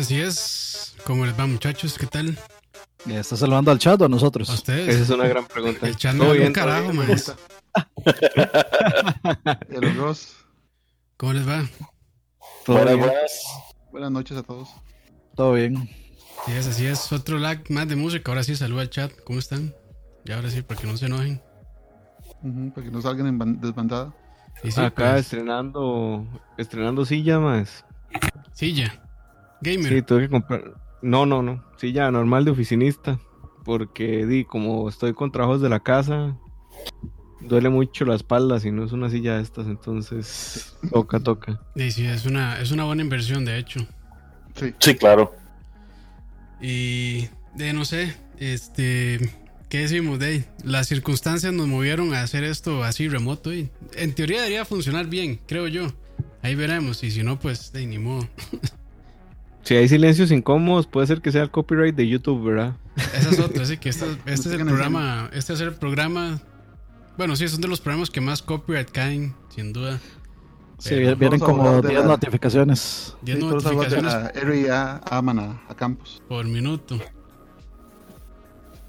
así es. ¿Cómo les va, muchachos? ¿Qué tal? ¿Está saludando al chat o a nosotros? A ustedes. Esa es una gran pregunta. El chat no un carajo, maes. El Ross. ¿Cómo les va? Buenas, buenas. Buenas noches a todos. Todo bien. Sí, es, así es. Otro lag más de música. Ahora sí, saluda al chat. ¿Cómo están? Y ahora sí, para que no se enojen. Ujú, para que no salgan en ban- desbandada. Sí, Acá pues, estrenando estrenando silla más. Silla. Gamer. Sí, tuve que comprar. No, no, no. Silla normal de oficinista. Porque di, como estoy con trabajos de la casa, duele mucho la espalda si no es una silla de estas, entonces toca, toca. Sí, sí, es una, es una buena inversión, de hecho. Sí. Sí, claro. Y de no sé, este, ¿qué decimos? De las circunstancias nos movieron a hacer esto así remoto y en teoría debería funcionar bien, creo yo. Ahí veremos y si no, pues de ni modo. Si hay silencios incómodos, puede ser que sea el copyright de YouTube, ¿verdad? Esa es otra, así que este, este es el sigan programa, este es el programa, bueno, sí, son de los programas que más copyright caen, sin duda. Sí, vienen como hablar de 10 la- notificaciones. 10 Sí, notificaciones RIA aman a, Campos. por minuto.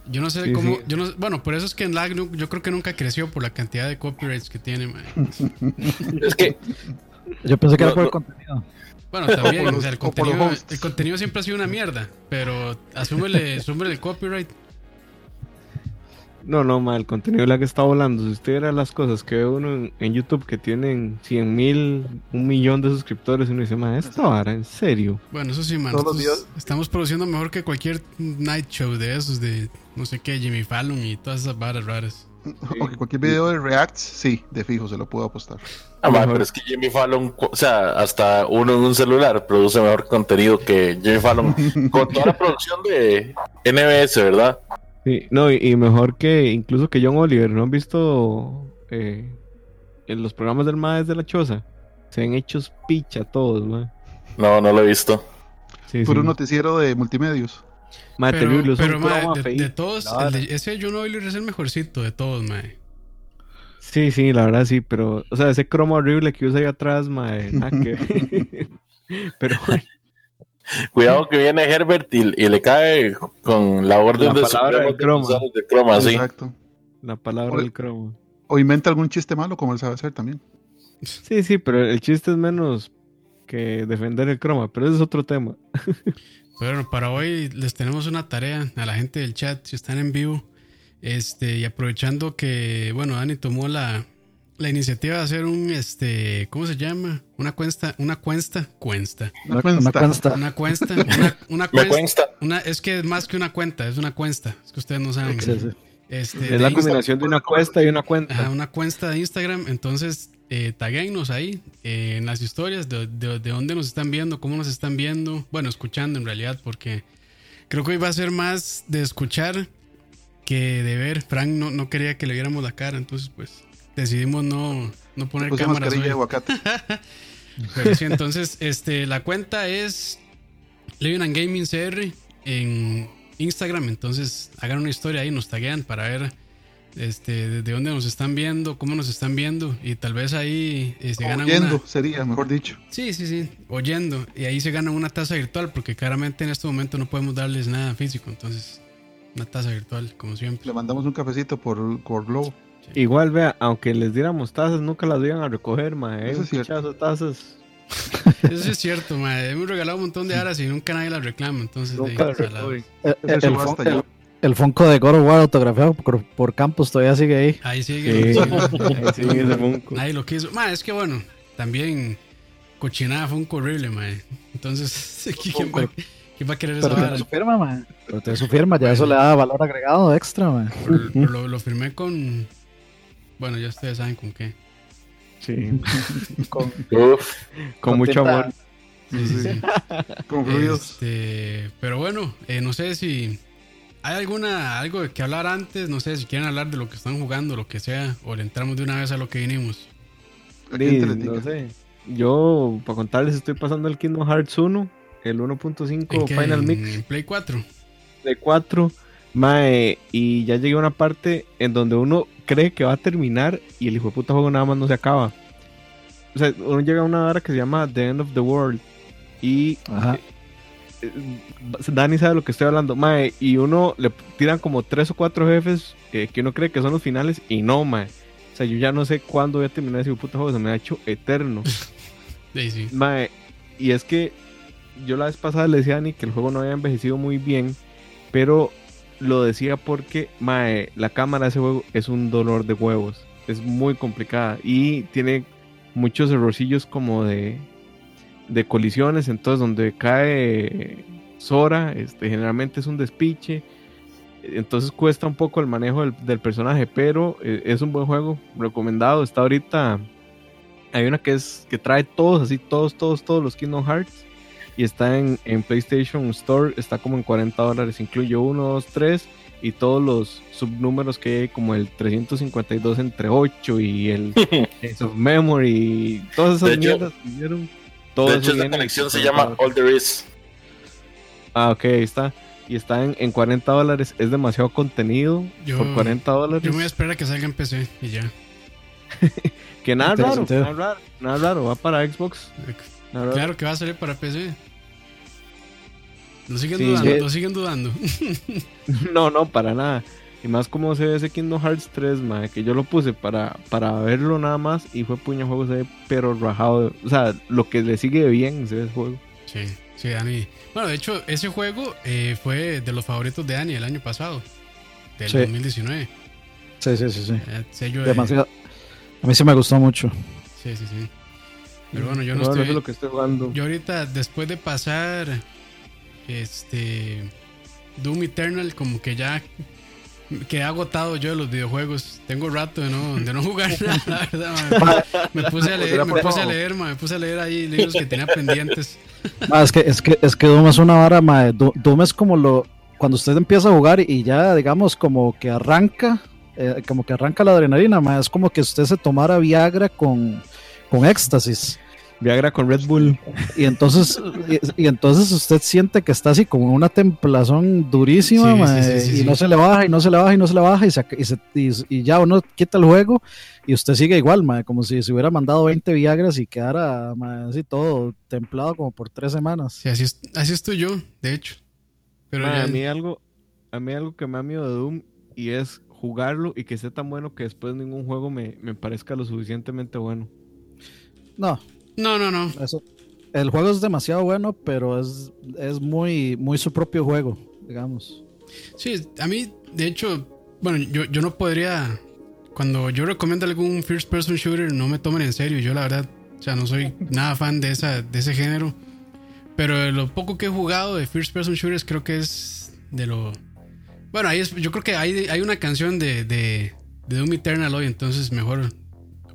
Yo no sé Sí, cómo, sí. yo no, bueno, por eso es que en lag yo creo que nunca creció por la cantidad de copyrights que tiene, man. Es que Yo pensé que era No, por el contenido. Bueno, también, o sea, el los- o por los contenido, el contenido siempre ha sido una mierda, pero asúmele, asúmele el copyright. No, no, ma, el contenido la que está volando. Si usted era las cosas que ve uno en, en YouTube que tienen 100 mil, un millón de suscriptores, uno dice, ma, esta vara, en serio. Bueno, eso sí, man. Todos los días. Estamos produciendo mejor que cualquier night show de esos, de no sé qué, Jimmy Fallon y todas esas varas raras. O que cualquier video de React, sí, de fijo, se lo puedo apostar. Ah, ma, Mejor. pero es que Jimmy Fallon, o sea, hasta uno en un celular produce mejor contenido que Jimmy Fallon con toda la producción de NBS, ¿verdad? Sí, no, y, y mejor que incluso que John Oliver, ¿no han visto eh, en los programas del MAES de la Choza? Se han hecho picha todos, ma. No, no lo he visto. Sí, Puro sí. noticiero de multimedios. Ma, pero, terrible, pero de, de todos, el de- ese John Oiler es el mejorcito de todos, man. Sí, sí, la verdad sí, pero, o sea, ese croma horrible que usa ahí atrás, ma, eh, nada que pero bueno, Cuidado que viene Herbert y, y le cae con la orden La de palabra del de croma, sí. Exacto. la palabra del croma. O inventa algún chiste malo, como él sabe hacer también. Sí, sí, pero el chiste es menos que defender el croma, pero ese es otro tema. Pero bueno, para hoy les tenemos una tarea a la gente del chat, si están en vivo, este, y aprovechando que, bueno, Dani tomó la, la iniciativa de hacer un, este, ¿cómo se llama? Una cuesta, una cuesta, cuesta, Una cuenta. una cuesta. una cuesta, una, una cuesta, cuesta. es que es más que una cuenta, es una cuesta, es que ustedes no saben. Sí, sí. Este, Es la Insta- combinación de una cuesta y una cuenta. Ajá, una cuenta de Instagram. Entonces, eh, taguennos ahí eh, en las historias de, de, de dónde nos están viendo, cómo nos están viendo. Bueno, escuchando en realidad, porque creo que hoy va a ser más de escuchar que de ver. Frank no, no quería que le viéramos la cara, entonces, pues decidimos no, no poner cámaras. de aguacate. Pero sí, entonces, este, la cuenta es Living and Gaming CR en Instagram. Entonces, hagan una historia ahí, nos taguean para ver este, desde dónde nos están viendo, cómo nos están viendo. Y tal vez ahí eh, se ganan Oyendo, una. sería, mejor dicho. Sí, sí, sí, oyendo. Y ahí se gana una taza virtual, porque claramente en este momento no podemos darles nada físico. Entonces, una taza virtual, como siempre. Le mandamos un cafecito por, por Globo. Igual, vea, aunque les diéramos tazas, nunca las iban a recoger, ma. ¿eh? Eso Un es cierto. pichazo de tazas. Eso sí es cierto, madre. Hemos regalado un montón de aras y nunca nadie las reclama. Entonces, de ahí, Nunca las salado. recogen. El, el, el- el Funko de God of War autografiado por, por Campos todavía sigue ahí. Ahí sigue. Sí, ahí sí, ese Funko. Nadie lo quiso. Ma, es que bueno, también cochinada fue un horrible, mae. Entonces, ¿quién va, quién va a querer esa Pero vara? tiene su firma, man. Pero tiene su firma, ya eso le da valor agregado extra. Pero- pero Lo, lo firmé con. Bueno, ya ustedes saben con qué. Sí, Con, Uf. con mucho tinta- amor. Sí, sí, sí. Con fluidos. Este, pero bueno, eh, no sé si hay alguna algo de que hablar antes. No sé si quieren hablar de lo que están jugando, lo que sea, o le entramos de una vez a lo que vinimos. ¿A quién Sí, no sé. Yo, para contarles, estoy pasando el Kingdom Hearts 1, el ¿En 1.5 qué? Final ¿En- Mix en Play 4. de 4. Mae, y ya llegué a una parte en donde uno cree que va a terminar y el hijo de puta juego nada más no se acaba. O sea, uno llega a una hora que se llama The End of the World. Y Ajá. Eh, Dani sabe lo que estoy hablando, mae, y uno le tiran como tres o cuatro jefes eh, que uno cree que son los finales y no, mae. O sea, yo ya no sé cuándo voy a terminar ese puto juego, se me ha hecho eterno. Sí, sí. Mae, y es que yo la vez pasada le decía a Dani que el juego no había envejecido muy bien, pero lo decía porque, mae, la cámara de ese juego es un dolor de huevos. Es muy complicada y tiene muchos errorcillos como de, de colisiones, entonces donde cae Sora, este, generalmente es un despiche. Entonces cuesta un poco el manejo del, del personaje, pero eh, es un buen juego, recomendado. Está ahorita hay una que es que trae todos, así, todos, todos, todos los Kingdom Hearts. Y está en, en PlayStation Store, está como en 40 dólares. Incluye 1, 2, 3 y todos los subnúmeros que hay, como el 352 entre 8 y el Ace of Memory. Y todas esas hecho- mierdas que hicieron, todo De hecho, esta colección se llama 40 All There Is. Ah, ok, ahí está. Y está en, en 40 dólares. Es demasiado contenido Yo- por 40 dólares. Yo me voy a esperar a que salga en PC y ya. Que nada raro, nada raro, nada raro. Va para Xbox. nada raro. Claro que va a salir para PC. Lo siguen Sí, dudando, sí. lo siguen dudando. No, no, para nada. Y más como se ve ese Kingdom Hearts 3, mae, que yo lo puse para, para verlo nada más y fue puño juego, se ve pero rajado. O sea, lo que le sigue bien se ve ese juego. Sí, sí, Dani. Bueno, de hecho, ese juego eh, fue de los favoritos de Dani el año pasado, del Sí. 2019. Sí, sí, sí, sí. Eh, sello de- Demasiado. A mí sí me gustó mucho. Sí, sí, sí. Pero bueno, yo no Pero estoy. es lo que estoy jugando. Yo ahorita, después de pasar este Doom Eternal, como que ya quedé agotado yo de los videojuegos. Tengo rato de no, de no jugar nada, la verdad. man. Me puse a leer, me puse a leer, man, me puse a leer ahí libros que tenía pendientes. Es que es que es que Doom es una vara, mae. Do- Doom es como lo cuando usted empieza a jugar y ya digamos como que arranca, eh, como que arranca la adrenalina, mae. Es como que usted se tomara Viagra con con éxtasis. Viagra con Red Bull. Y entonces, y, y entonces usted siente que está así como en una templazón durísima, Sí, sí, mae, sí, sí, y sí. no se le baja, y no se le baja, y no se le baja, y, se ac- y, se- y- y ya uno quita el juego, y usted sigue igual, como si se hubiera mandado 20 Viagras y quedara así todo templado como por tres semanas. Sí, así, es- así estoy yo, de hecho. Pero ya- a mí algo, a mí algo que me da miedo de Doom y es jugarlo y que esté tan bueno que después ningún juego me, me parezca lo suficientemente bueno. No, no, no, no. eso, el juego es demasiado bueno, pero es, es muy, muy su propio juego, digamos. Sí, a mí, de hecho, bueno, yo, yo no podría. Cuando yo recomiendo algún first person shooter, no me tomen en serio. Yo, la verdad, o sea, no soy nada fan de, esa, de ese género. Pero de lo poco que he jugado de first person shooters, creo que es de lo. Bueno, ahí es, yo creo que hay, hay una canción de, de, de Doom Eternal hoy, entonces mejor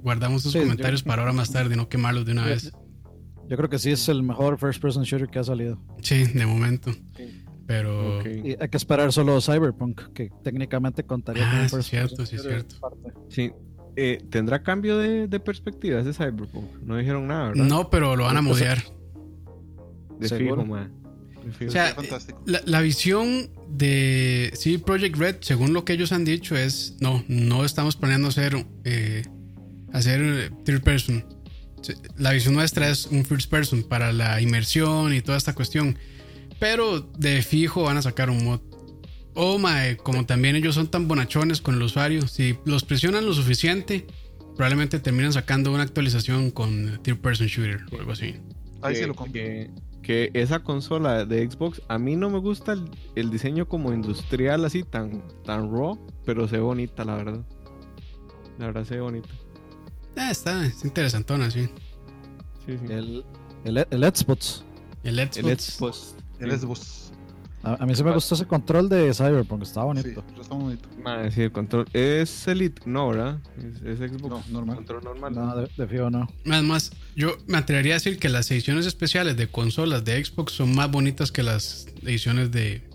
guardamos sus Sí, yo- comentarios para ahora más tarde, no quemarlos de una vez. Yo creo que sí es el mejor first person shooter que ha salido. Sí, de momento. Pero. Y hay que esperar solo Cyberpunk, que técnicamente contaría Ah, como sí, es first cierto, person sí, cierto. Sí. Eh, ¿Tendrá cambio de, de perspectiva ese Cyberpunk? No dijeron nada, ¿verdad? No, pero lo van a modear. De ¿Seguro? fijo, man. O sea. La, la visión de CD Projekt Red, según lo que ellos han dicho, es no, no estamos planeando hacer eh, hacer eh, third person. Se- La visión nuestra es un first person para la inmersión y toda esta cuestión. Pero de fijo van a sacar un mod. O mae, como también ellos son tan bonachones con el usuario, si los presionan lo suficiente, probablemente terminan sacando una actualización con third person shooter o algo así. Ahí sí lo compro. que, que esa consola de Xbox, a mí no me gusta el, el diseño como industrial así tan, tan raw, pero se ve bonita, la verdad. La verdad se ve bonita. Ah, está, es interesantona, sí. Sí, sí. El, el, el Xbox. El Xbox. El Xbox. El Xbox. A, a mí sí me gustó ese control de Cyberpunk, estaba Sí, bonito. pero está bonito. Madre, sí, el control. Es Elite, no, ¿verdad? Es, es Xbox. No, normal. Control normal. No, de, de fijo no. Además, yo me atrevería a decir que las ediciones especiales de consolas de Xbox son más bonitas que las ediciones de,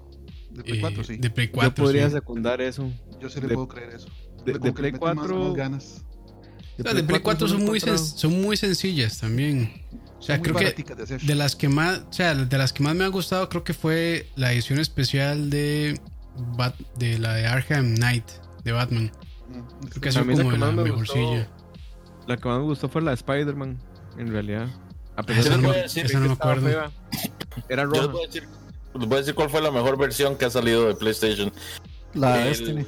De Play eh, 4, sí. de Play Yo 4. podría sí. secundar eso. Yo sí le de- puedo creer eso. De, de Play le mete más- 4. más ganas. Las de Play 4 son muy, son muy sencillas también. O sea, creo que de de las que más, o sea, de las que más me ha gustado, creo que fue la edición especial de Bat- de la de Arkham Knight de Batman. Mm, Creo que la como que la gustó- mejorcilla. La que más me gustó fue la de Spider-Man, en realidad. A esa de no esa no me acuerdo. fea, Era Yo les roja. voy a decir, les voy a decir cuál fue la mejor versión que ha salido de PlayStation. La El- Destiny.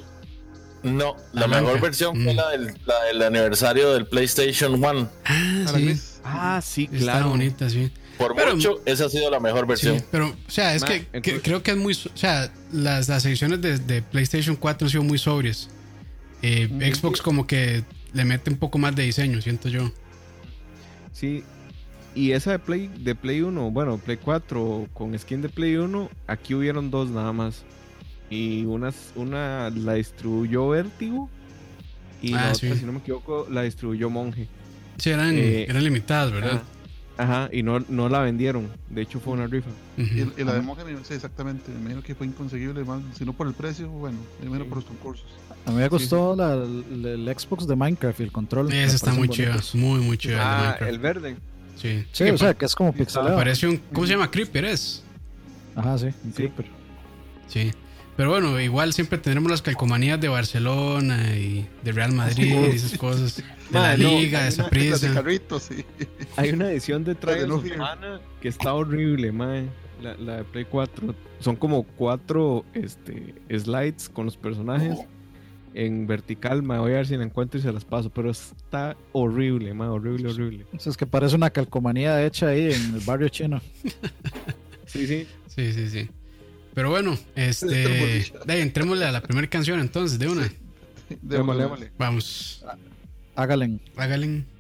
No, la La mejor versión fue Mm. la del, la del aniversario del PlayStation 1. Ah, sí. Ah, sí, Está claro. bonita, sí. Por Pero- mucho, esa ha sido la mejor versión. Sí, pero, o sea, es que, entonces- que creo que es muy. O sea, las, las ediciones de, de PlayStation 4 han sido muy sobrias. Eh, Xbox, como que le mete un poco más de diseño, siento yo. Sí. Y esa de Play, de Play 1, bueno, Play 4 con skin de Play 1, aquí hubieron dos nada más. Y una, una la distribuyó Vértigo. Y Ah, la sí. otra, si no me equivoco, la distribuyó Monje. Sí, eran, Eh, eran limitadas, ¿verdad? Ajá, y no, no la vendieron. De hecho, fue una rifa. Y, y la de Monje, me- sí, exactamente. Me imagino que fue inconseguible, más, si no por el precio, bueno, me imagino por los concursos. A mí me gustó la- el, el Xbox de Minecraft y el control. Ese está muy chido, muy, muy chido. Ah, el verde. Sí, Sí, que o sea, que es como pixelado. parece un. ¿Cómo se llama? Creeper es. Ajá, sí, un Sí. creeper. Sí. Pero bueno, igual siempre tendremos las calcomanías de Barcelona y de Real Madrid y esas cosas. De la Madre, no, Liga, de Saprissa. carritos, sí. Hay una edición de Trials of. Mana que está horrible, mae. La, la de Play 4. Son como cuatro este, slides con los personajes en vertical. Me voy a ver si la encuentro y se las paso. Pero está horrible, mae. Horrible, horrible. O sea, es que parece una calcomanía hecha ahí en el barrio chino. Sí, sí. Sí, sí, sí. Pero bueno, este. de, entrémosle a la primera canción entonces, de una. Sí. Démosle. Vamos. Hágalen. Hágalen.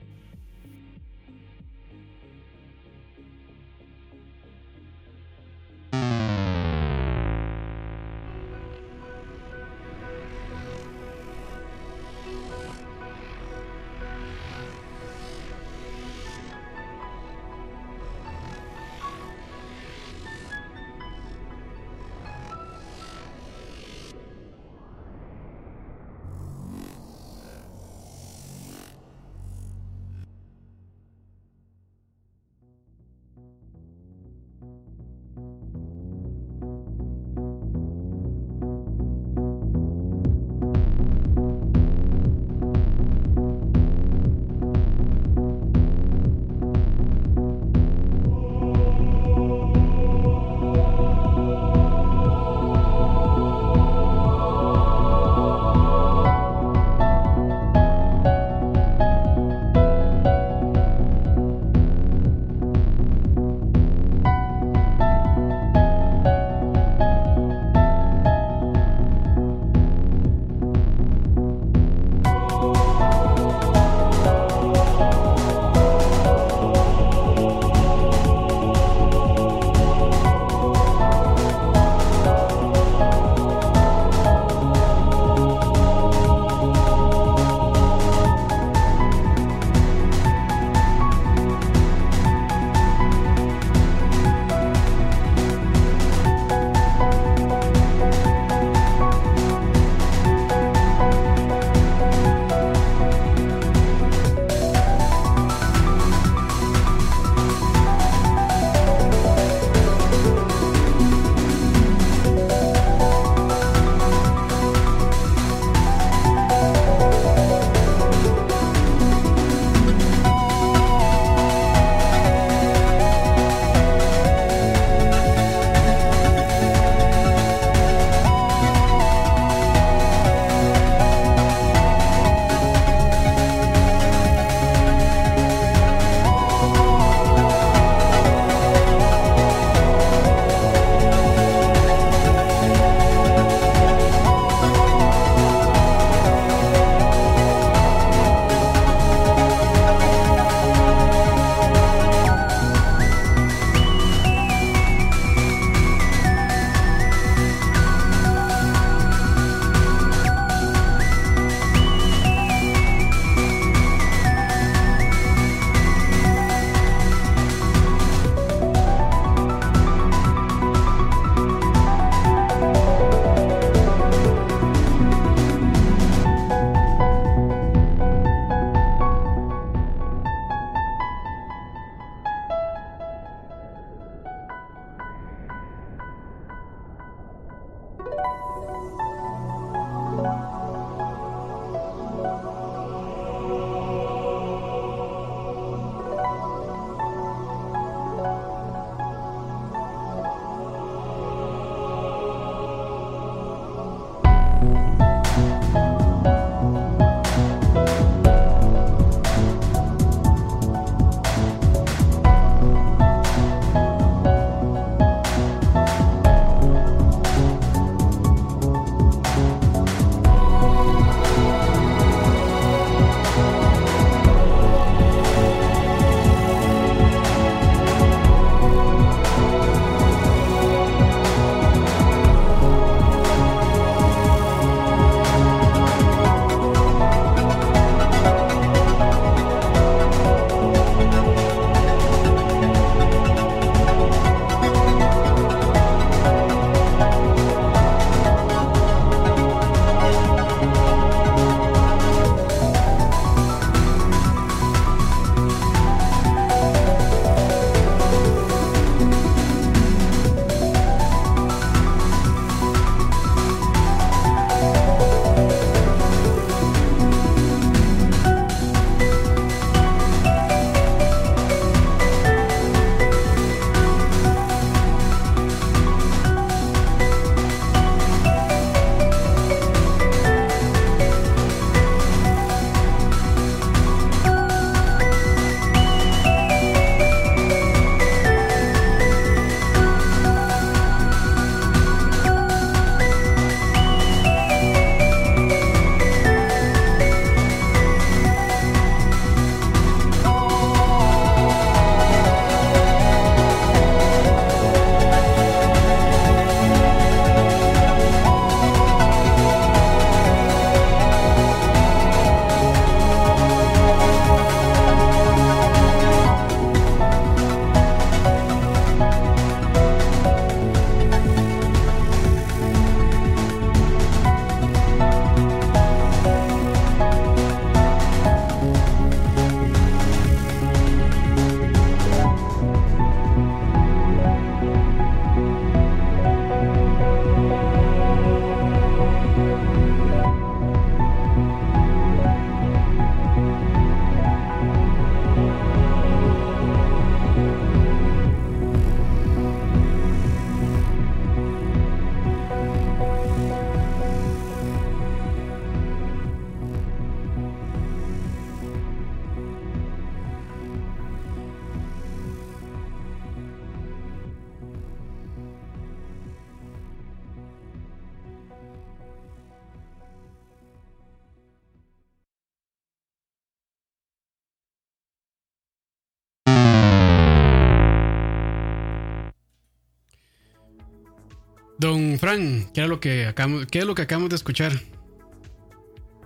¿Qué, lo que acabamos, ¿qué es lo que acabamos de escuchar?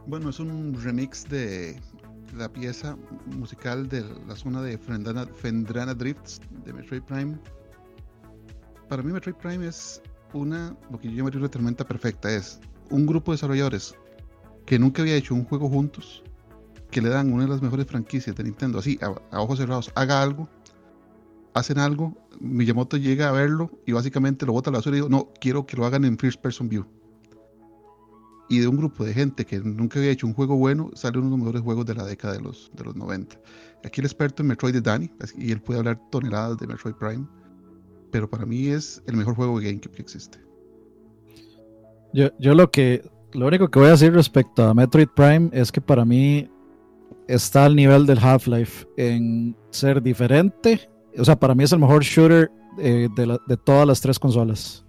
Bueno, es un remix de la pieza musical de la zona de Fendrana, Drifts de Metroid Prime. Para mí Metroid Prime es una, lo que yo llamaría una tormenta perfecta, es un grupo de desarrolladores que nunca había hecho un juego juntos, que le dan una de las mejores franquicias de Nintendo, así, a ojos cerrados, haga algo, hacen algo, Miyamoto llega a verlo y básicamente lo bota a la basura y digo, no, quiero que lo hagan en first person view. Y de un grupo de gente que nunca había hecho un juego bueno, sale uno de los mejores juegos de la década de los, de los 90. Aquí el experto en Metroid es Danny, y él puede hablar toneladas de Metroid Prime, pero para mí es el mejor juego de GameCube que existe. Yo, yo lo que lo único que voy a decir respecto a Metroid Prime es que para mí está al nivel del Half-Life en ser diferente o sea, para mí es el mejor shooter eh, de, la, de, todas las tres consolas.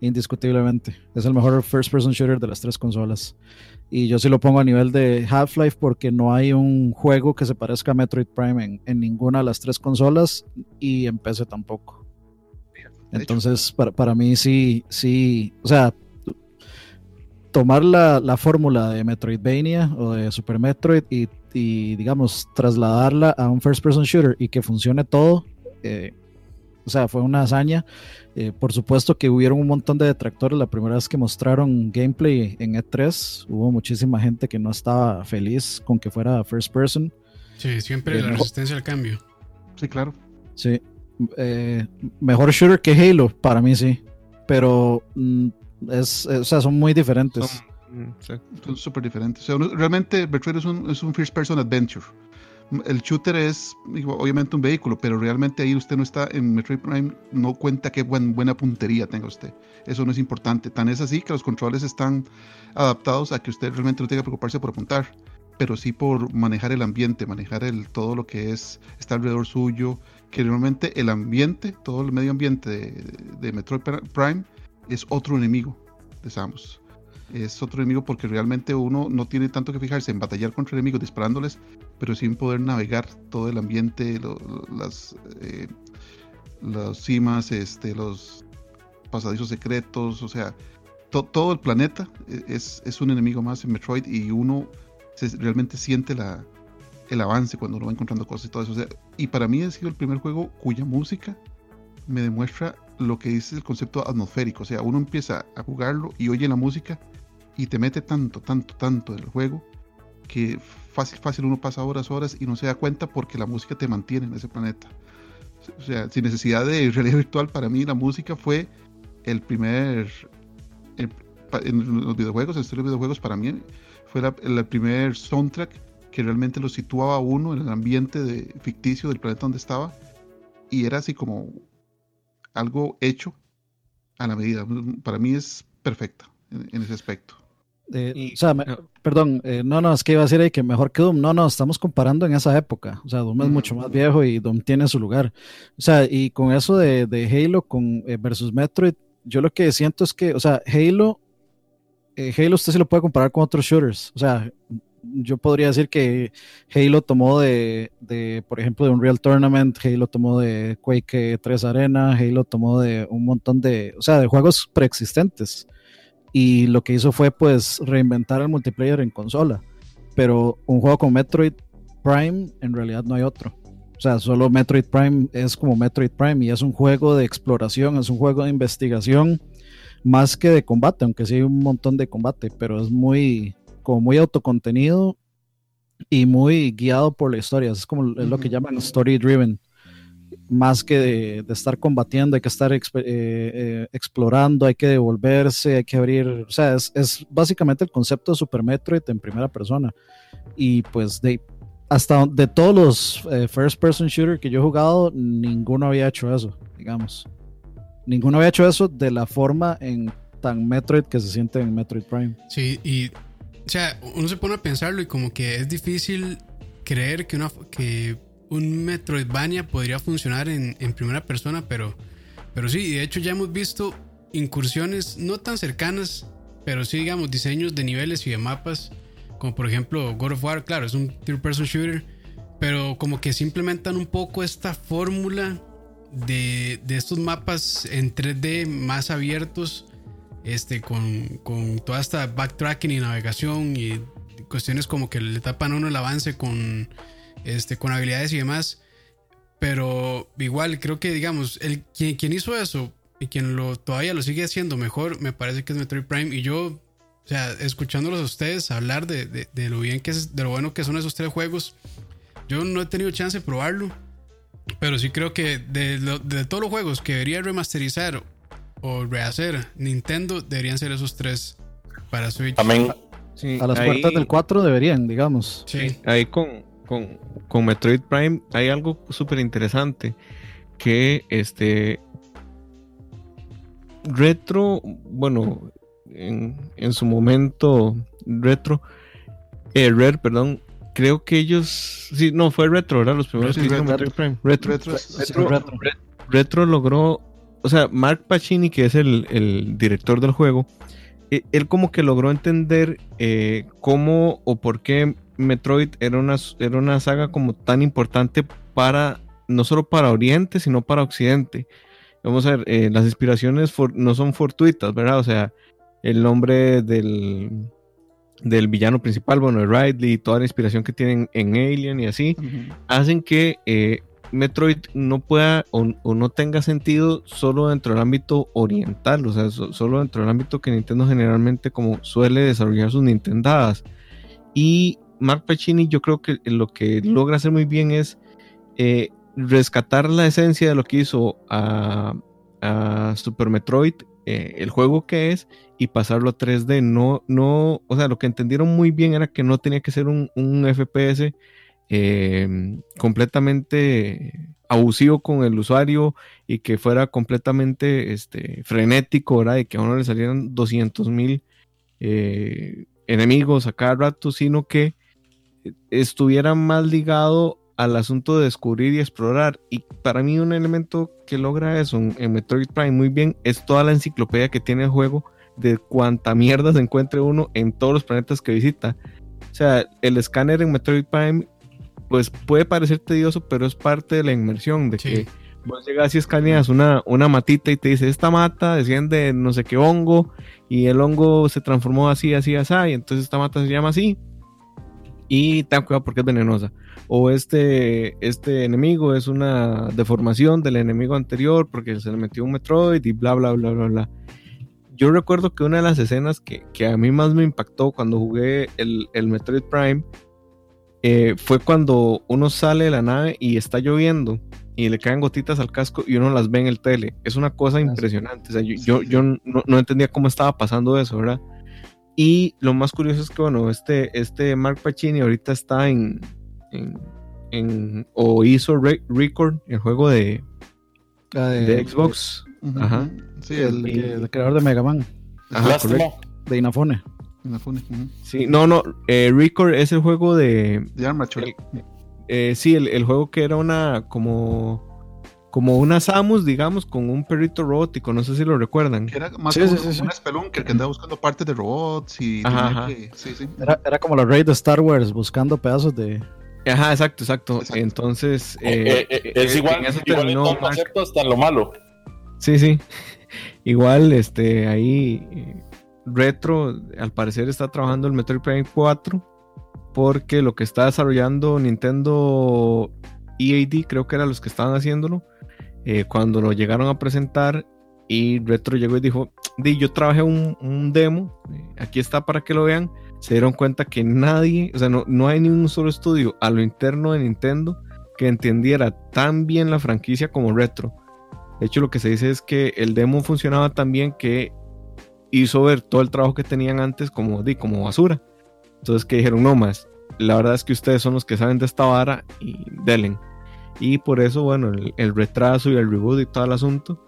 Indiscutiblemente. Es el mejor first person shooter de las tres consolas. Y yo sí lo pongo a nivel de Half-Life porque no hay un juego que se parezca a Metroid Prime en, en ninguna de las tres consolas y en PC tampoco. Entonces, para, para, mí sí, sí, o sea, tomar la, la fórmula de Metroidvania o de Super Metroid y, y, digamos, trasladarla a un first person shooter y que funcione todo, eh, o sea, fue una hazaña. Eh, por supuesto que hubieron un montón de detractores la primera vez que mostraron gameplay en E3. Hubo muchísima gente que no estaba feliz con que fuera first person. Sí, siempre eh, la resistencia al cambio. Sí, claro. Sí. Eh, mejor shooter que Halo, para mí sí. Pero mm, es, o sea, son muy diferentes. Son súper diferentes. O sea, realmente Metroid es un, es un first person adventure el shooter es obviamente un vehículo, pero realmente ahí usted no está en Metroid Prime, no cuenta qué buena puntería tenga usted. Eso no es importante. Tan es así que los controles están adaptados a que usted realmente no tenga que preocuparse por apuntar, pero sí por manejar el ambiente, manejar el, todo lo que es está alrededor suyo, que realmente el ambiente, todo el medio ambiente de, de Metroid Prime es otro enemigo de Samus es otro enemigo porque realmente uno no tiene tanto que fijarse en batallar contra enemigos disparándoles, pero sin poder navegar todo el ambiente, las, eh, las cimas, este, los pasadizos secretos, o sea, todo el planeta e, es, es, un enemigo más en Metroid y uno realmente siente la, el avance cuando uno va encontrando cosas y todo eso. y para mí ha sido el primer juego cuya música me demuestra lo que dice el concepto atmosférico. O sea, uno empieza a jugarlo y oye la música y te mete tanto, tanto, tanto en el juego que fácil, fácil uno pasa horas, horas y no se da cuenta porque la música te mantiene en ese planeta. O sea, sin necesidad de realidad virtual, para mí la música fue el primer, en los videojuegos, en los videojuegos, para mí fue el primer soundtrack que realmente lo situaba a uno en el ambiente de, ficticio del planeta donde estaba y era así como algo hecho a la medida. Para mí es perfecta en ese aspecto. Eh, o sea, perdón, eh, no, no, es que iba a decir ahí que mejor que Doom. No, no, estamos comparando en esa época. O sea, Doom es mucho más viejo y Doom tiene su lugar. O sea, y con eso de, de Halo con, eh, versus Metroid, yo lo que siento es que, o sea, Halo, Halo usted se lo puede comparar con otros shooters. O sea, yo podría decir que Halo tomó de, de, por ejemplo, de Unreal Tournament, Halo tomó de Quake 3 Arena, Halo tomó de un montón de, o sea, de juegos preexistentes y lo que hizo fue pues reinventar el multiplayer en consola. Pero un juego con Metroid Prime en realidad no hay otro. O sea, solo Metroid Prime es como Metroid Prime y es un juego de exploración, es un juego de investigación más que de combate, aunque sí hay un montón de combate, pero es muy como muy autocontenido y muy guiado por la historia. Es como es lo que llaman story driven más que de, estar combatiendo, hay que estar eh, eh, explorando, hay que devolverse, hay que abrir, o sea, es, básicamente el concepto de Super Metroid en primera persona. Y pues de, hasta de todos los eh, first person shooter que yo he jugado, ninguno había hecho eso, digamos. Ninguno había hecho eso de la forma en tan Metroid que se siente en Metroid Prime. Sí, y o sea, uno se pone a pensarlo y como que es difícil creer que una que un Metroidvania podría funcionar en, primera persona, pero, pero sí, de hecho ya hemos visto incursiones no tan cercanas, pero sí, digamos, diseños de niveles y de mapas, como por ejemplo God of War, claro, es un third-person shooter, pero como que se implementan un poco esta fórmula de, estos mapas en 3D más abiertos, este, con, con toda esta backtracking y navegación y cuestiones como que le tapan a uno el avance con este, con habilidades y demás. Pero igual creo que, digamos, el, quien, hizo eso y quien lo, todavía lo sigue haciendo mejor, me parece que es Metroid Prime. Y yo, o sea, escuchándolos a ustedes hablar de, de, lo bien que es, de lo bueno que son esos tres juegos, yo no he tenido chance de probarlo. Pero sí creo que de, de todos los juegos que debería remasterizar o rehacer Nintendo, deberían ser esos tres para Switch. Amén. a las puertas del 4 deberían, digamos. Sí. Ahí con, con, con Metroid Prime hay algo súper interesante que este retro, bueno, en, en su momento retro, eh, Red, perdón, creo que ellos, sí, no, fue retro, ¿verdad? Los primeros que Metroid Prime. Retro, retro, logró, o sea, Mark Pacini, que es el, el director del juego, eh, él como que logró entender eh, cómo o por qué Metroid era una, era una saga como tan importante para, no solo para Oriente, sino para Occidente. Vamos a ver, eh, las inspiraciones no son fortuitas, ¿verdad? O sea, el nombre del, del villano principal, bueno, Ridley, toda la inspiración que tienen en Alien y así, hacen que eh, Metroid no pueda o, no tenga sentido solo dentro del ámbito oriental, o sea, solo dentro del ámbito que Nintendo generalmente como suele desarrollar sus Nintendadas. Y Mark Pacini yo creo que lo que logra hacer muy bien es eh, rescatar la esencia de lo que hizo a, Super Metroid, eh, el juego que es, y pasarlo a 3D. No, no, o sea, lo que entendieron muy bien era que no tenía que ser un, FPS eh, completamente abusivo con el usuario y que fuera completamente este, frenético, ¿verdad? Y que a uno le salieran 200 mil eh, enemigos a cada rato, sino que estuviera más ligado al asunto de descubrir y explorar. Y para mí un elemento que logra eso en, Metroid Prime muy bien es toda la enciclopedia que tiene el juego de cuánta mierda se encuentre uno en todos los planetas que visita. O sea, el escáner en Metroid Prime pues puede parecer tedioso, pero es parte de la inmersión, de que vos llegas y escaneas una, una matita y te dice, esta mata desciende no sé qué hongo, y el hongo se transformó así, así, así, y entonces esta mata se llama así, y ten cuidado porque es venenosa. O este, este enemigo es una deformación del enemigo anterior porque se le metió un Metroid y bla, bla, bla, bla, bla. Yo recuerdo que una de las escenas que, que a mí más me impactó cuando jugué el, el Metroid Prime eh, fue cuando uno sale de la nave y está lloviendo y le caen gotitas al casco y uno las ve en el tele. Es una cosa impresionante. O sea, yo, yo, no, entendía cómo estaba pasando eso, ¿verdad? Y lo más curioso es que, bueno, este, este Mark Pacini ahorita está en, en, o hizo Record, el juego de, ah, de, Xbox. Ajá. Sí, el, creador de Mega Man. Ajá, de Inafone. Sí, no, no, eh, Record es el juego de... De Arma eh, sí, el, juego que era una como como una Samus, digamos, con un perrito robótico, no sé si lo recuerdan. Era más como una Spelunker que andaba buscando partes de robots y sí, sí. Era, era, como la raid de Star Wars buscando pedazos de. Ajá, exacto, exacto. Entonces. Eh, es igual, en igual en todo concepto hasta lo malo. Sí, sí. Igual, este, ahí Retro, al parecer, está trabajando el Metroid Prime 4 porque lo que está desarrollando Nintendo EAD, creo que eran los que estaban haciéndolo, eh, cuando lo llegaron a presentar y Retro llegó y dijo, di, yo trabajé un, demo, eh, aquí está para que lo vean, se dieron cuenta que nadie, o sea, no, no hay ni un solo estudio a lo interno de Nintendo que entendiera tan bien la franquicia como Retro. De hecho, lo que se dice es que el demo funcionaba tan bien que hizo ver todo el trabajo que tenían antes como, di, como basura. Entonces que dijeron, no más, la verdad es que ustedes son los que saben de esta vara y delen. Y por eso, bueno, el, retraso y el reboot y todo el asunto.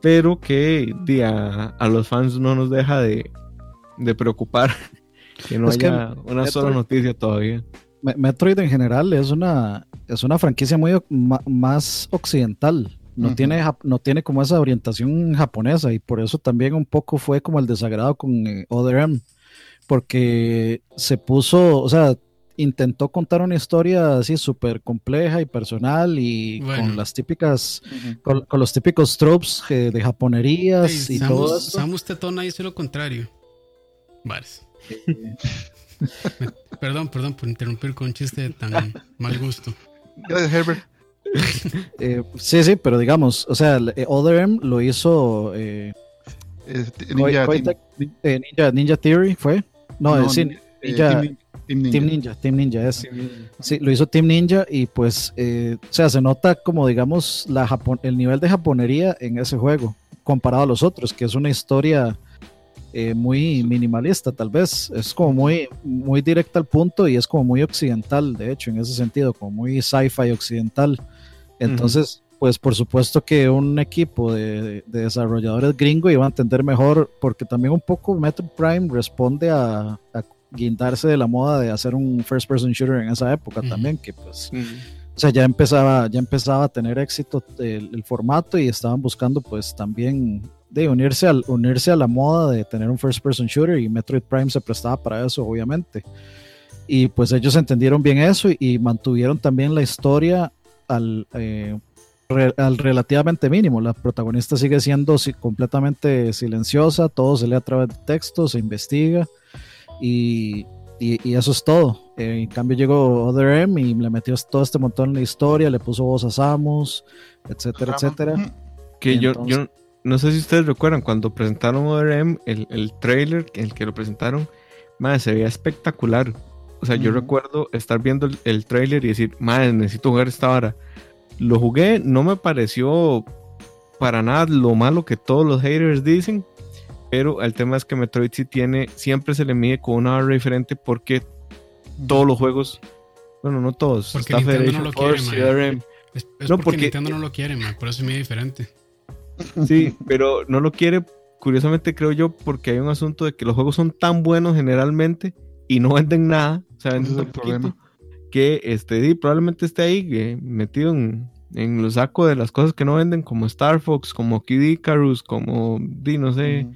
Pero que di, a, los fans no nos deja de, de preocupar que no haya una sola noticia todavía. Metroid en general es una, es una franquicia muy más occidental no, tiene, no tiene como esa orientación japonesa y por eso también un poco fue como el desagrado con eh, Other M, porque se puso, o sea, intentó contar una historia así súper compleja y personal y con las típicas, con, los típicos tropes eh, de japonerías y todo eso. Samus Tetona hizo lo contrario. Vale. perdón, perdón por interrumpir con un chiste de tan mal gusto. Gracias, Herbert. Eh, sí, sí, pero digamos, o sea, eh, Other M lo hizo eh, Ninja, Ninja, Theory, ¿fue? No, sí, Ninja, Team, Ninja. Team Ninja, es. Sí, lo hizo Team Ninja y pues, o sea, se nota como, digamos, la el nivel de japonería en ese juego comparado a los otros, que es una historia muy minimalista, tal vez. Es como muy, muy directa al punto y es como muy occidental, de hecho, en ese sentido, como muy sci-fi occidental. Entonces, pues por supuesto que un equipo de, desarrolladores gringo iba a entender mejor, porque también un poco Metro Prime responde a, guindarse de la moda de hacer un first person shooter en esa época también, que pues... O sea, ya empezaba, ya empezaba a tener éxito el, formato y estaban buscando pues también de unirse, al, unirse a la moda de tener un first person shooter y Metroid Prime se prestaba para eso, obviamente. Y pues ellos entendieron bien eso y mantuvieron también la historia al, eh, al relativamente mínimo. La protagonista sigue siendo completamente silenciosa, todo se lee a través de texto, se investiga y, y, eso es todo. Eh, en cambio llegó Other M y le metió todo este montón en la historia, le puso voz a Samus, etcétera, etcétera. Que yo, yo no sé si ustedes recuerdan cuando presentaron Other M, el, el trailer, el que lo presentaron, más se veía espectacular. O sea, yo recuerdo estar viendo el, el trailer y decir, madre, necesito jugar esta hora. Lo jugué, no me pareció para nada lo malo que todos los haters dicen, pero el tema es que Metroid sí tiene, siempre se le mide con una barra diferente porque todos los juegos Bueno, no todos. Porque está Nintendo Federation no lo quiere, Force, mae. CRM. Es, es No, porque, porque- Nintendo no lo quiere, man, por eso es muy diferente. Sí, pero no lo quiere, curiosamente creo yo, porque hay un asunto de que los juegos son tan buenos generalmente y no venden nada, o sea, Ese venden es poquito, problema. que este, probablemente esté ahí eh, metido en, en los sacos de las cosas que no venden, como Star Fox, como Kid Icarus, como, di, no sé.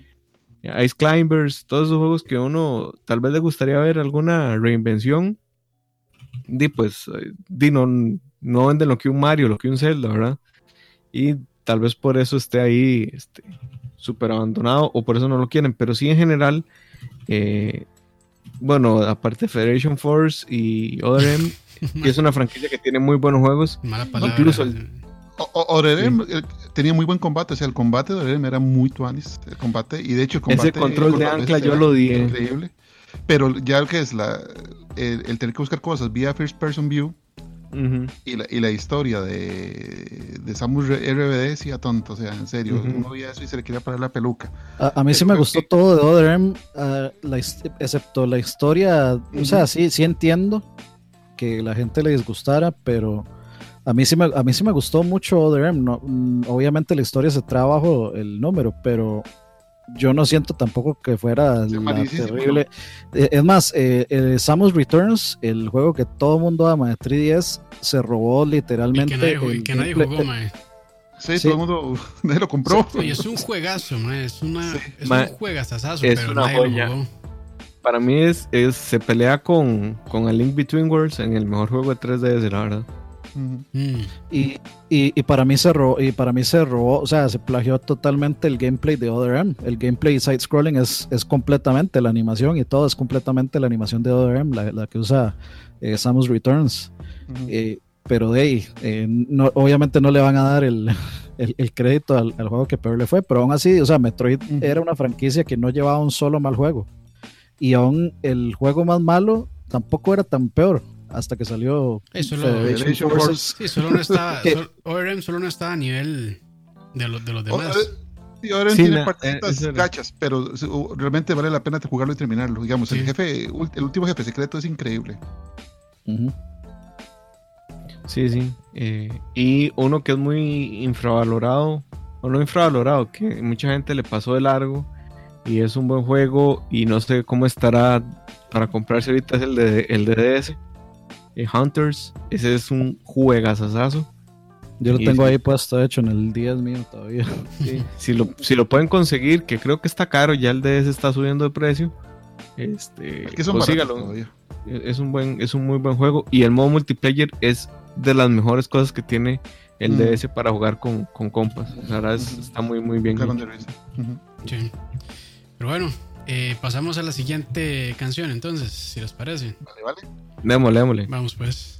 Ice Climbers, todos esos juegos que uno tal vez le gustaría ver alguna reinvención, di, pues, eh, di, no, no venden lo que un Mario, lo que un Zelda, ¿verdad? Y tal vez por eso esté ahí este, súper abandonado o por eso no lo quieren, pero sí en general, eh, bueno, aparte de Federation Force y ODM, que es una franquicia que tiene muy buenos juegos, Mala palabra. Incluso el- O- o- Orerem eh, tenía muy buen combate, o sea, el combate de Orerem era muy tuanis, el combate, y de hecho el combate... Ese control de ancla yo lo odié. Increíble. Pero ya el que es la, el, el tener que buscar cosas vía First Person View ujú, y la, y la historia de, de Samus RBD decía tonto, o sea, en serio, Ujú. uno veía eso y se le quería parar la peluca. A, a mí sí me gustó todo de Other M, ah, excepto la historia. O sea, sí, sí entiendo que la gente le disgustara, pero a mí sí me, a mí sí me gustó mucho Other M. No, mm, obviamente la historia se trae bajo el número, pero yo no siento tampoco que fuera Sí, la terrible. Eh, Es más, eh, el Samus Returns, el juego que todo mundo ama de 3DS, se robó Y literalmente. que nadie, el y que nadie jugó, mae. Sí, Sí. todo el mundo nadie lo compró. Oye, es un juegazo, mae. Es, una, Sí. es un juegazazazo, es pero una nadie joya. lo jugó. Para mí es, es se pelea con, con A Link Between Worlds en el mejor juego de 3DS, la verdad. Mm. Y, y, y para mí se robó, y para mí se robó, o sea, se plagió totalmente el gameplay de Other M. El gameplay side scrolling es, es completamente la animación y todo es completamente la animación de Other M, la, la que usa eh, Samus Returns. Eh, pero de ahí, eh, no, obviamente no le van a dar el, el- el crédito al, al juego que peor le fue, pero aún así, o sea, Metroid era una franquicia que no llevaba un solo mal juego. Y aún el juego más malo tampoco era tan peor hasta que salió Eso Federation. Sí, solo no estaba. ORM solo no estaba a nivel de, los de los O- demás. Sí, ahora Sí, tiene partiditas eh, gachas, pero realmente vale la pena jugarlo y terminarlo. Digamos, Sí. el jefe, el último jefe secreto es increíble. Sí, sí. Eh, y uno que es muy infravalorado, o no infravalorado, que mucha gente le pasó de largo y es un buen juego y no sé cómo estará para comprarse ahorita es el de el de DS. eh, Hunters, ese es un juegazazazo. Yo lo Y tengo ahí puesto, de hecho, en el 10 mío todavía. Sí, si, lo, si lo pueden conseguir, que creo que está caro, ya el DS está subiendo de precio. Este, Es que son todavía. Es un buen, es un muy buen juego. Y el modo multiplayer es de las mejores cosas que tiene el Mm. DS para jugar con, con compas. La verdad es- está muy muy bien. Sí. Pero bueno, eh, pasamos a la siguiente canción entonces, si les parece. Vale, vale. Démosle, démosle. Vamos pues.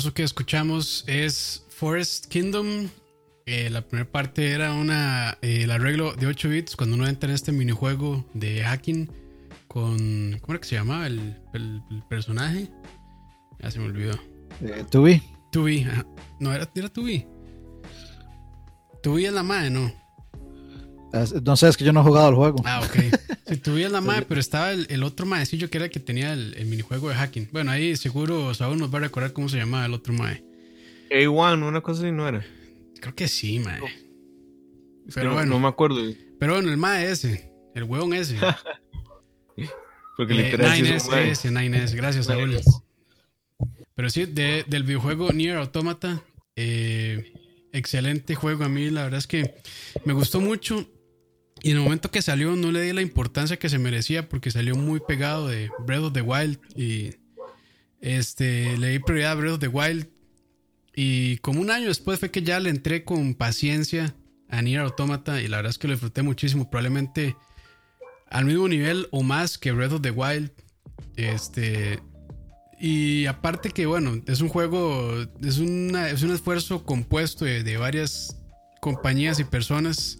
Eso que escuchamos es Forest Kingdom. Eh, la primera parte era una, eh, el arreglo de 8 bits cuando uno entra en este minijuego de hacking con... ¿Cómo era que se llamaba el, el- el personaje? Ya se me olvidó. Eh, Tubi. Tubi. ajá. No, era, era Tubi. Tubi es la madre, ¿no? No sé, es que yo no he jugado el juego. Ah, ok. Sí, Tubi es la madre, pero estaba el, el otro maecillo que era el que tenía el, el minijuego de hacking. Bueno, ahí seguro Saúl nos va a recordar cómo se llamaba el otro mae. A1, una cosa así no era. Creo que sí, mae. Pero no, bueno. no me acuerdo. Pero bueno, el mae ese, el huevón ese. Porque Eh, literal sí 9S, es ese, 9S, gracias, Saúl. Pero sí, de- del videojuego Nier Automata, eh, excelente juego. A mí la verdad es que me gustó mucho. Y en el momento que salió no le di la importancia que se merecía porque salió muy pegado de Breath of the Wild. Y este, le di prioridad a Breath of the Wild. Y como un año después fue que ya le entré con paciencia a Nier Automata. Y la verdad es que lo disfruté muchísimo. Probablemente al mismo nivel o más que Breath of the Wild. Este. Y aparte que, bueno, es un juego, es, una, es un esfuerzo compuesto de, de varias compañías y personas.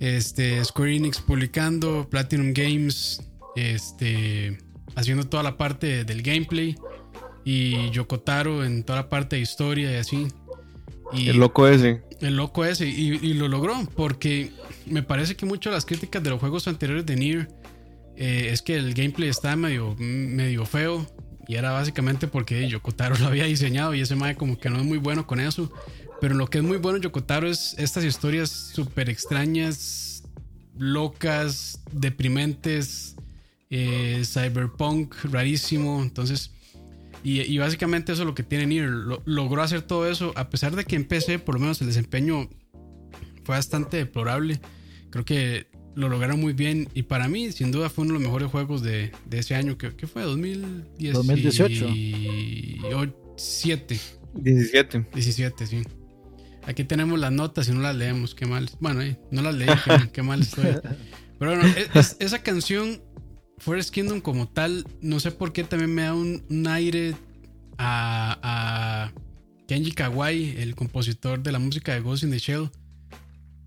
Este, Square Enix publicando, Platinum Games, este, haciendo toda la parte del gameplay. Y Yokotaro en toda la parte de historia y así. Y El loco ese. el loco ese. Y, y lo logró. Porque me parece que muchas de las críticas de los juegos anteriores de Nier eh, es que el gameplay estaba medio, medio feo. Y era básicamente porque Yokotaro lo había diseñado. Y ese mae como que no es muy bueno con eso. Pero lo que es muy bueno Yokotaro es estas historias súper extrañas, locas, deprimentes, eh, cyberpunk, rarísimo. Entonces, y, y básicamente eso es lo que tiene Nier. Lo- logró hacer todo eso, a pesar de que en PC, por lo menos el desempeño fue bastante deplorable. Creo que lo lograron muy bien. Y para mí, sin duda, fue uno de los mejores juegos de, de ese año. que que fue? 2010 2018. 7. 17. 17, sí. Aquí tenemos las notas y no las leemos, qué mal. Bueno, eh, no las leí, qué, qué mal estoy. Pero bueno, es- es- esa canción, Forest Kingdom como tal, no sé por qué también me da un, un aire a, a Kenji Kawai, el compositor de la música de Ghost in the Shell,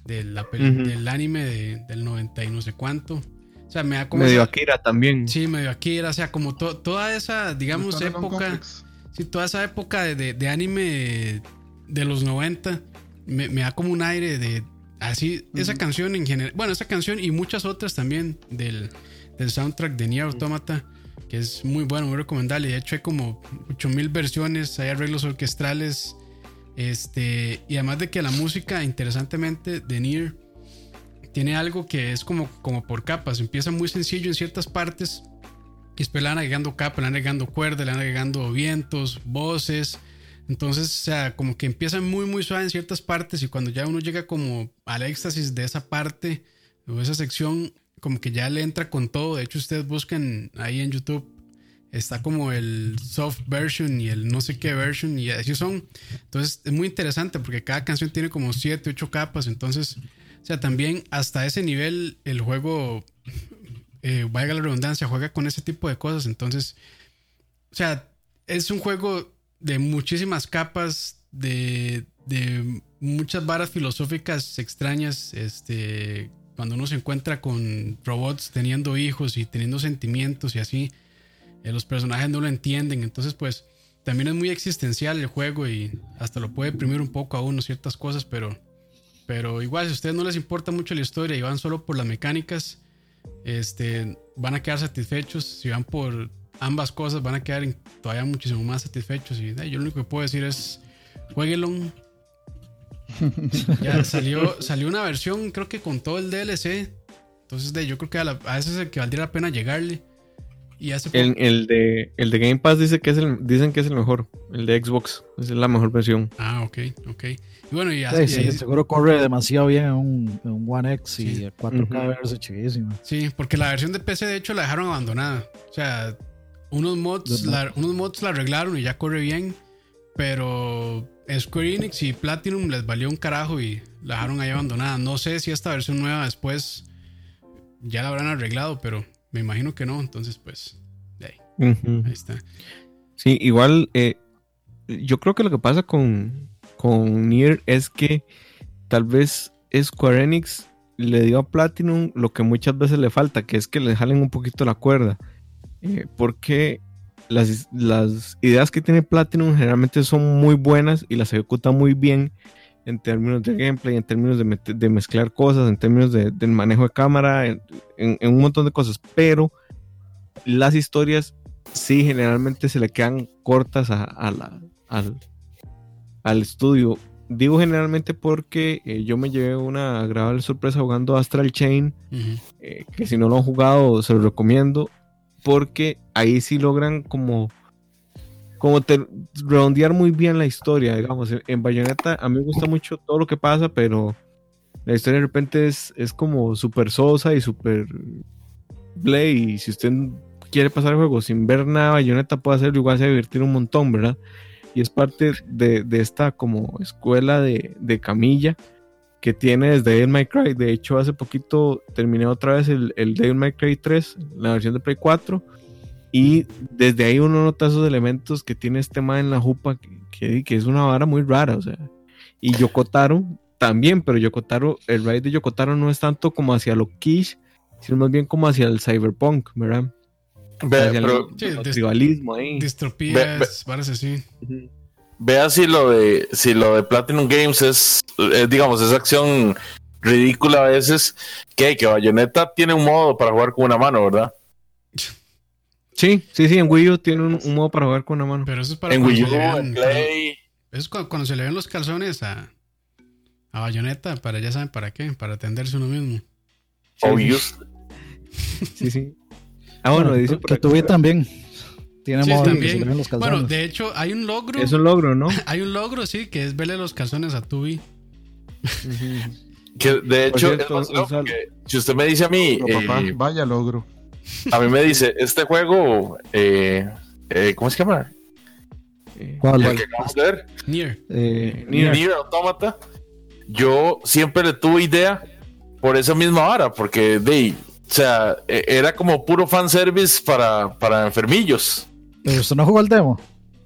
de la del anime de- del 90 y no sé cuánto. O sea, me da como... Medio esa- Akira también. Sí, medio Akira, o sea, como to- toda esa, digamos, época... Sí, toda esa época de, de- de anime de los 90 me, me da como un aire de así, esa canción en general, bueno, esa canción y muchas otras también del, del soundtrack de Nier Automata, que es muy bueno, muy recomendable. De hecho, hay como 8000 versiones, hay arreglos orquestrales, este, y además de que la música, interesantemente, de Nier tiene algo que es como, como por capas, empieza muy sencillo en ciertas partes y después le van agregando capa, le van agregando cuerda, le van agregando vientos, voces. Entonces, o sea, como que empieza muy, muy suave en ciertas partes y cuando ya uno llega como al éxtasis de esa parte o esa sección, como que ya le entra con todo. De hecho, ustedes buscan ahí en YouTube, está como el soft version y el no sé qué version y así son. Entonces, es muy interesante porque cada canción tiene como 7, 8 capas. Entonces, o sea, también hasta ese nivel el juego eh, valga la redundancia, juega con ese tipo de cosas. Entonces, o sea, es un juego de muchísimas capas, de, de muchas varas filosóficas extrañas. Este, cuando uno se encuentra con robots teniendo hijos y teniendo sentimientos y así, eh, los personajes no lo entienden. Entonces, pues, también es muy existencial el juego y hasta lo puede deprimir un poco a uno ciertas cosas, pero, pero igual, si a ustedes no les importa mucho la historia y van solo por las mecánicas, este, van a quedar satisfechos. Si van por ambas cosas, van a quedar todavía muchísimo más satisfechos. Y eh, yo lo único que puedo decir es: jueguenlo. ya salió, salió una versión, creo que con todo el DLC. Entonces, de, yo creo que a, la- a ese es el que valdría la pena llegarle. Y hace poco- El, el de, el de Game Pass dice que es el, dicen que es el mejor. El de Xbox. Esa es la mejor versión. Ah, ok, ok. Y bueno, y, hace- sí, y- seguro corre demasiado bien en un, en un One X y Sí. a 4K Ujú. verse chivísimo. Sí, porque la versión de PC de hecho la dejaron abandonada. O sea, unos mods, la, unos mods la arreglaron y ya corre bien. Pero Square Enix y Platinum les valió un carajo y la dejaron ahí abandonada. No sé si esta versión nueva después ya la habrán arreglado, pero me imagino que no. Entonces, pues, de ahí, ahí está. Sí, igual eh, yo creo que lo que pasa con, con Nier es que tal vez Square Enix le dio a Platinum lo que muchas veces le falta, que es que le jalen un poquito la cuerda. Eh, porque las, las ideas que tiene Platinum generalmente son muy buenas y las ejecuta muy bien en términos de gameplay, en términos de, de mezclar cosas, en términos de- del manejo de cámara, en, en- en un montón de cosas, pero las historias sí generalmente se le quedan cortas a, a la- al, al estudio. Digo generalmente porque eh, yo me llevé una agradable sorpresa jugando Astral Chain, Ujú. eh, que si no lo han jugado se lo recomiendo, porque ahí sí logran como como redondear muy bien la historia, digamos. En- Bayonetta a mí me gusta mucho todo lo que pasa, pero la historia de repente es, es como súper sosa y súper play. Y si usted quiere pasar el juego sin ver nada, Bayonetta puede hacerlo igual, se divertir un montón, ¿verdad? Y es parte de, de esta como escuela de, de camilla que tiene desde Devil May Cry. De hecho, hace poquito terminé otra vez el, el Devil May Cry 3, la versión de Play 4. Y desde ahí uno nota esos elementos que tiene este man en la jupa, que, que, que es una vara muy rara, o sea. Y Yokotaro también, pero Yokotaro, el raid de Yokotaro no es tanto como hacia lo quiche, sino más bien como hacia el cyberpunk, ¿verdad? Ve- Hacia el- pero Sí, el des- tribalismo ahí. Distropías, varas así. Vea si lo de si lo de Platinum Games es, eh, digamos, esa acción ridícula a veces que que Bayonetta tiene un modo para jugar con una mano, ¿verdad? Sí, sí, sí, en Wii U tiene un, un modo para jugar con una mano. Pero eso es para En Wii U, en Play. Eso es cuando, cuando se le ven los calzones a, a Bayonetta, para ya saben para qué, para atenderse uno mismo. Obvious. Sí, sí. Ah, bueno, Bueno, dice que tuve también. Tiene Sí, modo de que también. Bueno, de hecho, hay un logro. Es un logro, ¿no? Hay un logro, sí, que es verle los calzones a Tubi. Que de hecho, cierto, es más un loco sal- que si usted me dice a mí, Logro, papá, eh, Vaya logro. a mí me dice, este juego, eh, eh, ¿cómo se llama? ¿Cuál? El que acabamos de ver, Nier. eh, Nier, Nier. Automata. Yo siempre le tuve idea por esa misma vara, porque de, o sea, e- era como puro fanservice para, para enfermillos. Pero usted no jugó el demo.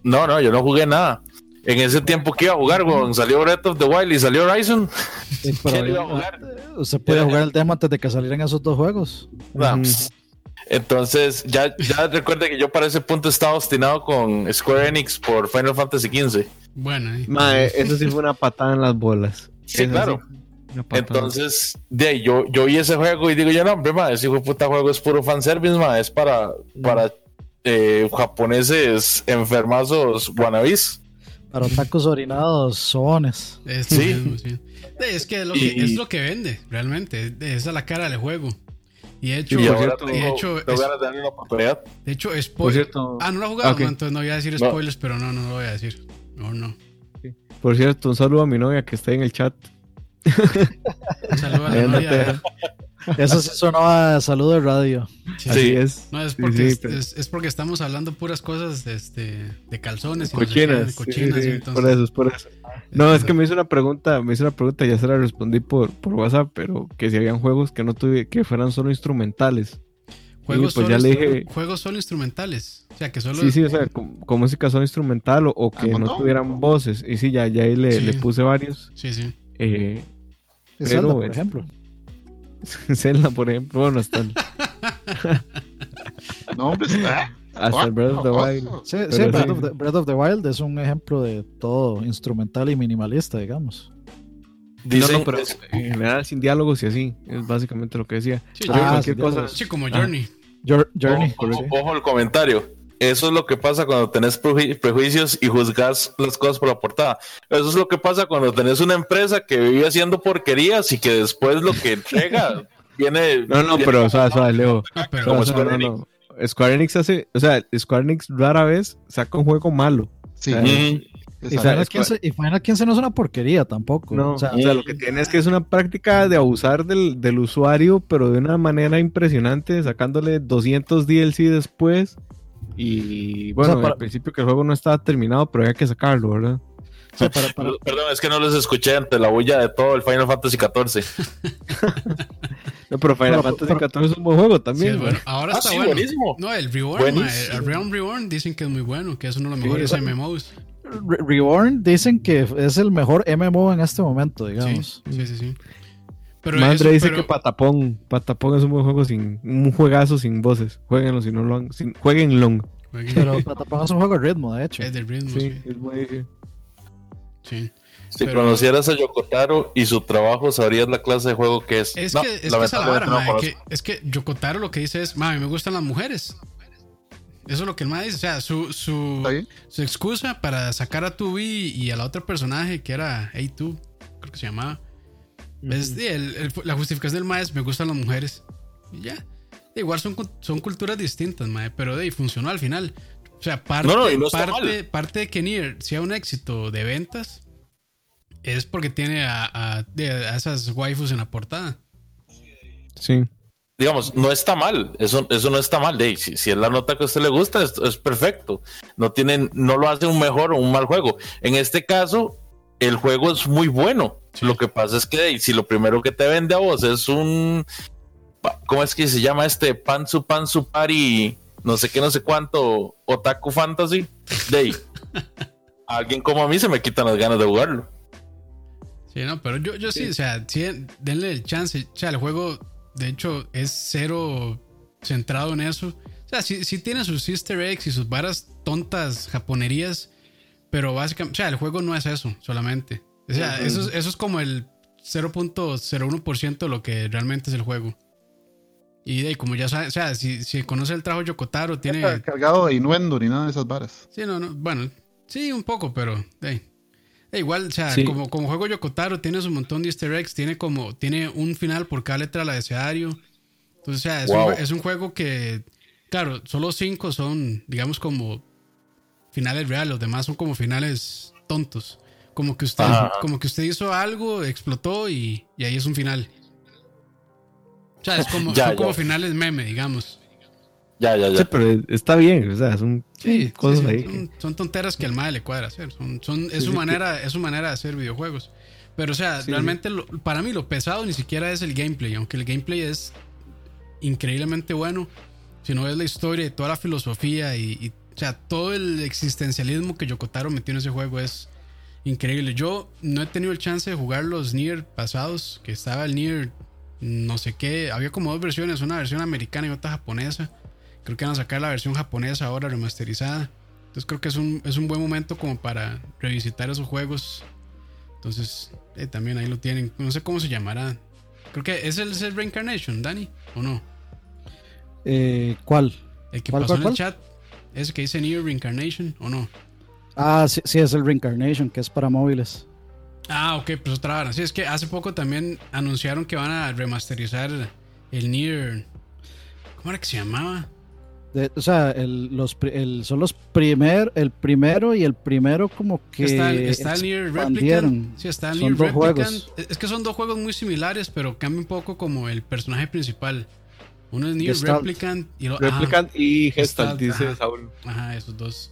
No, no, yo no jugué nada. En ese tiempo que iba a jugar, weón, salió Breath of the Wild y salió Horizon. Sí, pero ¿Quién iba a jugar? usted podía jugar el demo antes de que salieran esos dos juegos. Nah. Entonces, ya, ya recuerde que yo para ese punto estaba obstinado con Square Enix por Final Fantasy XV. Bueno, ahí. Mae, eso sí fue una patada en las bolas. Sí, Eso claro. patada. Entonces, de ahí, yo, yo vi ese juego y digo, yo no, hombre, ma, ese puta juego es puro fanservice, ma, es para, para eh, japoneses enfermazos wannabes. Para tacos orinados, sones. Es, Sí. mismo, sí. De- es que es lo que, Y- es lo que vende, realmente. Esa es la cara del juego. Y de hecho, Y por ahora cierto, de hecho, es- una oportunidad. de hecho, spoiler. cierto, Ah, no lo he jugado, entonces no voy a decir No. spoilers, pero no, no lo voy a decir. No, no. por cierto, un saludo a mi novia que está en el chat. Un saludo a la novia. Eso sí sonó a saludo de radio. Sí. Así es. No, es porque, sí, es, pero- es- es porque estamos hablando puras cosas de, este, de calzones. y no sé qué, Cochinas. y entonces- por eso, es por eso. No, es que me hizo una pregunta, me hizo una pregunta, ya se la respondí por, por WhatsApp, pero que si habían juegos que no tuve, que fueran solo instrumentales. Juegos, pues solo ya le instru- dije- juegos solo instrumentales. O sea, que solo. Sí, sí, o sea, con, con música solo instrumental o, o que Ah, no tuvieran voces. Y sí, ya, ya ahí le, Sí. le puse varios. Sí, sí. Eh, Es Pero, Zelda, por ejemplo. Zelda, por ejemplo, bueno, hasta el, No, hombre, está. hasta el Breath of the Wild. Sí, Breath, sí. Of the, Breath of the Wild es un ejemplo de todo instrumental y minimalista, digamos. Dicen, no, no, pero en general sin diálogos y así, es básicamente lo que decía. Sí, Ah, cualquier cosa. sí, como Ah. Journey. Jour- Journey. ojo, ojo el comentario. Eso es lo que pasa cuando tenés preju- prejuicios y juzgas las cosas por la portada. Eso es lo que pasa cuando tenés una empresa que vive haciendo porquerías y que después lo que entrega viene. No, no, pero, o sea, o sea, Leo. Pero Como o sea, Square no, no. Square Enix hace, o sea, Square Enix rara vez saca un juego malo. Sí, Mm, Y. Final, es 15, y Final 15 no es una porquería tampoco. No, O sea, o sea, lo que tiene es que es una práctica de abusar del, del usuario, pero de una manera impresionante, sacándole 200 DLC después. Y bueno, O sea, para- al principio que el juego no estaba terminado, pero había que sacarlo, ¿verdad? o sea, para- para- Perdón, es que no los escuché ante la bulla de todo el Final Fantasy XIV. No, pero Final Pero- Fantasy XIV es un buen juego sí, también. es bueno. Ahora Ah, está sí, bueno. buenísimo. No, el Reborn, ma, el Realm Reborn dicen que es muy bueno, que es uno de los Sí, mejores sea, MMOs. Re- Reborn dicen que es el mejor MMO en este momento, Sí, digamos. sí, sí. sí. Pero Mandre eso- dice pero- que Patapón, Patapón es un buen juego sin, un juegazo sin voces. Jueguenlo si no lo han, sin, jueguen long. Pero Patapón es un juego de ritmo, de hecho. es del ritmo, Sí, sí. es buenísimo. sí. Si Pero- conocieras a Yokotaro y su trabajo, sabrías la clase de juego que es. Es No, que es, que es la vara, que- es que Yokotaro lo que dice es, mami, me gustan las mujeres. Eso es lo que el mae dice. O sea, su, su, excusa para sacar a Tubi y a la otra personaje que era A2, creo que se llamaba. Es, sí, el- el- la justificación del mae es, me gustan las mujeres. Y ya. Igual son, son culturas distintas, mae, pero de funcionó al final. O sea, parte, No, no, no parte, parte de que Nier sea un éxito de ventas es porque tiene a, a- a esas waifus en la portada. Sí. digamos, no está mal, eso, eso no está mal. de ahí, si, si es la nota que a usted le gusta, es, es perfecto. No tienen, no lo hace un mejor o un mal juego. En este caso, el juego es muy bueno. Lo que pasa es que si lo primero que te vende a vos es un ¿cómo es que se llama este? Pansu Pansu Party, no sé qué, no sé cuánto, Otaku Fantasy, de ahí. a alguien como a mí se me quitan las ganas de jugarlo. Sí, no, pero yo, yo sí, o sea, sí, denle el chance. O sea, el juego, de hecho, es cero centrado en eso. O sea, sí, sí tiene sus easter eggs y sus varas tontas japonerías, pero básicamente, o sea, el juego no es eso solamente. O sea, eso, es, eso es como el 0.01% de lo que realmente es el juego. Y de ahí, como ya sabe, o sea, si, si conoce el trabajo de Yokotaro, tiene... Está cargado de innuendo ni nada de esas varas. Sí, no, no, bueno, sí, un poco, pero. Eh, igual, o sea, Sí. como, como juego Yokotaro tiene un montón de easter eggs, tiene como, tiene un final por cada letra del abecedario. Entonces, o sea, es, Wow. un, es un juego que, claro, solo cinco son, digamos, como finales reales, los demás son como finales tontos. Como que usted, Ajá. como que usted hizo algo, explotó y, y ahí es un final. O sea, es como, Ya, son como ya. finales meme, digamos. Ya, ya, ya. Sí, pero está bien, o sea, son Sí, cosas sí, sí, ahí. Son, son tonteras que al madre le cuadra hacer. Son, son, es, su sí, manera, es su manera de hacer videojuegos. Pero, o sea, Sí, realmente lo- para mí lo pesado ni siquiera es el gameplay, aunque el gameplay es increíblemente bueno, sino es la historia y toda la filosofía y, y, o sea, todo el existencialismo que Yokotaro metió en ese juego es increíble. Yo no he tenido el chance de jugar los Nier pasados, que estaba el Nier no sé qué, había como dos versiones, una versión americana y otra japonesa. Creo que van a sacar la versión japonesa ahora remasterizada. Entonces creo que es un, es un buen momento como para revisitar esos juegos. Entonces eh, también ahí lo tienen. No sé cómo se llamará. Creo que es el, es el Reincarnation, Dani, ¿o no? Eh, ¿Cuál? El que ¿Cuál, pasó cuál, en cuál? el chat. Ese que dice Near Reincarnation, ¿o no? Ah, sí, sí, es el Reincarnation, que es para móviles. Ah, ok, pues otra vara. Sí, es que hace poco también anunciaron que van a remasterizar el Near. ¿Cómo era que se llamaba? De- o sea, el, los, pri- el- son los primer, el primero y el primero como que está, está el Near expandieron. Replicant. Sí, está el Son dos Replicant. juegos. Es que son dos juegos muy similares, pero cambia un poco como el personaje principal. Uno es Gestalt. Replicant y lo, ajá, Replicant y Gestalt, Gestalt, dice ajá. Saúl. ajá, esos dos.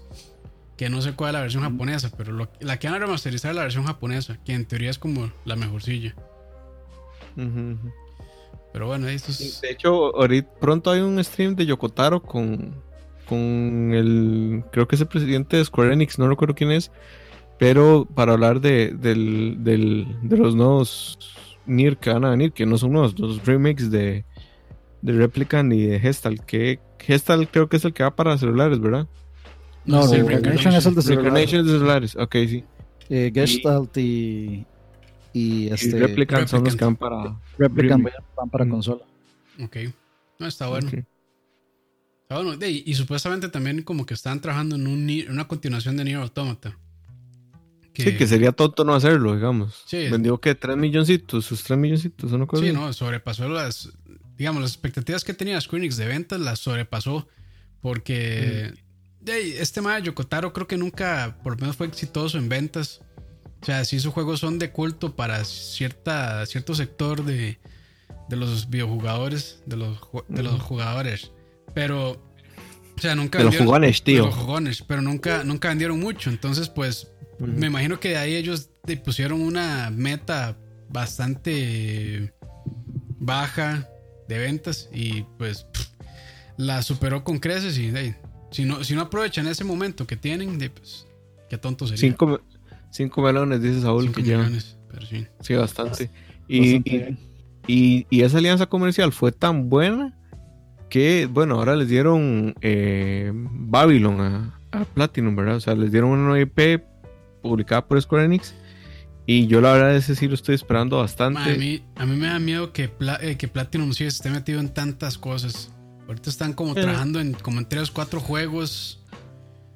Que no sé cuál es la versión japonesa, pero lo- la que van a remasterizar es la versión japonesa, que en teoría es como la mejorcilla. Ujú. Pero bueno, esto es. De hecho, ahorita pronto hay un stream de Yokotaro con, con el, creo que es el presidente de Square Enix, no recuerdo quién es, pero para hablar de, del, del- de los nuevos Nier que van a venir, que no son nuevos, los remakes de, de Replicant y de Gestalt, que Gestalt creo que es el que va para celulares, ¿verdad? No, el Reincarnation es el de celular. Reincarnation es de celulares, ok, sí. Eh, Gestalt y, y Y este Replicant son los que van para... Replicant van para Mm. consola. Ok. No, está bueno. Está bueno. Y, supuestamente también como que están trabajando en un, una continuación de Nier Automata. Sí, que sería tonto no hacerlo, digamos. Sí. Vendió que 3 milloncitos, sus 3 milloncitos, cosa Sí, así. no, sobrepasó las, digamos, las expectativas que tenía Square Enix de ventas, las sobrepasó. Porque de ahí, este de Yokotaro creo que nunca, por lo menos fue exitoso en ventas. O sea, sí sus juegos son de culto para cierta, cierto sector de, de los videojugadores, de los, de los jugadores. Pero, o sea, nunca De los vendieron- jugones, de tío. los jugones, pero nunca, nunca vendieron mucho. Entonces, pues, me imagino que de ahí ellos pusieron una meta bastante baja de ventas y pues pff, la superó con creces y de si no, si no aprovechan ese momento que tienen, de, pues, que qué tonto sería. Cinco, cinco melones, dice Saúl, Cinco que lleva. millones, pero sí. Sí, bastante. Y, Bastante y- y esa alianza comercial fue tan buena que, bueno, ahora les dieron eh, Babylon a, a Platinum, ¿verdad? O sea, les dieron una IP publicada por Square Enix. Y yo la verdad es sí lo estoy esperando bastante. Ma, a, mí, a mí me da miedo que, Pla- eh, que Platinum sí esté metido en tantas cosas. Ahorita están como trabajando en como en tres, cuatro juegos.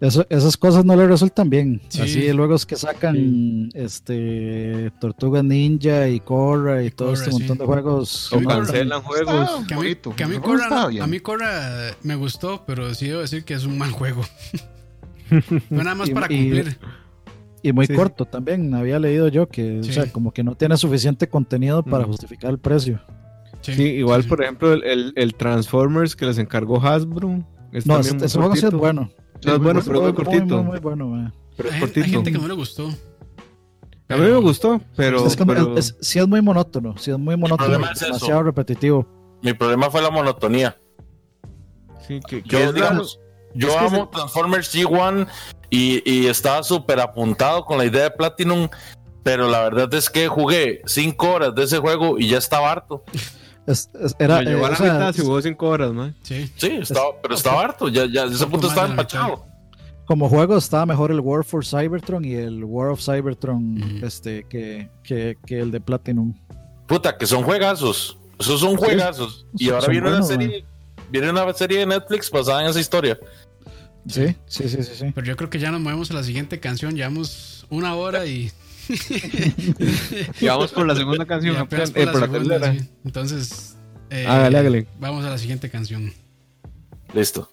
Eso- esas cosas no le resultan bien. Sí. Así luego es que sacan este Tortuga Ninja y Korra y, todo Korra, este montón sí. de juegos. o cancelan juegos. Que a mí, que a mí Korra, a mí me gustó, pero sí debo decir que es un mal juego. Fue nada más Y- para cumplir. Y muy Sí. corto también. Había leído yo que, Sí. o sea, como que no tiene suficiente contenido para Mm. justificar el precio. Sí, Sí, igual, sí, por ejemplo, el, el- el Transformers que les encargó Hasbro. Es No, también ese muy ese juego sí es bueno. No, es bueno, pero muy Muy, cortito. muy, muy bueno, man. Pero es Hay, hay cortito. gente que no le gustó. A mí me gustó, pero. es que pero- es- sí es muy monótono, sí es muy monótono, es eso. demasiado repetitivo. Mi problema fue la monotonía. sí, que, que Yo, es digamos, yo Es que amo Transformers G1 y, y estaba súper apuntado con la idea de Platinum, pero la verdad es que jugué cinco horas de ese juego y ya estaba harto. Es- es- era, Me llegó eh, a la o sea, mitad si jugó cinco horas, man. Sí. Sí, estaba, pero estaba harto, ya, ya a ese punto estaba empachado. como juego estaba mejor el War for Cybertron y el War of Cybertron este, que, que, que el de Platinum. Puta, que son juegazos. Esos son juegazos. y son- ahora son viene una serie, viene una serie de Netflix basada en esa historia. Sí, sí, sí, sí. sí. Pero yo creo que ya nos movemos a la siguiente canción. Llevamos una hora y. Y vamos por la segunda canción, eh, por la segunda, sí. Entonces. eh, Hágale, hágale. Vamos a la siguiente canción. Listo.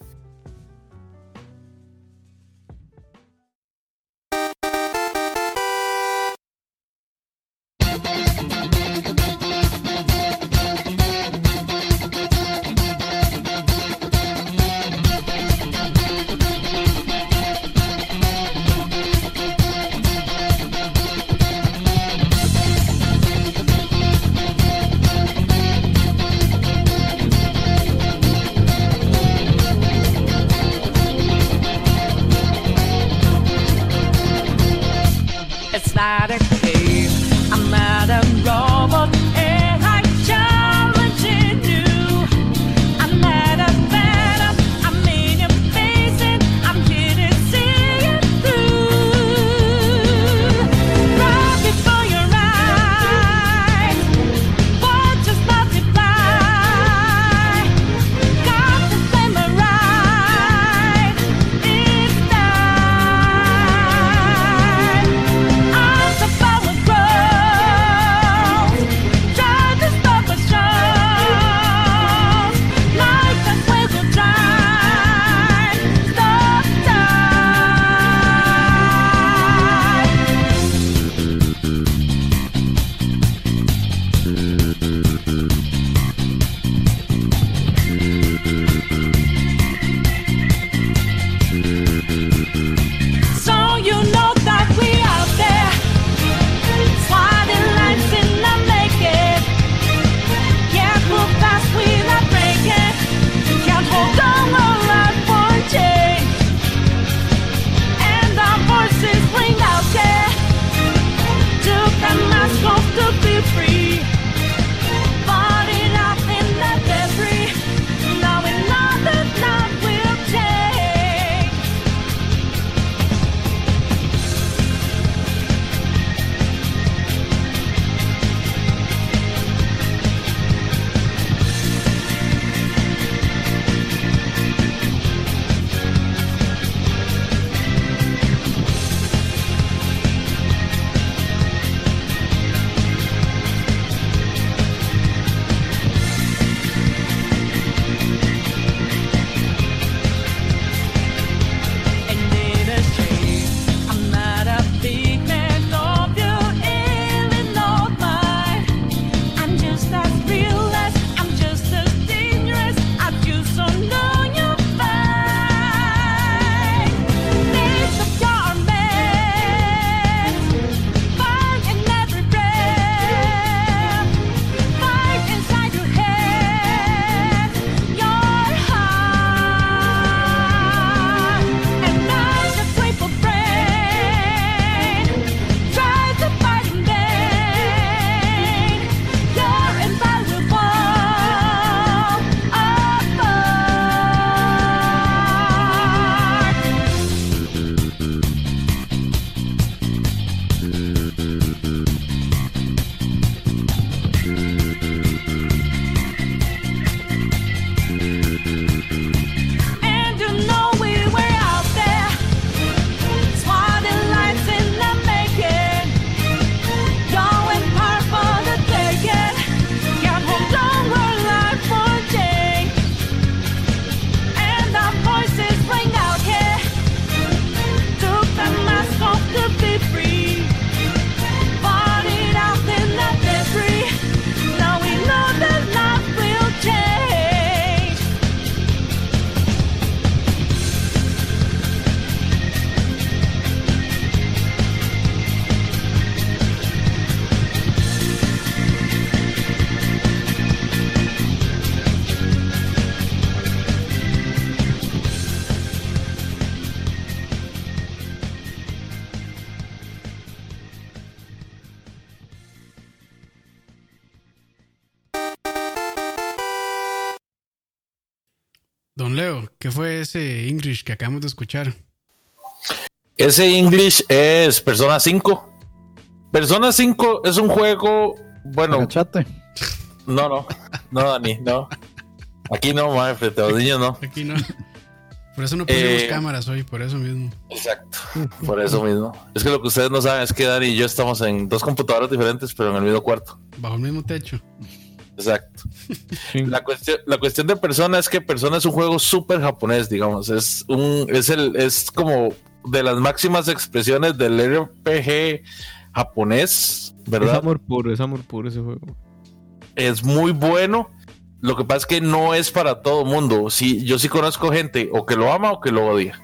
Fue ese English que acabamos de escuchar? Ese English es Persona 5. Persona 5 es un juego, bueno, Agachate. no, no, no, Dani, no. Aquí no, madre, frente a los niños no. Aquí no. Por eso no pusimos Eh, cámaras hoy, por eso mismo. Exacto, por eso mismo. Es que lo que ustedes no saben es que Dani y yo estamos en dos computadoras diferentes, pero en el mismo cuarto. Bajo el mismo techo. Exacto. Sí. La cuestión, la cuestión de Persona es que Persona es un juego súper japonés, digamos. Es un, es el, es como de las máximas expresiones del RPG japonés, Es ¿verdad? amor puro, es amor puro ese juego. Es muy bueno. Lo que pasa es que no es para todo mundo. Sí, yo sí conozco gente o que lo ama o que lo odia.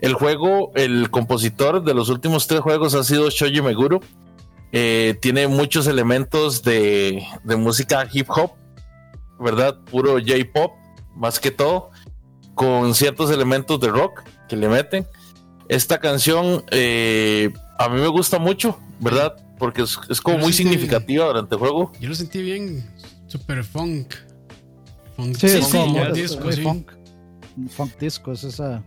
El juego, el compositor de los últimos tres juegos ha sido Shoji Meguro. Eh, tiene muchos elementos de, de música hip hop, ¿verdad? Puro J-pop, más que todo, con ciertos elementos de rock que le meten. Esta canción eh, a mí me gusta mucho, ¿verdad? Porque es, es como muy significativa durante el juego. Yo lo sentí bien super funk. Funk, Sí, Sí, disco, muy sí. funk. Funk disco, es esa.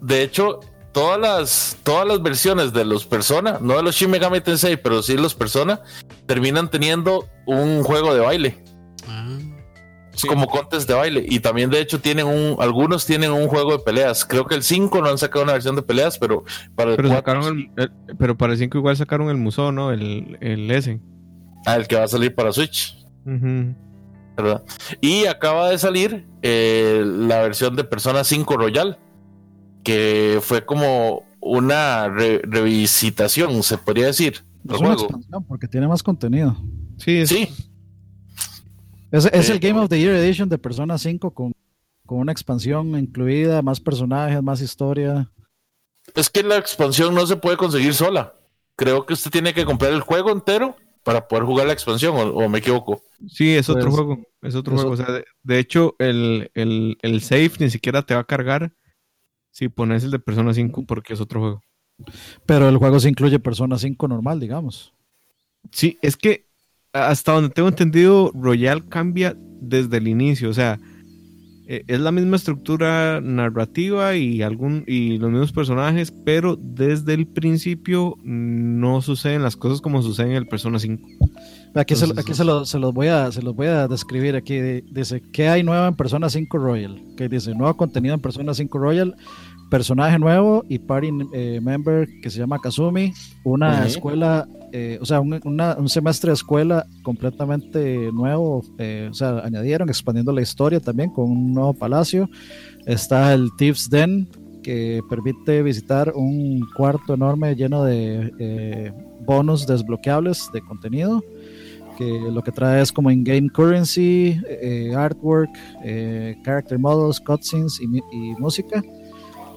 De hecho, todas las, todas las versiones de los Persona, no de los Shin Megami Tensei, pero sí los Persona, terminan teniendo un juego de baile. Ah, Es Sí. como contes de baile. Y también, de hecho, tienen un, algunos tienen un juego de peleas. Creo que el 5 no han sacado una versión de peleas, pero para el Pero 4, sacaron el, el- pero para el 5 igual sacaron el museo, ¿no? El, el S. ah, el que va a salir para Switch. ¿verdad? Y acaba de salir eh, la versión de Persona 5 Royal, que fue como una re- revisitación, se podría decir, Es una expansión porque tiene más contenido. Sí, es, Sí, Es, es Eh, el Game of the Year Edition de Persona 5 con, con una expansión incluida, más personajes, más historia. es que la expansión no se puede conseguir sola. Creo que usted tiene que comprar el juego entero para poder jugar la expansión, o, o me equivoco. sí, es otro Pues, juego. Es otro es juego. O sea, de, de hecho, el, el, el save ni siquiera te va a cargar si pones el de Persona 5 porque es otro juego. Pero el juego se incluye Persona 5 normal, digamos. Sí, es que hasta donde tengo entendido, Royal cambia desde el inicio. O sea, eh, es la misma estructura narrativa y, algún, y los mismos personajes, pero desde el principio no suceden las cosas como suceden en el Persona 5. Aquí, se, Entonces, aquí se, lo- se los voy a, se los voy a describir. Aquí dice, ¿qué hay nuevo en Persona 5 Royal? Que dice, nuevo contenido en Persona 5 Royal, personaje nuevo y party eh, member que se llama Kazumi, una escuela, eh, o sea, un, una- un semestre de escuela completamente nuevo, eh, o sea, añadieron, expandiendo la historia también con un nuevo palacio. Está el Thieves Den, que permite visitar un cuarto enorme lleno de eh, bonos desbloqueables de contenido que lo que trae es como in-game currency, eh, artwork, eh, character models, cutscenes y, y música.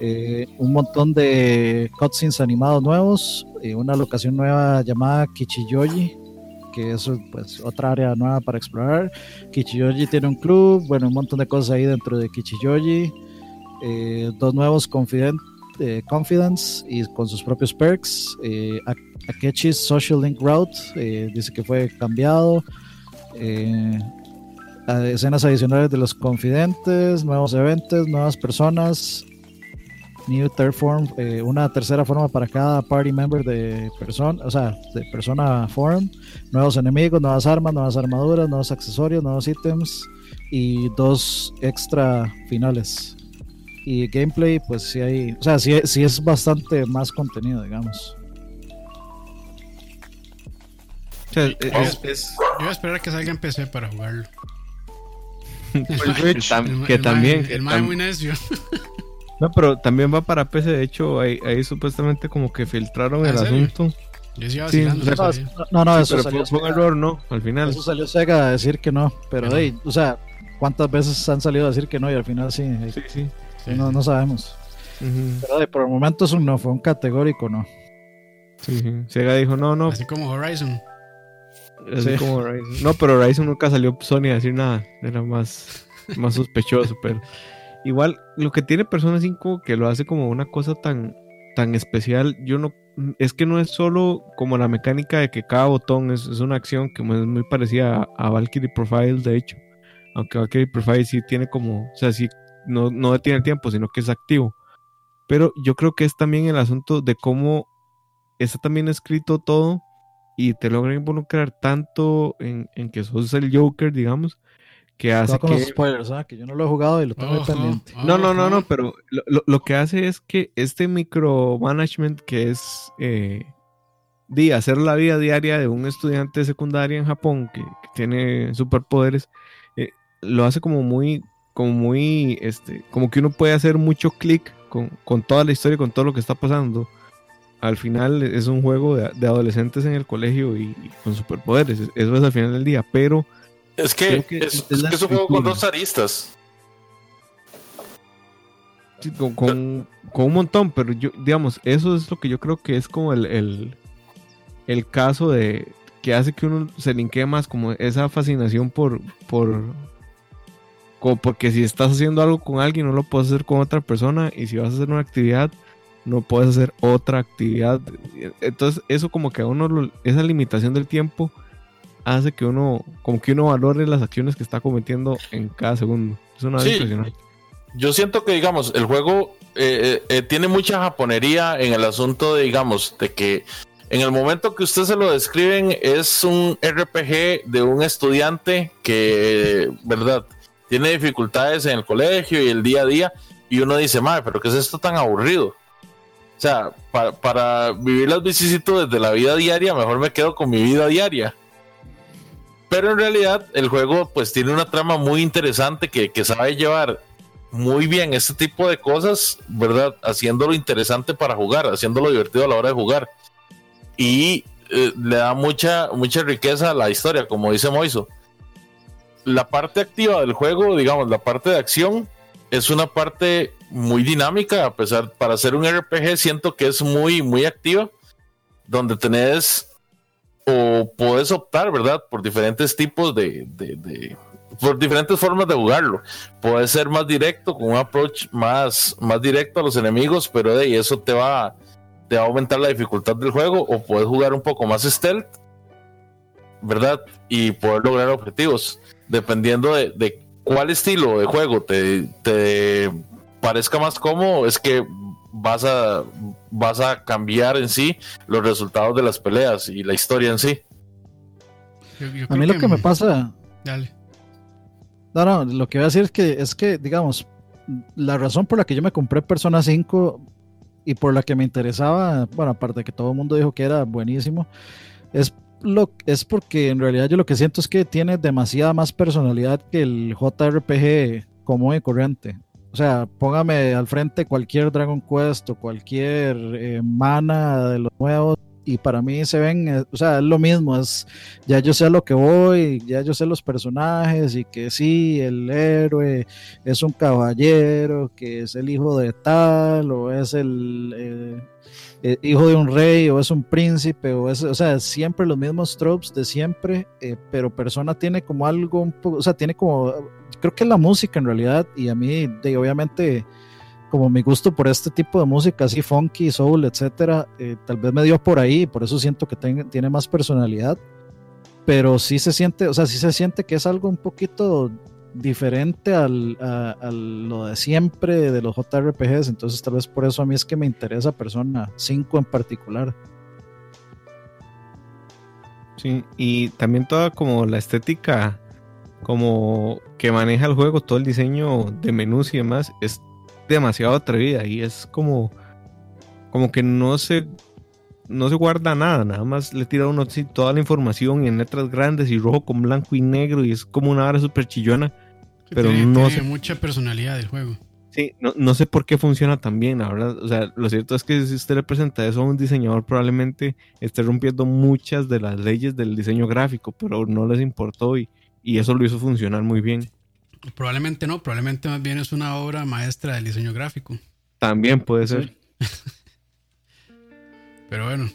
Eh, un montón de cutscenes animados nuevos, eh, una locación nueva llamada Kichiyoji, que es pues, otra área nueva para explorar. Kichiyoji tiene un club, bueno, un montón de cosas ahí dentro de Kichiyoji. Eh, dos nuevos confident, eh, Confidence y con sus propios perks. Eh, Ak- Akechi's Social Link Route dice que fue cambiado. Escenas adicionales de los confidentes, nuevos eventos, nuevas personas. New third form, eh, una tercera forma para cada party member de persona, o sea, de persona form, nuevos enemigos, nuevas armas, nuevas armaduras, nuevos accesorios, nuevos ítems y dos extra finales. Y gameplay, pues sí hay, o sea, sí, sí es bastante más contenido, digamos. O sea, es, es- yo voy a esperar a que salga en PC para jugarlo. que tam- El que el también. El que mae tam- muy necio. no, pero también va para PC. De hecho, ahí, ahí supuestamente como que filtraron ¿Ah, el serio? asunto. Yo Sí, no No, no, eso pero salió, fue, un error, ¿no? Al final. eso salió Sega a decir que no, pero hey, o sea, ¿cuántas veces han salido a decir que no y al final sí? hey, Sí, sí. Sí, no, sí. no sabemos. Ujú. Pero hey, por el momento es un no, fue un categórico no. Sí, sí. Sega dijo, no, no. Así como Horizon. Así Sí. como Horizon. No, pero Horizon nunca salió Sony a decir nada. Era más, más sospechoso, pero igual lo que tiene Persona 5 que lo hace como una cosa tan, tan especial, yo no es que no es solo como la mecánica de que cada botón es, es una acción que es muy parecida a, Valkyrie Profile, de hecho. Aunque Arcade Profile sí tiene como, o sea, sí no, no detiene el tiempo, sino que es activo. Pero yo creo que es también el asunto de cómo está también escrito todo y te logra involucrar tanto en, en que sos el Joker, digamos, que hace Cuidado con que... los spoilers, ¿ah? que yo no lo he jugado y lo tengo ahí Ojo, pendiente. No, no, no, no, pero lo, lo- lo que hace es que este micromanagement que es eh, de hacer la vida diaria de un estudiante de secundaria en Japón que, que tiene superpoderes, eh, lo hace como muy, como muy, este, como que uno puede hacer mucho clic con, con toda la historia, con todo lo que está pasando. Al final es un juego de, de adolescentes en el colegio y, y con superpoderes, eso es al final del día, pero Es que, que es, es es la que es un juego con dos aristas. Sí, con, con- con un montón, pero yo, digamos, eso es lo que yo creo que es como el, el, el caso de que hace que uno se linkee más como esa fascinación por, por como porque si estás haciendo algo con alguien no lo puedes hacer con otra persona y si vas a hacer una actividad no puedes hacer otra actividad entonces eso como que a uno lo- esa limitación del tiempo hace que uno como que uno valore las acciones que está cometiendo en cada segundo es una Sí. impresionante Yo siento que, digamos, el juego eh, eh, eh, tiene mucha japonería en el asunto de, digamos, de que en el momento que usted se lo describen es un RPG de un estudiante que, ¿verdad? Tiene dificultades en el colegio y el día a día y uno dice, madre, pero ¿qué es esto tan aburrido? O sea, pa- para vivir las vicisitudes de la vida diaria, mejor me quedo con mi vida diaria. Pero en realidad el juego pues tiene una trama muy interesante que, que sabe llevar muy bien este tipo de cosas, ¿verdad? Haciéndolo interesante para jugar, haciéndolo divertido a la hora de jugar. Y eh, le da mucha, mucha riqueza a la historia, como dice Moiso. La parte activa del juego, digamos, la parte de acción, es una parte muy dinámica, a pesar, para ser un RPG, siento que es muy, muy activa, donde tenés o puedes optar, ¿verdad? Por diferentes tipos de, de- por diferentes formas de jugarlo. Puede ser más directo, con un approach más, más directo a los enemigos, pero de ahí eso te va, te va a aumentar la dificultad del juego, o puedes jugar un poco más stealth, ¿verdad? Y poder lograr objetivos, dependiendo de, de cuál estilo de juego te, te parezca más cómodo, es que vas a, vas a cambiar en sí los resultados de las peleas y la historia en sí. Yo- yo A mí lo que me pasa, Dale. No, no, lo que voy a decir es que, es que, digamos, la razón por la que yo me compré Persona 5 y por la que me interesaba, bueno, aparte de que todo el mundo dijo que era buenísimo, es, lo, es porque en realidad yo lo que siento es que tiene demasiada más personalidad que el JRPG común y corriente. O sea, póngame al frente cualquier Dragon Quest o cualquier eh, mana de los nuevos y para mí se ven, eh, o sea, es lo mismo, es ya yo sé a lo que voy, ya yo sé los personajes y que sí, el héroe es un caballero, que es el hijo de tal, o es el eh, eh, hijo de un rey, o es un príncipe, o es, o sea, siempre los mismos tropes de siempre, eh, pero Persona tiene como algo un poco, o sea, tiene como, creo que es la música en realidad, y a mí, de, obviamente, como mi gusto por este tipo de música, así funky, soul, etcétera, eh, tal vez me dio por ahí, por eso siento que tiene más personalidad, pero sí se siente, o sea, sí se siente que es algo un poquito diferente al, a, lo de siempre de los JRPGs, entonces tal vez por eso a mí es que me interesa Persona 5 en particular. Sí, y también toda como la estética como que maneja el juego, todo el diseño de menús y demás es demasiado atrevida y es como como que no se no se guarda nada, nada más le tira uno toda la información en letras grandes y rojo con blanco y negro y es como una hora súper chillona. Pero tiene, no tiene sé- mucha personalidad el juego. Sí, no, no sé por qué funciona tan bien, la verdad. O sea, lo cierto es que si usted le presenta eso a un diseñador, probablemente esté rompiendo muchas de las leyes del diseño gráfico, pero no les importó y, y eso lo hizo funcionar muy bien. Probablemente no, probablemente más bien es una obra maestra del diseño gráfico. También puede ser. Pero bueno,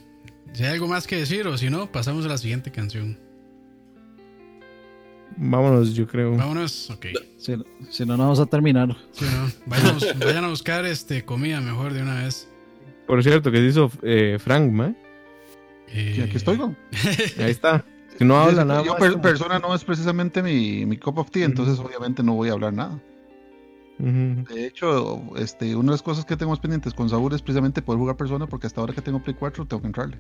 si hay algo más que decir o si no, pasamos a la siguiente canción. Vámonos, yo creo. Vámonos, ok. Si, si no, no vamos a terminar. Sí, no, vayan, a vayan a buscar este comida mejor de una vez. Por cierto, que se hizo eh, Frank, ¿ma? Eh, Y aquí estoy, ¿no? Ahí está. Si no habla Yo- nada yo más, persona no es precisamente mi, mi cup of tea, entonces obviamente no voy a hablar nada. De hecho, este, una de las cosas que tenemos pendientes con Saúl es precisamente poder jugar persona, porque hasta ahora que tengo Play 4 tengo que entrarle.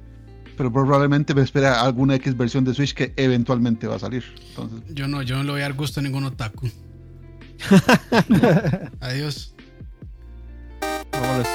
Pero probablemente me espera alguna X versión de Switch que eventualmente va a salir. Entonces, Yo no, yo no le voy a dar gusto a ningún otaku. Adiós. Vámonos.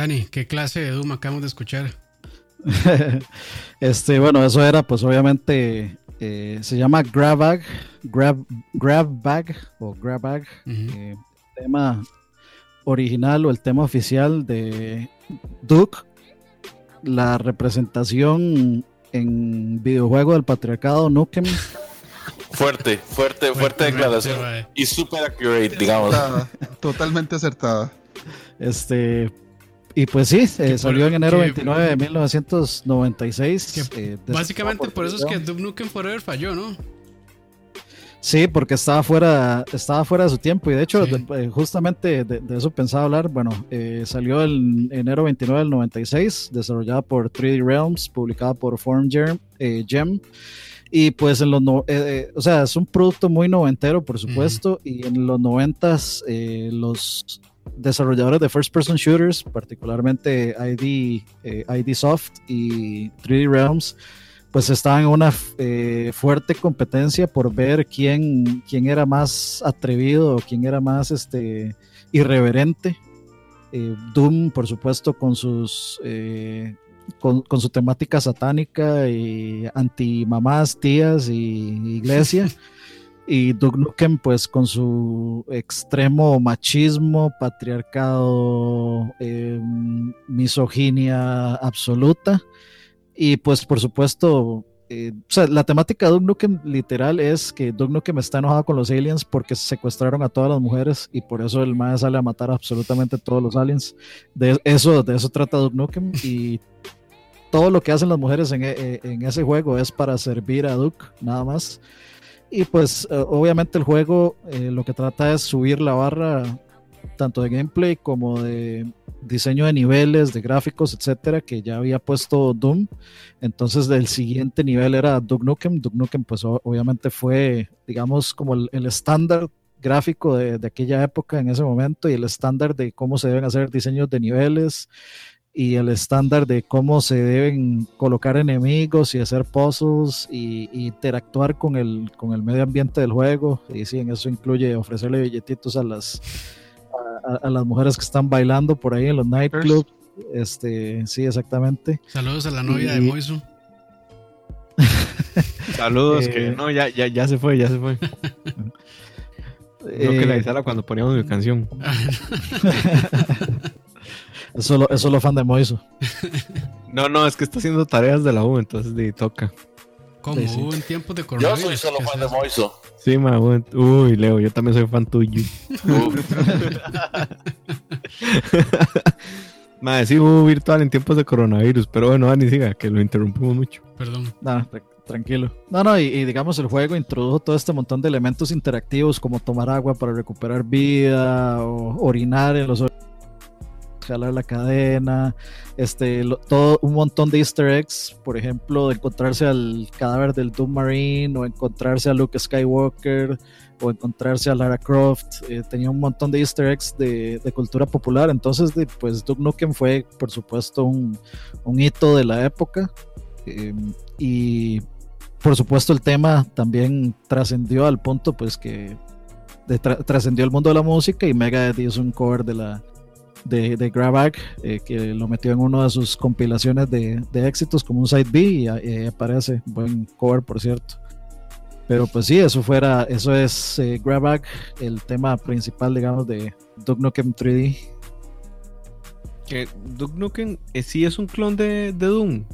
Dani, ¿qué clase de Doom acabamos de escuchar? este, bueno, eso era, pues obviamente eh, se llama Grab Bag, Grab, Grab Bag o Grab Bag, Ujú. eh, tema original o el tema oficial de Duke, la representación en videojuego del patriarcado Nukem. Fuerte, fuerte, fuerte declaración. Fuerte, Y super accurate, digamos. acertada, totalmente acertada. Este, y pues sí, eh, por- salió en enero que- 29 de 1996. Que eh, Básicamente por por eso es que. Duke Nukem Forever falló, ¿no? Sí, porque estaba fuera, estaba fuera de su tiempo y de hecho Sí. de- eh, justamente de, de eso pensaba hablar. Bueno, eh, salió el enero 29 del 96, desarrollada por 3D Realms, publicada por Form Gem, eh, Gem. Y pues en los, no- eh, o sea, es un producto muy noventero, por supuesto, y en los noventas los desarrolladores de first person shooters, particularmente ID, eh, ID Soft y 3D Realms, pues estaban en una eh, fuerte competencia por ver quién, quién era más atrevido quién era más este, irreverente. Eh, Doom, por supuesto, con sus con su temática satánica y anti mamás, tías y iglesia. y Duke Nukem, pues con su extremo machismo, patriarcado, eh, misoginia absoluta. Y pues por supuesto, eh, o sea, la temática de Duke Nukem literal es que Duke Nukem está enojado con los aliens porque secuestraron a todas las mujeres y por eso el mae sale a matar absolutamente todos los aliens. De eso, de eso trata Duke Nukem y todo lo que hacen las mujeres en, e- en ese juego es para servir a Duke, nada más. Y pues eh, obviamente el juego eh, lo que trata es subir la barra tanto de gameplay como de diseño de niveles, de gráficos, etcétera, que ya había puesto Doom. Entonces, el siguiente nivel era Duke Nukem. Duke Nukem, pues obviamente fue, digamos, como el, el estándar gráfico de, de, aquella época en ese momento y el estándar de cómo se deben hacer diseños de niveles y el estándar de cómo se deben colocar enemigos y hacer puzzles y, y interactuar con el, con el medio ambiente del juego. Y sí, en eso incluye ofrecerle billetitos a las, a, a las mujeres que están bailando por ahí en los nightclubs. Este, sí, exactamente. Saludos a la novia y, de Moiso. Saludos, eh, que no, ya, ya, ya se fue, ya se fue. no que la avisara cuando poníamos mi canción. eso, lo, eso lo fan de Moiso. No, no, es que está haciendo tareas de la U, entonces de, toca. ¿Cómo? Sí, sí. en tiempos de coronavirus. Yo soy solo fan de Moiso. Sí, ma, uy, Leo, yo también soy fan tuyo. Madre, sí hubo virtual en tiempos de coronavirus, pero bueno, Dani, siga, que lo interrumpimos mucho. Perdón. No, tranquilo. No, no, y, y, digamos, el juego introdujo todo este montón de elementos interactivos como tomar agua para recuperar vida o orinar en los jalar la cadena, este, todo un montón de easter eggs, por ejemplo, encontrarse al cadáver del Doom Marine o encontrarse a Luke Skywalker o encontrarse a Lara Croft, eh, tenía un montón de easter eggs de, de cultura popular, entonces de, pues Duke Nukem fue por supuesto un, un hito de la época. Eh, y por supuesto el tema también trascendió al punto pues que tra trascendió el mundo de la música y Megadeth hizo un cover de la de, de Grabag, eh, que lo metió en una de sus compilaciones de, de éxitos como un side B y eh, aparece, buen cover por cierto. Pero pues sí, eso fuera, eso es eh, Grabag, el tema principal, digamos, de Duke Nukem 3D. Que Duke Nukem eh, sí es un clon de, de Doom.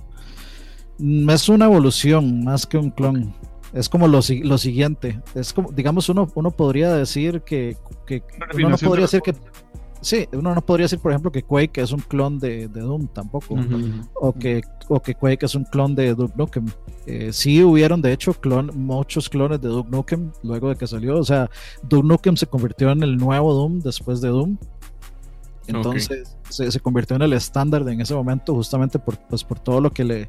Mm, Es una evolución más que un clon. Es como lo, lo siguiente. Es como, digamos, uno, uno podría decir que, que uno no podría decir que sí, uno no podría decir, por ejemplo, que Quake es un clon de, de Doom tampoco, uh -huh. o, que, o que Quake es un clon de Duke Nukem. Eh, sí hubieron, de hecho, clon, muchos clones de Duke Nukem luego de que salió. O sea, Duke Nukem se convirtió en el nuevo Doom después de Doom. Entonces okay. se, se, convirtió en el estándar en ese momento justamente por, pues, por todo lo que le,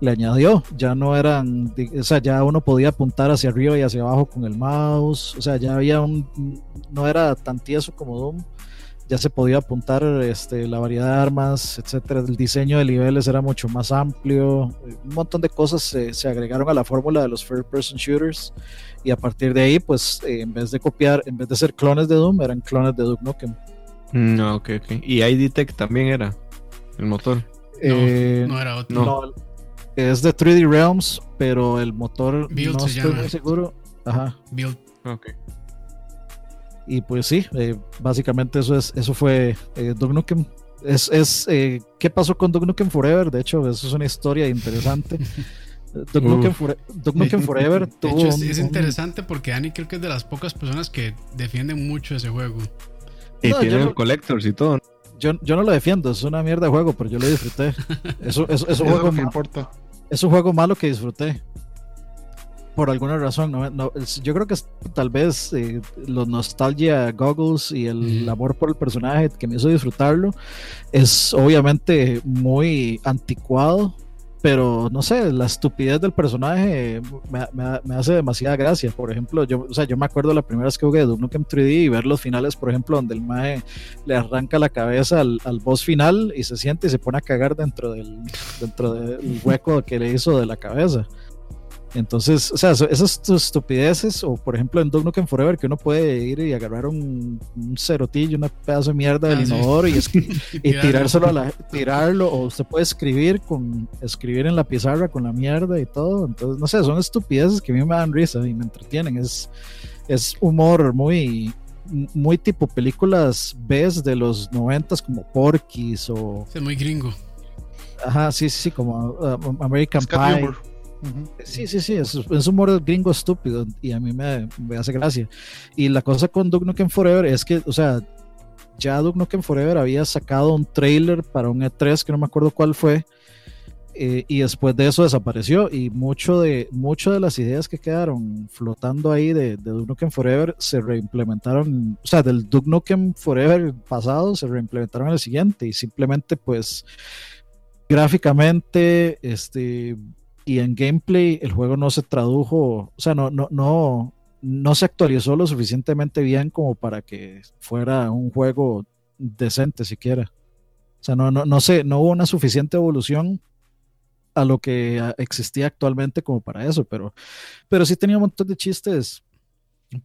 le añadió. Ya no eran, o sea, ya uno podía apuntar hacia arriba y hacia abajo con el mouse. O sea, ya había un, no era tan tieso como Doom ya se podía apuntar este, la variedad de armas, etcétera. El diseño de niveles era mucho más amplio. Un montón de cosas se, se agregaron a la fórmula de los first person shooters. Y a partir de ahí, pues eh, en vez de copiar, en vez de ser clones de Doom, eran clones de Duke Nukem. No, ok, ok. Y ID Tech también era el motor. Eh, no, no, era otro. No. es de 3D Realms, pero el motor Build no se estoy llama. muy seguro. Ajá. Build. Ok. Y pues sí, eh, básicamente eso es, eso fue eh, Duke Nukem. Es, es eh, qué pasó con Duke Nukem Forever. De hecho, eso es una historia interesante. Duke, Nukem, Fore Duke Nukem, Forever de tuvo hecho, es, un, es un... interesante porque Dani creo que es de las pocas personas que defienden mucho ese juego. Y No, tiene no- collectors y todo. yo, yo no lo defiendo, es una mierda de juego, pero yo lo disfruté. Eso, eso- Es juego lo que importa. es un juego malo que disfruté. Por alguna razón, no, yo creo que es tal vez eh, los nostalgia goggles y el amor por el personaje que me hizo disfrutarlo es obviamente muy anticuado, pero no sé, la estupidez del personaje me, me- me hace demasiada gracia. Por ejemplo, yo, o sea, yo me acuerdo la primera vez que jugué Duke Nukem 3D y ver los finales, por ejemplo, donde el mae le arranca la cabeza al, al boss final y se siente y se pone a cagar dentro del, dentro del hueco que le hizo de la cabeza. Entonces, o sea, esas estupideces, o por ejemplo en Duke Nukem Forever, que uno puede ir y agarrar un, un cerotillo, una pedazo de mierda del Ah, sí. inodoro y, escri- y Tirarlo. tirárselo a la, tirarlo, o usted puede escribir con escribir en la pizarra con la mierda y todo. Entonces, no sé, son estupideces que a mí me dan risa y me entretienen. Es, es humor muy, muy tipo películas B de los noventas como Porky's o Es muy gringo. ajá, sí, sí, sí, como uh, American Pie. humor. Sí, sí, sí, es, es humor gringo estúpido y a mí me, me hace gracia. Y la cosa con Duke Nukem Forever es que, o sea, ya Duke Nukem Forever había sacado un trailer para un E3 que no me acuerdo cuál fue. eh, y después de eso desapareció y mucho de, mucho de las ideas que quedaron flotando ahí de, de Duke Nukem Forever se reimplementaron, o sea, del Duke Nukem Forever pasado se reimplementaron en el siguiente y simplemente pues gráficamente este y en gameplay el juego no se tradujo, o sea, no, no, no, no se actualizó lo suficientemente bien como para que fuera un juego decente siquiera. O sea, no, no, no sé, no hubo una suficiente evolución a lo que existía actualmente como para eso, pero, pero sí tenía un montón de chistes.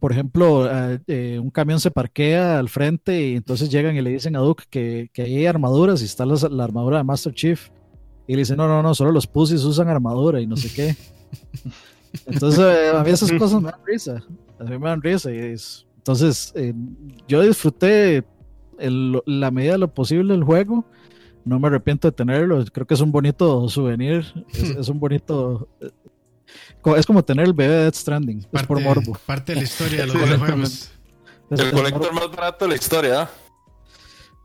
Por ejemplo, ah, eh, un camión se parquea al frente y entonces llegan y le dicen a Duke que, que ahí hay armaduras y está la armadura de Master Chief. Y le dicen, no, no, no, solo los pussies usan armadura y no sé qué. Entonces, eh, a mí esas cosas me dan risa. A mí me dan risa. Y es- entonces, eh, yo disfruté el- la medida de lo posible el juego. No me arrepiento de tenerlo. Creo que es un bonito souvenir. Es, es un bonito. eh, Es como tener el bebé de Death Stranding. Es por morbo. parte de la historia de los videojuegos. El colector más barato de la historia, ¿ah?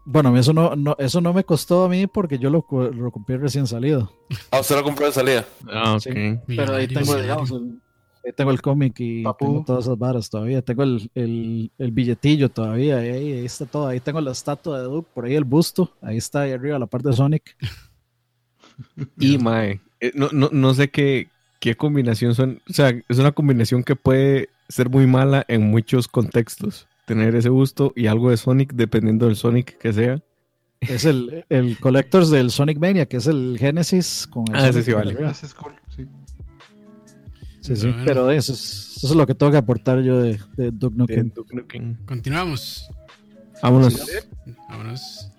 Bueno, a mí eso no, no, eso no me costó a mí porque yo lo, compré recién salido. Ah, usted lo compró de salida. Ah, ok. Sí. Pero ahí tengo, digamos, el, ahí tengo el cómic y Papu. tengo todas esas varas todavía. Tengo el, el, el billetillo todavía. Ahí, ahí está todo. Ahí tengo la estatua de Duke, por ahí el busto. Ahí está, ahí arriba, la parte de Sonic. Y mae, eh, no, no, no sé qué, qué combinación son. O sea, es una combinación que puede ser muy mala en muchos contextos. Tener ese gusto y algo de Sonic, dependiendo del Sonic que sea. Es el, el Collectors del Sonic Mania, que es el Genesis. Con el Ah, ese sí vale. Ese es cool, sí. Sí, sí. Bueno. Pero eso es, eso es lo que tengo que aportar yo de, de. Duke Nukem. Continuamos. Vámonos. Vámonos.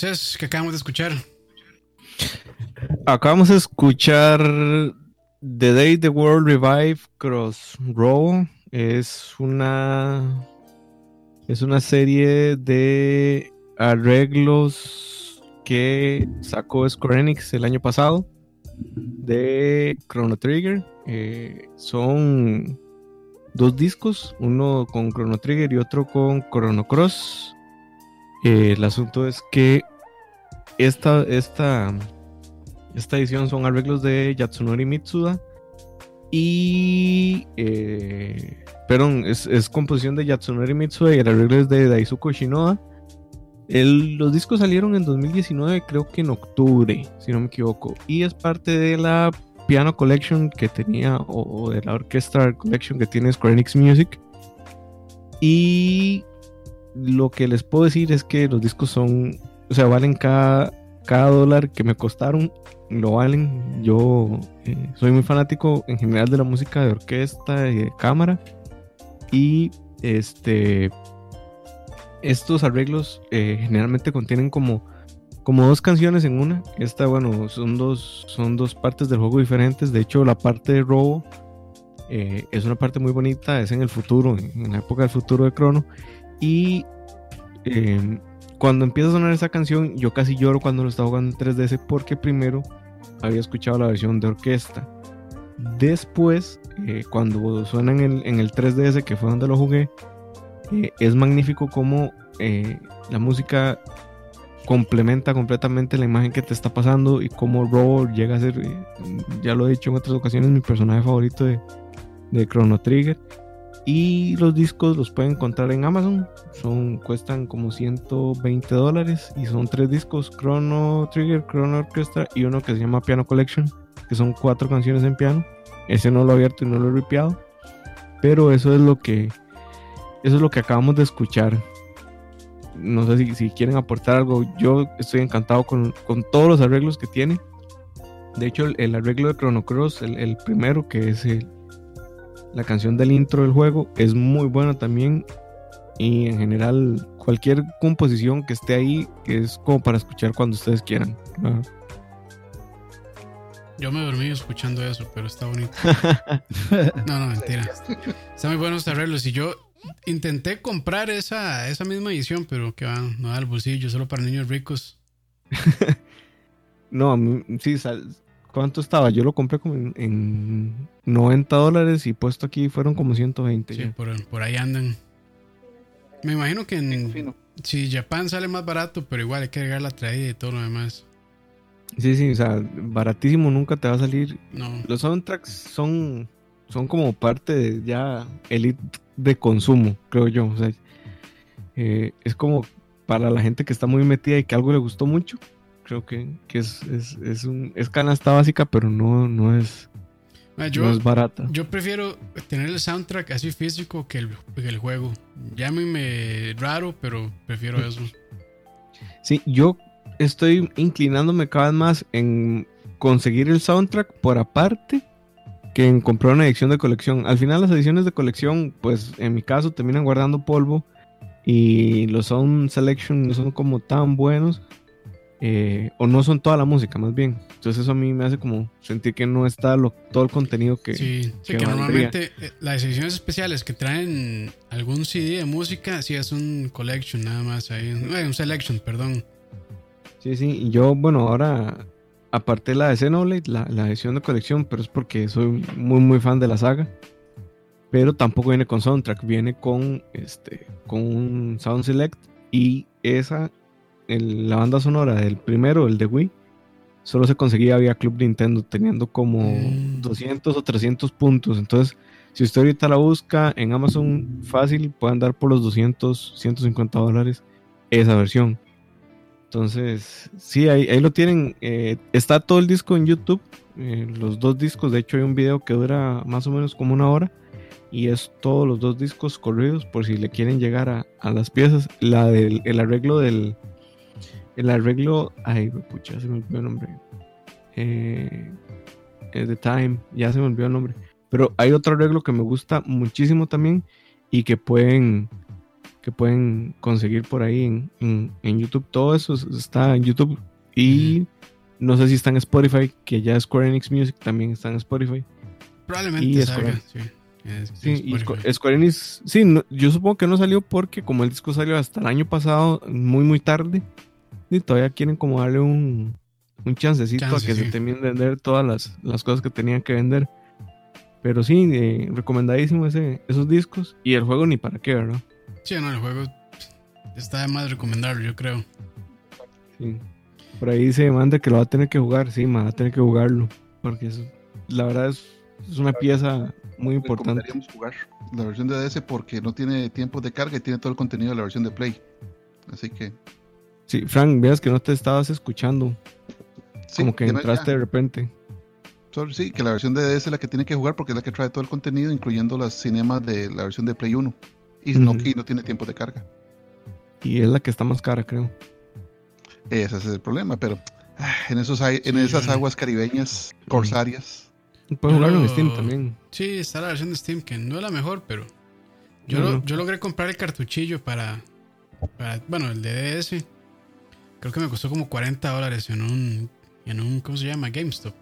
Moisés, que acabamos de escuchar. Acabamos de escuchar The Day the World Revive Crossroad. Es una es una serie de arreglos que sacó Square Enix el año pasado de Chrono Trigger. Eh, son dos discos, uno con Chrono Trigger y otro con Chrono Cross. Eh, el asunto es que esta, esta, esta edición son arreglos de Yatsunori Mitsuda y eh, perdón, es, composición de Yatsunori Mitsuda y el arreglo es de Daisuko Shinoda. los discos salieron en 2019, creo que en octubre, si no me equivoco, y es parte de la Piano Collection que tenía, o, de la Orchestra Collection que tiene Square Enix Music. Y lo que les puedo decir es que los discos son, o sea, valen cada, cada dólar que me costaron, lo valen. Yo eh, soy muy fanático en general de la música de orquesta y de cámara. Y este, estos arreglos eh, generalmente contienen como, como dos canciones en una. Esta, bueno, son dos, son dos partes del juego diferentes. De hecho, la parte de robo eh, es una parte muy bonita, es en el futuro, en la época del futuro de Crono. Y em, cuando empieza a sonar esa canción, yo casi lloro cuando lo estaba jugando en 3DS porque primero había escuchado la versión de orquesta. Después, eh, cuando suena en el, en el, 3DS, que fue donde lo jugué, eh, es magnífico como eh, la música complementa completamente la imagen que te está pasando y como Robo llega a ser, ya lo he dicho en otras ocasiones, mi personaje favorito de, de Chrono Trigger. Y los discos los pueden encontrar en Amazon. Son, cuestan como 120 dólares. Y son tres discos: Chrono Trigger, Chrono Orchestra y uno que se llama Piano Collection. Que son cuatro canciones en piano. Ese no lo he abierto y no lo he ripiado. Pero eso es lo que. Eso es lo que acabamos de escuchar. No sé si, si quieren aportar algo. Yo estoy encantado con, con, todos los arreglos que tiene. De hecho, el, arreglo de Chrono Cross, el, el primero, que es el, la canción del intro del juego es muy buena también. Y en general, cualquier composición que esté ahí es como para escuchar cuando ustedes quieran. Yo me dormí escuchando eso, pero está bonito. no, no, mentira. Está muy bueno este arreglos. Y yo intenté comprar esa, esa misma edición, pero que va, no da al bolsillo, solo para niños ricos. no, sí, ¿Cuánto estaba? Yo lo compré como en, 90 dólares y puesto aquí fueron como 120. Sí, por, ahí andan. Me imagino que en. Sí, Japan sale más barato, pero igual hay que agregar la traída y todo lo demás. Sí, sí, o sea, baratísimo nunca te va a salir. No. Los soundtracks son, son como parte de ya elite de consumo, creo yo. O sea, eh, es como para la gente que está muy metida y que algo le gustó mucho creo que, es, es, un, es canasta básica, pero no, no, es, ah, no es barata. Yo prefiero tener el soundtrack así físico que el, que el juego. Llámeme raro, pero prefiero eso. Sí, yo estoy inclinándome cada vez más en conseguir el soundtrack por aparte que en comprar una edición de colección. Al final las ediciones de colección, pues en mi caso terminan guardando polvo y los sound selection no son como tan buenos. Eh, o no son toda la música, más bien. Entonces eso a mí me hace como sentir que no está todo el contenido que... Sí, que, normalmente eh, las ediciones especiales que traen algún CD de música, sí es un collection nada más, ahí, un selection, perdón. Sí, sí, y yo, bueno, ahora aparte la de Xenoblade, la, la edición de colección, pero es porque soy muy, muy fan de la saga. Pero tampoco viene con soundtrack, viene con, este, con un sound select y esa la banda sonora del primero, el de Wii, solo se conseguía vía Club Nintendo, teniendo como 200 mm. o 300 puntos. Entonces, si usted ahorita la busca en Amazon fácil, puede andar por los 200, 150 dólares esa versión. Entonces, sí, ahí, lo tienen. Eh, está todo el disco en YouTube, eh, los dos discos. De hecho, hay un video que dura más o menos como una hora. Y es todos los dos discos corridos por si le quieren llegar a, a las piezas. La del el arreglo del, el arreglo. Ay, pucha, se me olvidó el nombre. Eh, The Time, ya se me olvidó el nombre. Pero hay otro arreglo que me gusta muchísimo también y que pueden, que pueden conseguir por ahí en, en- en YouTube. Todo eso es- está en YouTube. Y no sé si está en Spotify, que ya Square Enix Music también está en Spotify. Probablemente Y salga. Square. Sí, Es- Sí, y Square Enix, sí, no- yo supongo que no salió porque como el disco salió hasta el año pasado, muy muy tarde, y todavía quieren como darle un, un chancecito Chance, a que sí. se terminen de vender todas las, las cosas que tenían que vender. Pero sí, eh, recomendadísimo ese, esos discos y el juego ni para qué, ¿verdad? Sí, no, el juego está de más recomendarlo, yo creo. Sí. Por ahí se manda que lo va a tener que jugar, sí, ma, va a tener que jugarlo, porque eso, la verdad es, es una pieza muy importante. Recomendaríamos jugar la versión de DS porque no tiene tiempo de carga y tiene todo el contenido de la versión de Play. Así que. Sí, Frank, veas que no te estabas escuchando, sí, como que no- entraste de repente. Sorry, sí, que la versión de DS es la que tiene que jugar porque es la que trae todo el contenido, incluyendo las cinemas de la versión de Play 1. Y Ujú. Nokia no tiene tiempo de carga. Y es la que está más cara, creo. Ese es el problema, pero ah, en, esos, en Sí, esas aguas caribeñas, corsarias, Puedes jugarlo en Steam también. Sí, está la versión de Steam, que no es la mejor, pero yo, No, lo- no. yo logré comprar el cartuchillo para, para, bueno, el de DS. Creo que me costó como 40 dólares en un, en un, ¿cómo se llama? GameStop.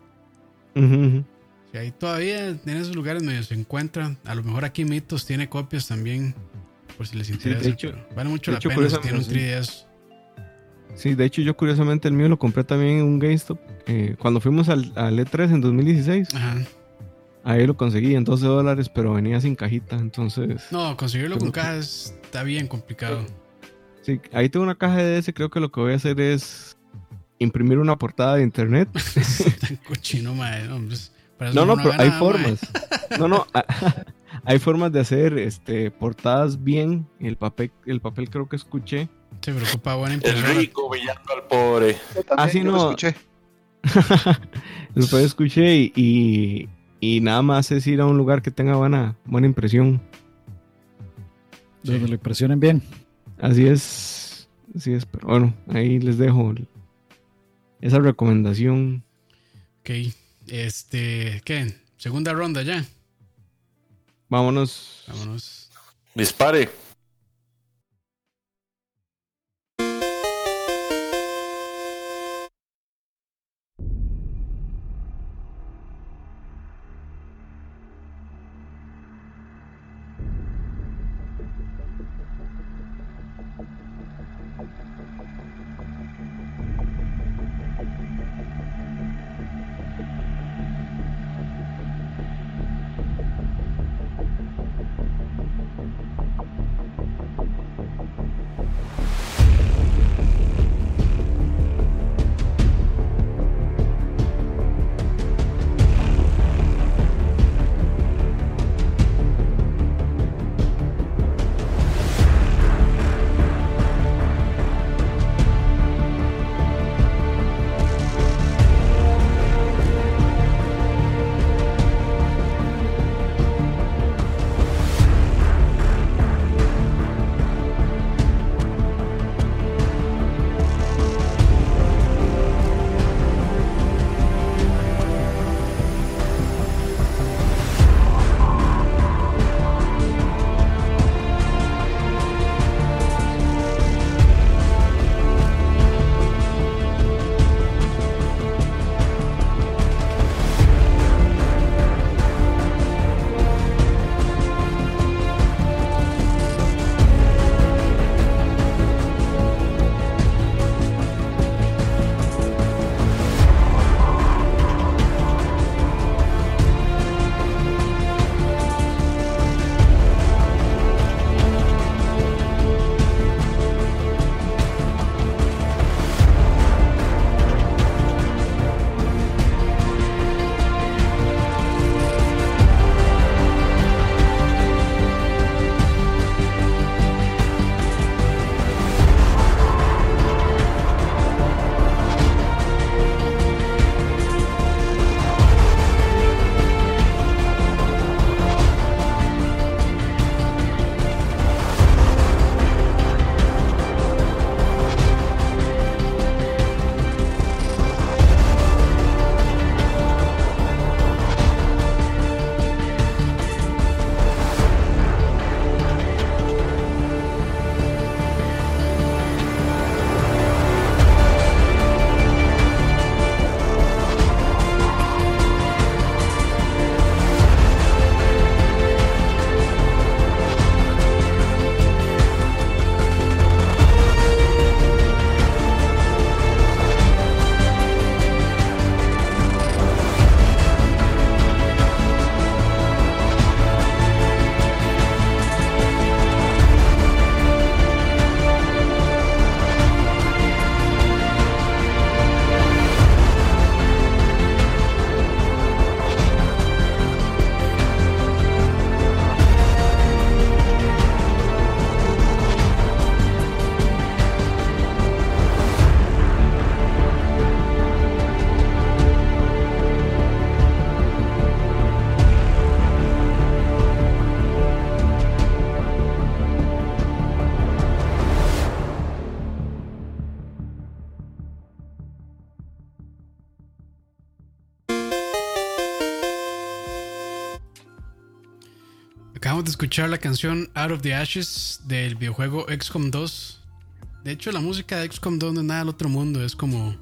Ujú. Y ahí todavía en esos lugares medio se encuentran. A lo mejor aquí Mitos tiene copias también, por si les interesa. hecho- vale mucho la hecho, pena si tienen un curiosamente, 3DS. Sí, de hecho yo curiosamente el mío lo compré también en un GameStop. eh, cuando fuimos al, al E3 en 2016, Ajá. ahí lo conseguí en 12 dólares, pero venía sin cajita. Entonces, No, conseguirlo con que- cajas está bien complicado. sí, ahí tengo una caja de DS. Creo que lo que voy a hacer es imprimir una portada de internet. Tan cochino, madre. No, pues, No, no, no pero hay formas. No, no, hay formas de hacer este, portadas bien. El papel, el papel creo que escuché. Se preocupa buena El rico humillando al pobre. Ah, sí, yo lo no. escuché. Después escuché y, y, y nada más es ir a un lugar que tenga buena, buena impresión. Donde lo impresionen bien. Así es, así es, pero bueno, ahí les dejo esa recomendación. Ok. Este, ¿qué? Segunda ronda ya. Vámonos. Vámonos. Dispare. Escuchar la canción Out of the Ashes del videojuego XCOM 2. De hecho, la música de XCOM 2 no es nada del otro mundo, es como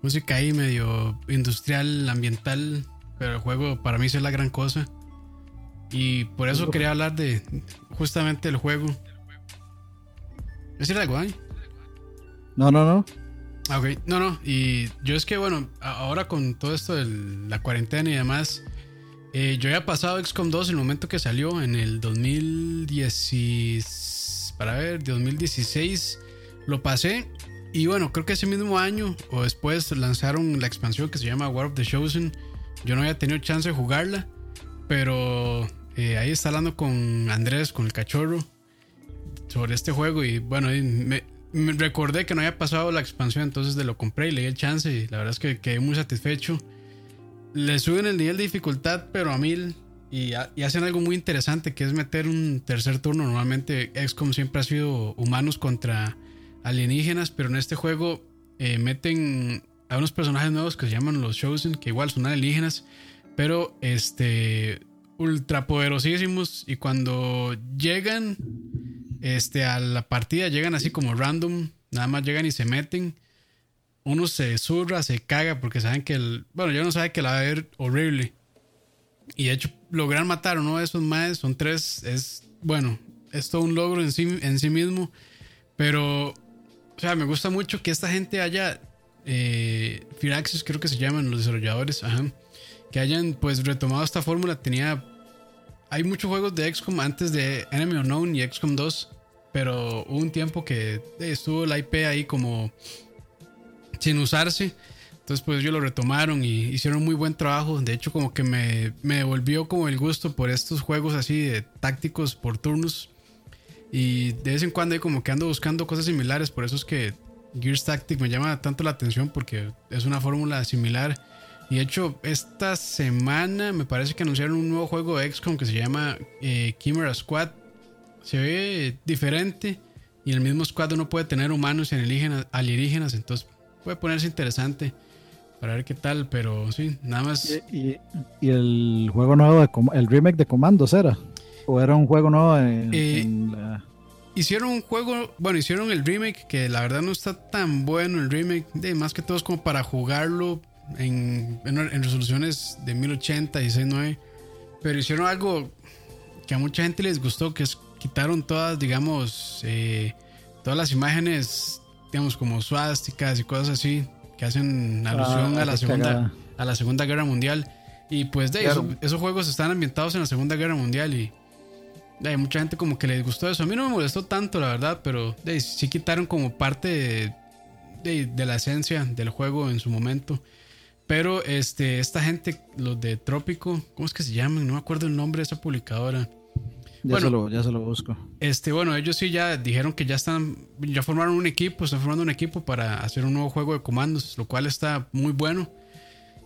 música ahí medio industrial, ambiental, pero el juego para mí es la gran cosa. Y por eso quería hablar de justamente el juego. ¿Decir algo, ahí? No, no, no. Ah, ok, no, no. Y yo es que, bueno, ahora con todo esto de la cuarentena y demás, eh, yo había pasado XCOM 2 en el momento que salió, en el 2016. Para ver, 2016. Lo pasé. Y bueno, creo que ese mismo año o después lanzaron la expansión que se llama War of the Chosen. Yo no había tenido chance de jugarla. Pero eh, ahí está hablando con Andrés, con el cachorro, sobre este juego. Y bueno, me, recordé que no había pasado la expansión, entonces de lo compré y le di el chance. Y la verdad es que quedé muy satisfecho. Le suben el nivel de dificultad, pero a mil. Y, hacen algo muy interesante que es meter un tercer turno. Normalmente XCOM siempre ha sido humanos contra alienígenas, pero en este juego eh, meten a unos personajes nuevos que se llaman los Chosen, que igual son alienígenas, pero este ultra poderosísimos y cuando llegan este, a la partida llegan así como random, nada más llegan y se meten. Uno se zurra, se caga porque saben que el. Bueno, yo no sabe que la va a ver horrible. Y de hecho, lograr matar uno de esos más, son tres, es. Bueno, es todo un logro en sí, en sí mismo. Pero, o sea, me gusta mucho que esta gente haya. Eh, Firaxis, creo que se llaman los desarrolladores, ajá, que hayan pues retomado esta fórmula. Tenía hay muchos juegos de XCOM antes de Enemy Unknown y XCOM 2, pero hubo un tiempo que estuvo la IP ahí como sin usarse. Entonces pues ellos lo retomaron y hicieron muy buen trabajo. De hecho como que me, me devolvió como el gusto por estos juegos así de tácticos por turnos. Y de vez en cuando como que ando buscando cosas similares. Por eso es que Gears Tactic me llama tanto la atención porque es una fórmula similar y de hecho, esta semana me parece que anunciaron un nuevo juego de XCOM que se llama eh, Chimera Squad. Se ve diferente. Y el mismo squad uno puede tener humanos y alienígenas. Entonces puede ponerse interesante para ver qué tal. Pero sí, nada más. ¿Y, el juego nuevo, de el remake de Comandos era? ¿O era un juego nuevo en, eh, Hicieron un juego, bueno, hicieron el remake que la verdad no está tan bueno el remake. De más que todo es como para jugarlo en, resoluciones de 1080 y 69. Pero hicieron algo que a mucha gente les gustó, que es quitaron todas, digamos, eh, todas las imágenes, digamos, como suásticas y cosas así, que hacen alusión ah, a, la segunda, a la Segunda Guerra Mundial. Y pues de esos juegos están ambientados en la Segunda Guerra Mundial y hay mucha gente como que les gustó eso. A mí no me molestó tanto, la verdad, pero de, sí quitaron como parte de, de, la esencia del juego en su momento. Pero este, esta gente, los de Trópico, ¿cómo es que se llaman? No me acuerdo el nombre de esa publicadora. Ya, bueno, se lo, ya se lo busco. Este, bueno, ellos sí ya dijeron que ya están, ya formaron un equipo, están formando un equipo para hacer un nuevo juego de comandos, lo cual está muy bueno.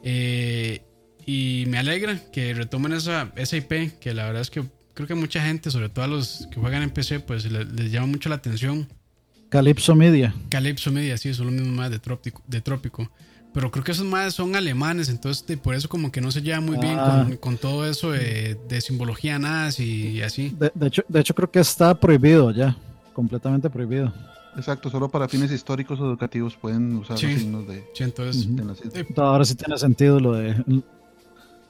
Eh, y me alegra que retomen esa, esa IP, que la verdad es que creo que mucha gente, sobre todo a los que juegan en PC, pues les, llama mucho la atención. Calypso Media. Calypso Media, sí, son los mismos más de Trópico. De Trópico. Pero creo que esos más son alemanes, entonces por eso como que no se lleva muy bien ah. con, todo eso de, simbología nazi y así. De, hecho, de hecho creo que está prohibido ya, completamente prohibido. Exacto, solo para fines históricos o educativos pueden usar los signos de... Sí, entonces... Ahora sí tiene sentido lo de...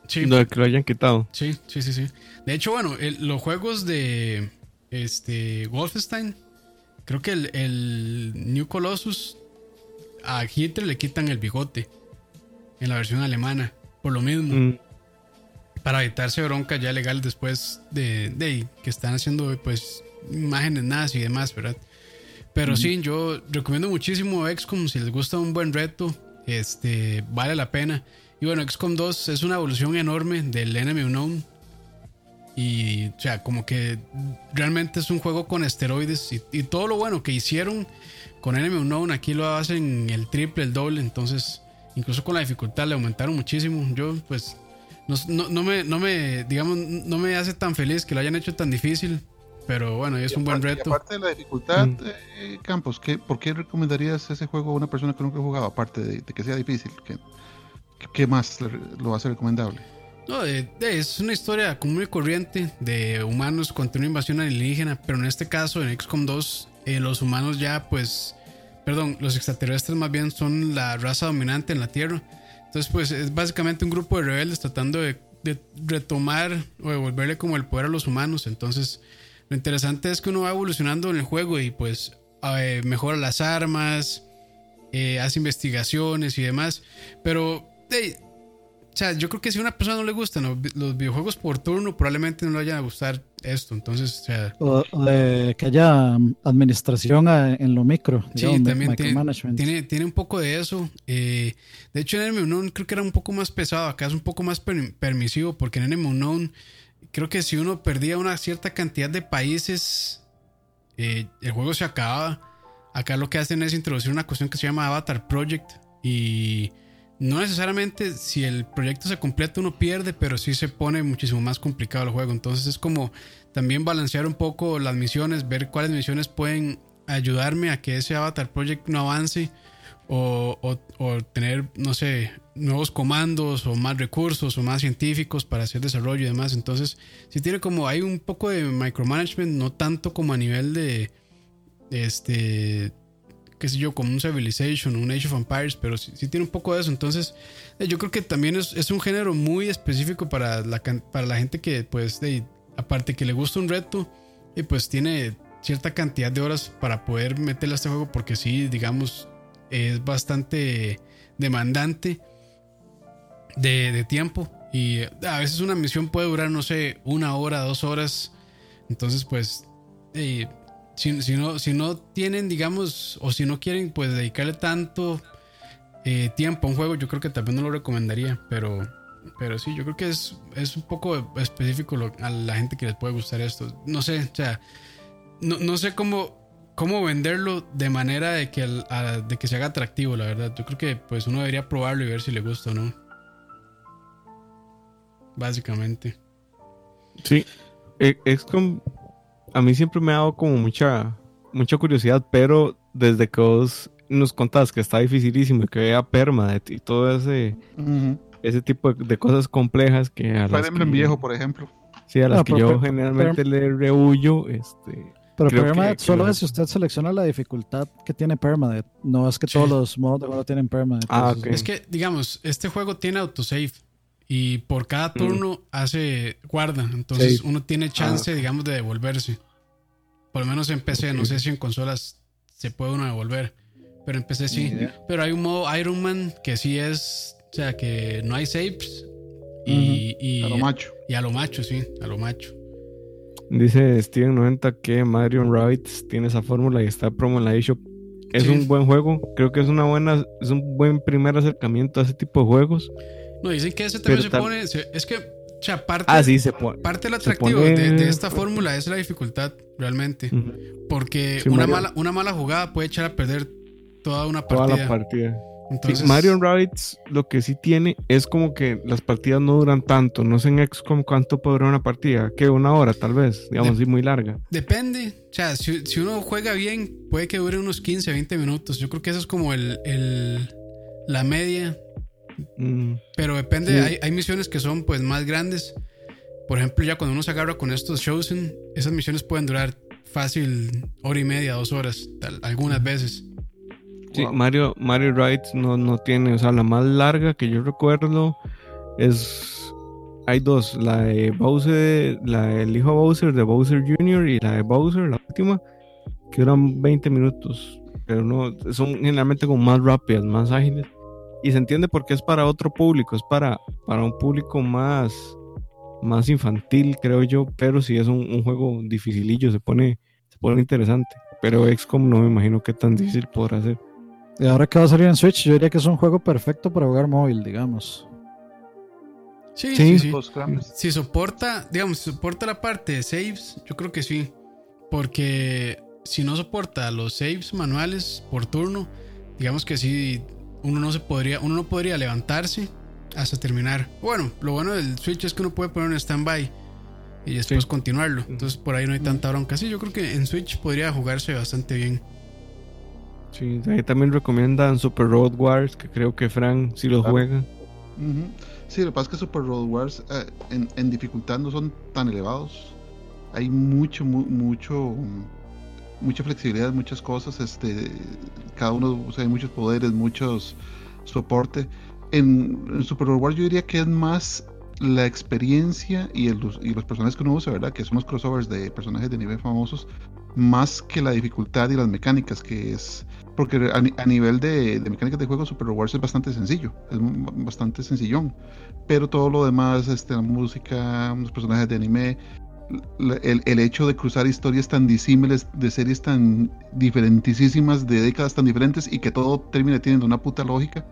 Sí. Lo de que lo hayan quitado. Sí, sí, sí, sí. De hecho, bueno, los juegos de este Wolfenstein, creo que el, el New Colossus a Hitler le quitan el bigote en la versión alemana, por lo mismo. Mm. Para evitarse bronca ya legal después de, que están haciendo pues imágenes nazi y demás, ¿verdad? Pero sí, yo recomiendo muchísimo XCOM si les gusta un buen reto, este vale la pena. Y bueno, XCOM 2 es una evolución enorme del Enemy Unknown. Y, o sea, como que realmente es un juego con esteroides y, y todo lo bueno que hicieron con Enemy Unknown aquí lo hacen el triple, el doble, entonces incluso con la dificultad le aumentaron muchísimo. Yo pues no, no, me, no me, digamos, no me hace tan feliz que lo hayan hecho tan difícil, pero bueno, es un buen reto. aparte de la dificultad, mm. eh, Campos, ¿qué, ¿por qué recomendarías ese juego a una persona que nunca ha jugado? Aparte de, que sea difícil, ¿qué, qué más lo hace recomendable? No, de- de- es una historia común y corriente de humanos contra una invasión alienígena, pero en este caso, en XCOM 2, eh, los humanos ya, pues, perdón, los extraterrestres más bien son la raza dominante en la Tierra. Entonces, pues, es básicamente un grupo de rebeldes tratando de, retomar o devolverle como el poder a los humanos. Entonces, lo interesante es que uno va evolucionando en el juego y, pues, eh, mejora las armas, eh, hace investigaciones y demás. Pero, hey, o sea, yo creo que si a una persona no le gustan los, vi- los videojuegos por turno, probablemente no le vaya a gustar esto. Entonces, o sea, O, o de que haya administración a- en lo micro, sí, digamos, también tiene, tiene, tiene un poco de eso. Eh, de hecho, en Enemy Unknown creo que era un poco más pesado. Acá es un poco más per- permisivo, porque en Enemy Unknown creo que si uno perdía una cierta cantidad de países, eh, el juego se acababa. Acá lo que hacen es introducir una cuestión que se llama Avatar Project y no necesariamente si el proyecto se completa uno pierde, pero sí se pone muchísimo más complicado el juego. Entonces es como también balancear un poco las misiones, ver cuáles misiones pueden ayudarme a que ese Avatar Project no avance o, o- tener, no sé, nuevos comandos o más recursos o más científicos para hacer desarrollo y demás. Entonces, si tiene como, hay un poco de micromanagement, no tanto como a nivel de este, qué sé yo, como un Civilization un Age of Empires, pero sí, tiene un poco de eso. Entonces, eh, yo creo que también es, un género muy específico para la, para la gente que, pues, aparte que le gusta un reto, y pues tiene cierta cantidad de horas para poder meterle a este juego, porque sí, digamos, es bastante demandante de, tiempo. Y a veces una misión puede durar, no sé, una hora, dos horas. Entonces, pues, eh, si, si no, si no tienen, digamos, o si no quieren, pues dedicarle tanto eh, tiempo a un juego, yo creo que también no lo recomendaría. Pero, pero sí, yo creo que es, es un poco específico a la gente que les puede gustar esto. No sé, o sea, no, no sé cómo, cómo venderlo de manera de que, de que se haga atractivo, la verdad. Yo creo que pues uno debería probarlo y ver si le gusta o no. Básicamente. Sí, eh, XCOM a mí siempre me ha dado como mucha, mucha curiosidad, pero desde que vos nos contabas que está dificilísimo y que vea permadeath y todo ese, ese tipo de, de cosas complejas que a Fire las Emblem que, viejo, por ejemplo. sí, a las que pero- yo pero- generalmente le rehuyo, este, Pero Permadeath solo es si usted selecciona la dificultad que tiene Permadeath. No es que Sí. todos los modos de juego tienen Permadeath. Ah, Es que, digamos, este juego tiene autosave. Y por cada turno hace guarda. Entonces uno tiene chance, ok. digamos, de devolverse. Por lo menos en PC. No sé si en consolas se puede uno devolver. Pero en PC sí. Pero hay un modo Iron Man que sí es. O sea, que no hay saves. Y, y, A lo macho. y a lo macho, sí. A lo macho. dice Steven90 que Mario Rabbids tiene esa fórmula y está promo en la eShop. Es Sí. un buen juego, creo que es una buena, es un buen primer acercamiento a ese tipo de juegos. No, dicen que ese también se pone. se- es que, o sea, parte, Ah, sí, se parte del atractivo pone- de, de esta fórmula es la dificultad, realmente. Porque Sí, una, Mario. mala, una mala jugada puede echar a perder toda una Toda partida. la partida. Sí, Entonces, Mario Rabbids lo que sí tiene es como que las partidas no duran tanto. No sé en XCOM cuánto puede durar una partida. Que una hora tal vez, digamos, De- sí, muy larga. depende. O sea, si, si uno juega bien, puede que dure unos 15, 20 minutos. Yo creo que eso es como el, el- la media. Mm, Pero depende, Sí. hay, hay misiones que son pues más grandes. Por ejemplo, ya cuando uno se agarra con estos Chosen, esas misiones pueden durar fácil hora y media, dos horas, tal- algunas veces. sí, Wow. Mario, Mario Rabbids no, no tiene, o sea, la más larga que yo recuerdo es. Hay dos, la de Bowser, la del hijo Bowser de Bowser Jr. y la de Bowser, la última, que duran 20 minutos. Pero no, son generalmente como más rápidas, más ágiles. Y se entiende porque es para otro público, es para, para un público más, más infantil, creo yo. Pero sí es un, un juego dificilillo, se pone, se pone interesante. Pero XCOM no me imagino qué tan difícil podrá ser. Y ahora que va a salir en Switch, yo diría que es un juego perfecto para jugar móvil, digamos. Sí, Sí. sí. Si soporta, digamos, si soporta la parte de saves, yo creo que sí. Porque si no soporta los saves manuales por turno, digamos que sí, uno no se podría, uno no podría levantarse hasta terminar. Bueno, lo bueno del Switch es que uno puede poner un standby y después Sí. continuarlo. Entonces por ahí no hay tanta bronca. Sí, yo creo que en Switch podría jugarse bastante bien. Sí, ahí también recomiendan Super Road Wars, que creo que Frank si lo juega. Sí, lo que pasa es que Super Road Wars eh, en, en dificultad no son tan elevados. Hay mucho, mu- mucho, mucha flexibilidad, muchas cosas. Este, cada uno, o sea, hay muchos poderes, muchos soporte. En, en Super Wars yo diría que es más la experiencia y, el- y los personajes que uno usa, ¿verdad? Que son los crossovers de personajes de nivel famosos, más que la dificultad y las mecánicas, que es porque a, a nivel de, de mecánicas de juego, Super Wars es bastante sencillo, es bastante sencillón. Pero todo lo demás, este, la música, los personajes de anime, el, el hecho de cruzar historias tan disímiles, de series tan diferentísimas, de décadas tan diferentes y que todo termine teniendo una puta lógica,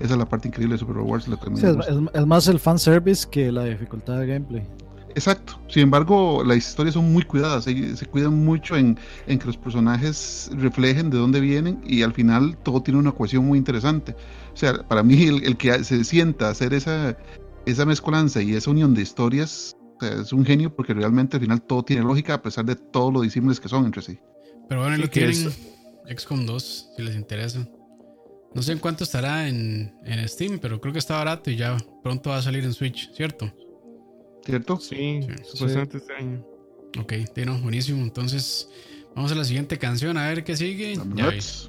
esa es la parte increíble de Super Wars. Lo que Sí, me es, más el fanservice que la dificultad de gameplay. Exacto. Sin embargo, las historias son muy cuidadas. Se, se cuidan mucho en, en que los personajes reflejen de dónde vienen y al final todo tiene una cohesión muy interesante. O sea, para mí el, el que se sienta hacer esa, esa mezcolanza y esa unión de historias o sea, es un genio porque realmente al final todo tiene lógica a pesar de todo lo disímiles que son entre sí. Pero bueno, ahí Sí, lo tienen. es- XCOM 2, si les interesa. No sé en cuánto estará en, en Steam, pero creo que está barato y ya pronto va a salir en Switch, ¿cierto? ¿Cierto? Sí, Sí. supuestamente este año. Ok, Tino, buenísimo. Entonces, vamos a la siguiente canción, a ver qué sigue. Ya, Vámonos.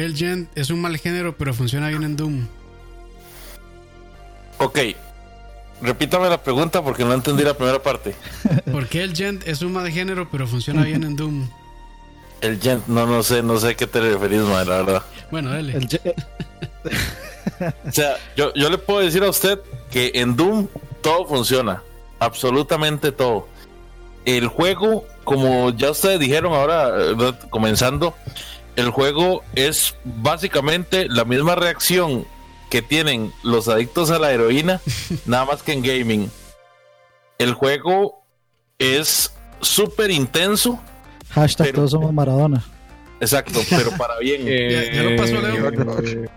Leo, ¿por qué el Gent es un mal género pero funciona bien en Doom? Ok. Repítame la pregunta porque no entendí la primera parte. ¿Por qué el Gent es un mal género pero funciona bien en Doom? El Gent, no, no sé, no sé a qué te referís, madre, la verdad. Bueno, dale. El O sea, yo, yo le puedo decir a usted que en Doom todo funciona. Absolutamente todo. El juego, como ya ustedes dijeron ahora, eh, ¿verdad? comenzando, el juego es básicamente la misma reacción que tienen los adictos a la heroína, nada más que en gaming. El juego es súper intenso, hashtag Pero- todos somos Maradona. exacto, pero para bien. Ya- ya lo pasó, Leo. Eh,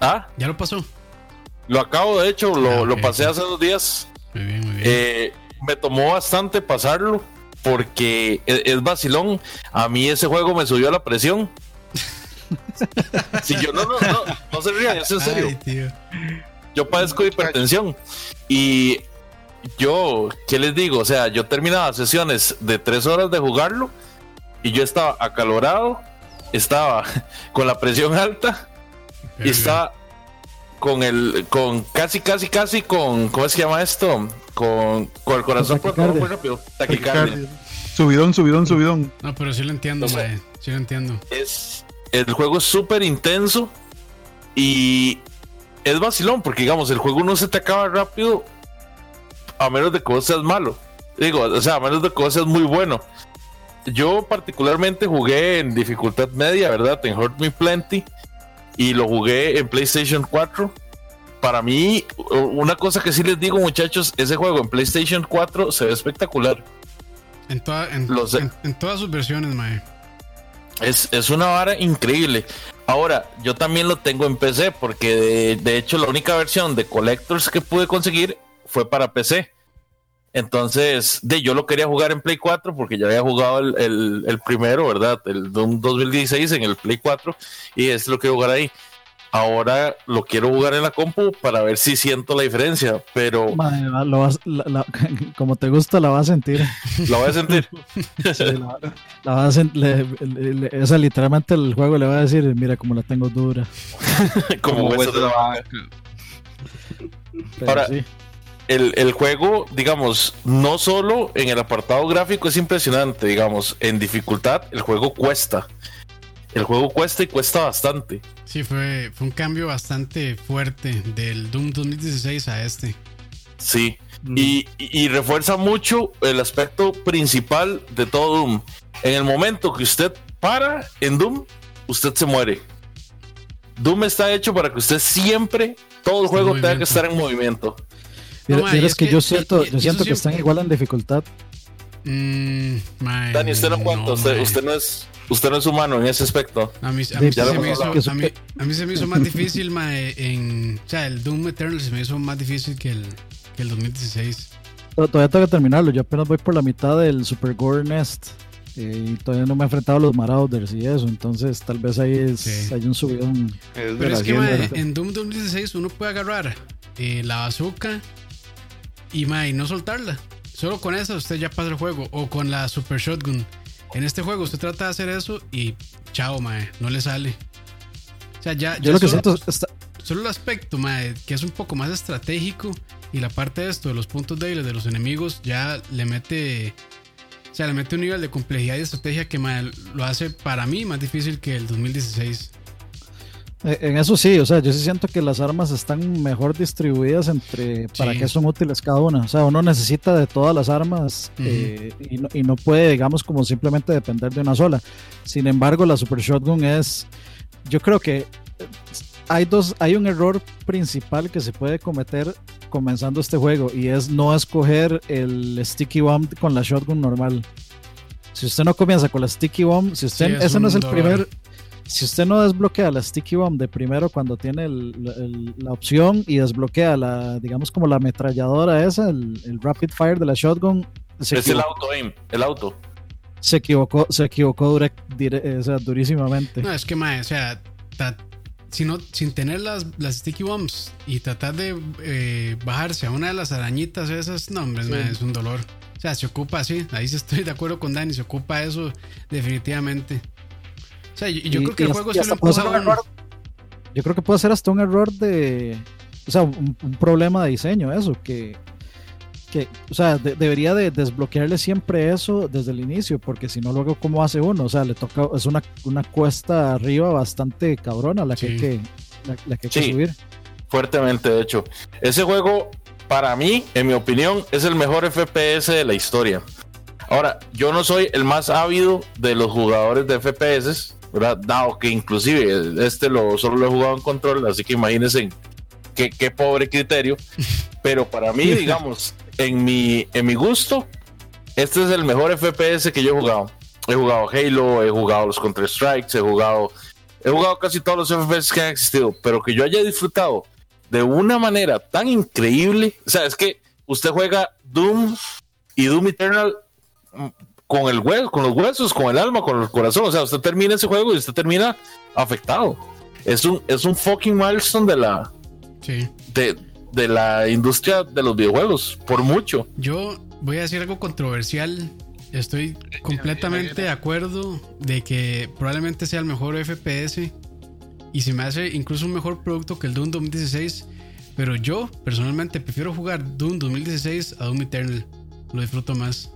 ¿Ah? Ya lo pasó. Lo acabo, de hecho, lo, Ah, lo pasé hace dos días. Muy bien, muy bien. Eh, me tomó bastante pasarlo porque es, es vacilón. A mí ese juego me subió la presión. Si yo no, no, no, no se rían, es en serio. Ay. Yo padezco de hipertensión y yo, ¿qué les digo? O sea, yo terminaba sesiones de tres horas de jugarlo y yo estaba acalorado, estaba con la presión alta y estaba con el, con casi, casi, casi con, ¿cómo se llama esto? Con, con el corazón por taquicardia. muy rápido. Taquicardia. Subidón, subidón, subidón. No, pero sí lo entiendo, O sea, mae. Sí lo entiendo. es el juego es súper intenso y es vacilón porque digamos el juego no se te acaba rápido a menos de que vos seas malo digo o sea a menos de que vos seas muy bueno yo particularmente jugué en dificultad media verdad en Hurt Me Plenty y lo jugué en PlayStation 4 para mí una cosa que sí les digo muchachos ese juego en PlayStation 4 se ve espectacular En, toda- en, todas sus versiones, mae. Es, es una vara increíble. Ahora, yo también lo tengo en PC porque de, de hecho la única versión de Collectors que pude conseguir fue para PC. Entonces, de yo lo quería jugar en Play 4 porque ya había jugado el, el- el primero, ¿verdad? El Doom 2016 en el Play 4 y este lo quiero jugar ahí. Ahora lo quiero jugar en la compu para ver si siento la diferencia, pero la- lo vas- la- la- como te gusta, la vas a sentir. lo voy a sentir. Sí, la, la vas a sen- le- le- le- o sea, literalmente el juego le va a decir, mira cómo la tengo dura. como hueso de la vaca. Pero Ahora, sí. El, el juego, digamos, no solo en el apartado gráfico es impresionante, digamos, en dificultad el juego cuesta. El juego cuesta y cuesta bastante. Sí, fue, fue un cambio bastante fuerte del Doom 2016 a este. Sí. Y, y- y refuerza mucho el aspecto principal de todo Doom. En el momento que usted para en Doom, usted se muere. Doom está hecho para que usted siempre, todo el juego en tenga que estar en movimiento. No, es que, que- yo siento, y- yo siento que sí- están igual en dificultad. Mm, Dani, usted no cuenta, usted, no es, usted no es humano en ese aspecto. A mí, a se me hizo, hablado. a, mí, a mí se me hizo más difícil, mae, en, o sea, el Doom Eternal se me hizo más difícil que el, que el 2016. To- Todavía tengo que terminarlo. Yo apenas voy por la mitad del Super Gore Nest. eh, y todavía no me he enfrentado a los Marauders y eso. Entonces, tal vez ahí es, Sí. hay un subidón. Es Pero es que, en Doom 2016 uno puede agarrar eh, la bazooka y, mae, no soltarla. Solo con esa usted ya pasa el juego. O con la Super Shotgun. En este juego usted trata de hacer eso y chao, mae, no le sale. O sea, ya, Yo ya lo que solo- siento está- Solo el aspecto, mae, que es un poco más estratégico y la parte de esto, de los puntos débiles de los enemigos, ya le mete. O sea, le mete un nivel de complejidad y estrategia que mae, lo hace para mí más difícil que el 2016. Eh, En eso sí, o sea, yo sí siento que las armas están mejor distribuidas entre para Sí. qué son útiles cada una. O sea, uno necesita de todas las armas eh, y, no, y no puede, digamos, como simplemente depender de una sola. Sin embargo, la Super Shotgun es, yo creo que eh, hay dos, hay un error principal que se puede cometer comenzando este juego y es no escoger el Sticky Bomb con la Shotgun normal. Si usted no comienza con la Sticky Bomb, si usted, Sí, es ese no es el dolor. primer, si usted no desbloquea la Sticky Bomb de primero cuando tiene el- el- la opción y desbloquea la, digamos como la ametralladora esa, el, el Rapid Fire de la Shotgun, se, Es el auto aim, el auto. se equivocó, se equivocó dire- eh, o sea, durísimamente. No, es que, mae, o sea, ta- si no- sin tener las, las sticky bombs y tratar de eh, bajarse a una de las arañitas esas, no, hombre, mae, es un dolor. O sea, se ocupa así, ahí sí estoy de acuerdo con Dani, se ocupa eso definitivamente. O sea, yo, yo Y- creo que y el juego hasta lo puede ser empuja un error. Yo creo que puede ser hasta un error de. O sea, un, un problema de diseño, eso, que. que o sea, de- debería de desbloquearle siempre eso desde el inicio, porque si no, luego, ¿cómo hace uno? O sea, le toca. Es una, una cuesta arriba bastante cabrona la que Sí. hay que, la, la que, hay que Sí. subir. Fuertemente, de hecho. Ese juego, para mí, en mi opinión, es el mejor FPS de la historia. Ahora, yo no soy el más ávido de los jugadores de FPS, ¿verdad? Dado que inclusive este lo, solo lo he jugado en control, así que imagínense qué, qué pobre criterio. Pero para mí, digamos, en mi, en mi gusto, este es el mejor FPS que yo he jugado. He jugado Halo, he jugado los Counter Strikes, he jugado, he jugado casi todos los FPS que han existido, pero que yo haya disfrutado de una manera tan increíble. O sea, es que usted juega Doom y Doom Eternal con el hueso, con los huesos, con el alma, con el corazón. O sea, usted termina ese juego y usted termina afectado. Es un, es un fucking milestone de la, Sí. de, de la industria de los videojuegos, por mucho. Yo voy a decir algo controversial. Estoy completamente de acuerdo de que probablemente sea el mejor FPS y se me hace incluso un mejor producto que el Doom 2016. Pero yo personalmente prefiero jugar Doom 2016 a Doom Eternal. Lo disfruto más.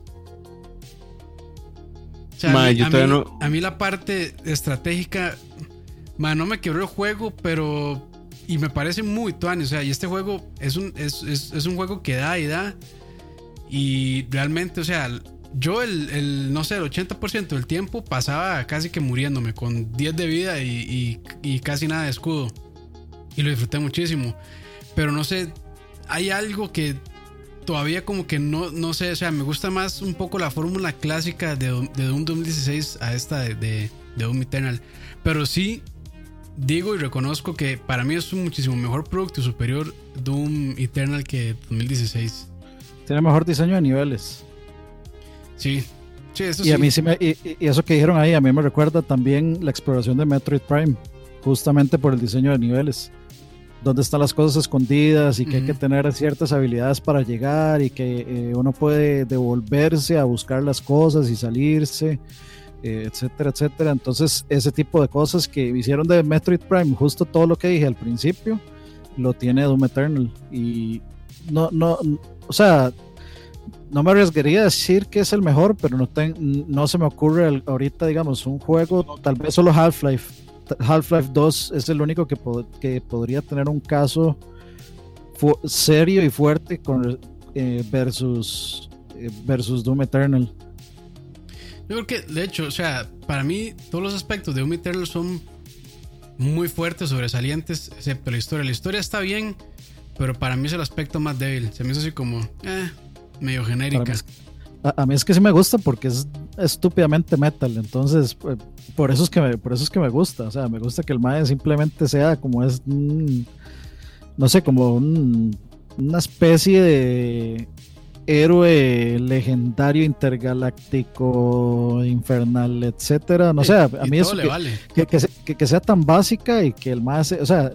O sea, a, mí, yo a todavía mí- no- a mí la parte estratégica, ma, no me quebró el juego, pero y me parece muy tuani. O sea, y este juego es un, es, es- es un juego que da y da. Y realmente, o sea, yo el, el, no sé, el 80% del tiempo pasaba casi que muriéndome con 10 de vida y, y- y casi nada de escudo. Y lo disfruté muchísimo. Pero no sé, hay algo que todavía como que no, no sé, o sea, me gusta más un poco la fórmula clásica de, Doom- de Doom 2016 a esta de, de, de Doom Eternal. Pero sí digo y reconozco que para mí es un muchísimo mejor producto y superior Doom Eternal que 2016. Tiene mejor diseño de niveles. Sí, sí, eso Y sí. a mí sí me, y eso que dijeron ahí, a mí me recuerda también la exploración de Metroid Prime, justamente por el diseño de niveles, donde están las cosas escondidas y que hay que tener ciertas habilidades para llegar y que eh, uno puede devolverse a buscar las cosas y salirse, eh, etcétera, etcétera. Entonces, ese tipo de cosas que hicieron de Metroid Prime, justo todo lo que dije al principio, lo tiene Doom Eternal. Y no, no, o sea, no me arriesgaría a decir que es el mejor, pero no, ten- no se me ocurre el- ahorita, digamos, un juego, tal vez solo Half-Life. Half-Life 2 es el único que, pod- que podría tener un caso serio y fuerte con, eh, versus, eh, versus Doom Eternal. Yo creo que, de hecho, o sea, para mí todos los aspectos de Doom Eternal son muy fuertes, sobresalientes, excepto la historia. La historia está bien, pero para mí es el aspecto más débil. Se me hizo así como, eh, medio Para genérica. mí A, a mí es que sí me gusta porque es estúpidamente metal, entonces pues, por eso es que me, por eso es que me gusta, o sea, me gusta que el mae simplemente sea como es, no sé, como un- una especie de héroe legendario intergaláctico infernal, etcétera, no sé, a, mí le que, vale. que, que se- que- que sea tan básica y que el mae, o sea,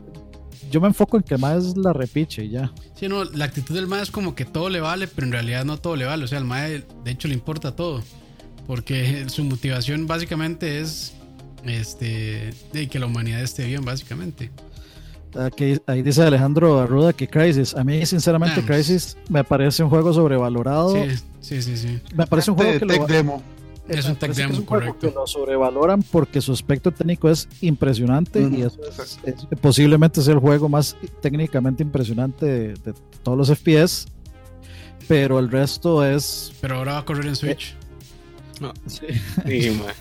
yo me enfoco en que el mae es la repiche y ya. Sí, no, la actitud del MAE es como que todo le vale, pero en realidad no todo le vale. O sea, al MAE de hecho le importa todo. Porque su motivación básicamente es este de que la humanidad esté bien, básicamente. Aquí, ahí dice Alejandro Arruda que Crisis. A mí, sinceramente, Ah, Crisis me parece un juego sobrevalorado. Sí, sí, sí, sí. Me parece un juego que tech lo, demo. Es un tech demo, es un juego correcto. que lo sobrevaloran porque su aspecto técnico es impresionante y eso es, es posiblemente es el juego más técnicamente impresionante de, de todos los FPS. Pero el resto es. Pero ahora va a correr en Switch. sí, Sí, ma.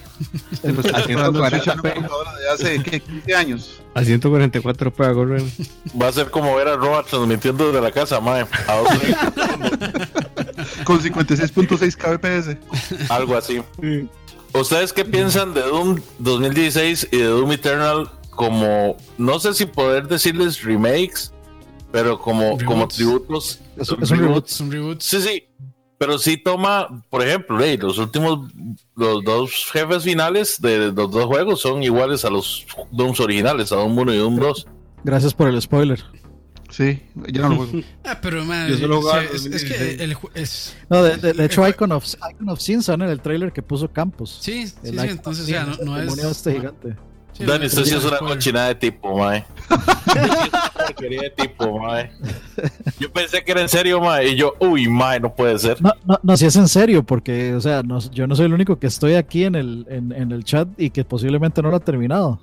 el- Pues, A comprando el Switch en 140p. una computadora de hace ¿qué? 15 años. A 144 para correr. Va a ser como ver a Roa transmitiendo desde la casa, mae. A Con 56.6 kbps. algo así. ¿Ustedes qué piensan de Doom 2016 y de Doom Eternal como, no sé si poder decirles remakes, pero como, como tributos? Es- es un reboot. Es un reboot. Sí, sí. Pero sí toma, por ejemplo, hey, los últimos, los dos jefes finales de los dos juegos son iguales a los Dooms originales, a Doom 1 y Doom 2. Gracias por el spoiler. Sí, yo no lo juego. Ah, pero man, Yo solo o sea, jugaba en es, es que 2016. el, es, No, de, de- de hecho, Icon of, Icon of Sin son en el trailer que puso Campos. sí, sí, sí, entonces, of o sea, Sin, no, no es. este gigante. sí, Dani, usted sí es una cochinada de tipo, mae. Una porquería de tipo, mae. Yo pensé que era en serio, mae. Y yo, uy, mae, no puede ser. No, no, no, si es en serio, porque, o sea, no- yo no soy el único que estoy aquí en el, en, en el chat y que posiblemente no lo ha terminado.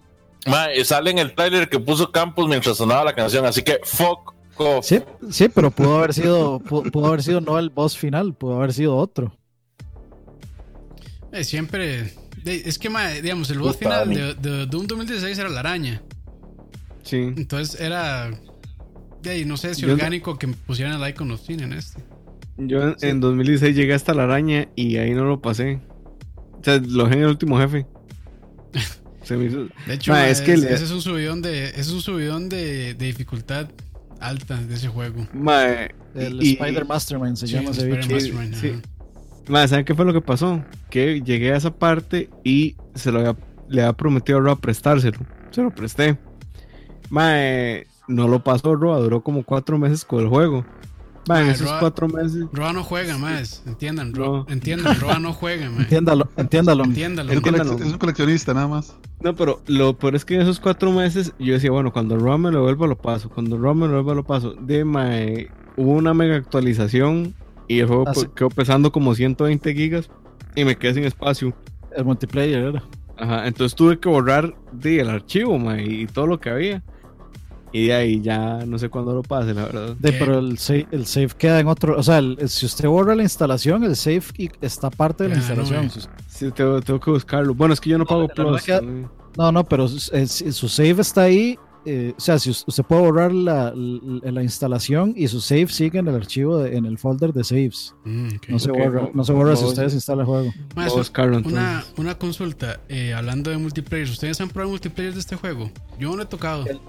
Mae, sale en el trailer que puso Campos mientras sonaba la canción. Así que, fuck off. Sí, sí, pero pudo haber sido, pudo, pudo haber sido no el boss final, pudo haber sido otro. Eh, siempre. es que, digamos, el boss Puta, final de, de Doom 2016 era la araña. Sí. Entonces era. de ahí, no sé si Yo- orgánico que pusieran el Icon of Sin en este. Yo en, en 2016 llegué hasta la araña y ahí no lo pasé. O sea, lo dejé en el último jefe. Se me hizo... De hecho, Ma, ma, es que es- le- ese es un subidón de. ese es un subidón de, de dificultad alta de ese juego. Mae, El y- Spider Mastermind se Sí, llama ese. Mastermind, sí. Mae, ¿saben qué fue lo que pasó? Que llegué a esa parte y se lo había, le había prometido a Roa prestárselo. Se lo presté. Mae, no lo pasó Roa, duró como cuatro meses con el juego. Mae, esos Roa- cuatro meses. Roa no juega más, entiendan, Roa, No. entiendan, Roa no juega, ma. Entiéndalo, entiéndalo. Entiéndalo. Es un, Entiéndalo. colec- es un coleccionista nada más. No, pero lo peor es que en esos cuatro meses yo decía, bueno, cuando Roa me lo vuelva lo paso. Cuando Roa me lo vuelva lo paso. De mae, hubo una mega actualización y el juego Ah, pues, sí. quedó pesando como 120 gigas y me quedé sin espacio. El multiplayer era. Ajá, entonces tuve que borrar de, el archivo, mae, y todo lo que había. Y de ahí ya no sé cuándo lo pase, la verdad. De, pero el save, el save queda en otro. O sea, el- el- si usted borra la instalación, el save está parte de la no, instalación. us- Sí, tengo, tengo que buscarlo. Bueno, es que yo no, No, pago Plus. que- ¿no? No, no, pero su, eh, su save está ahí. eh, o sea, si us- usted puede borrar la, la, la instalación y su save sigue en el archivo, de- en el folder de saves. Mm. No se borra, no- no se borra si no- ustedes instalan el juego. Una, una consulta, eh, hablando de multiplayer, ¿ustedes han probado multiplayer de este juego? Yo no he tocado. El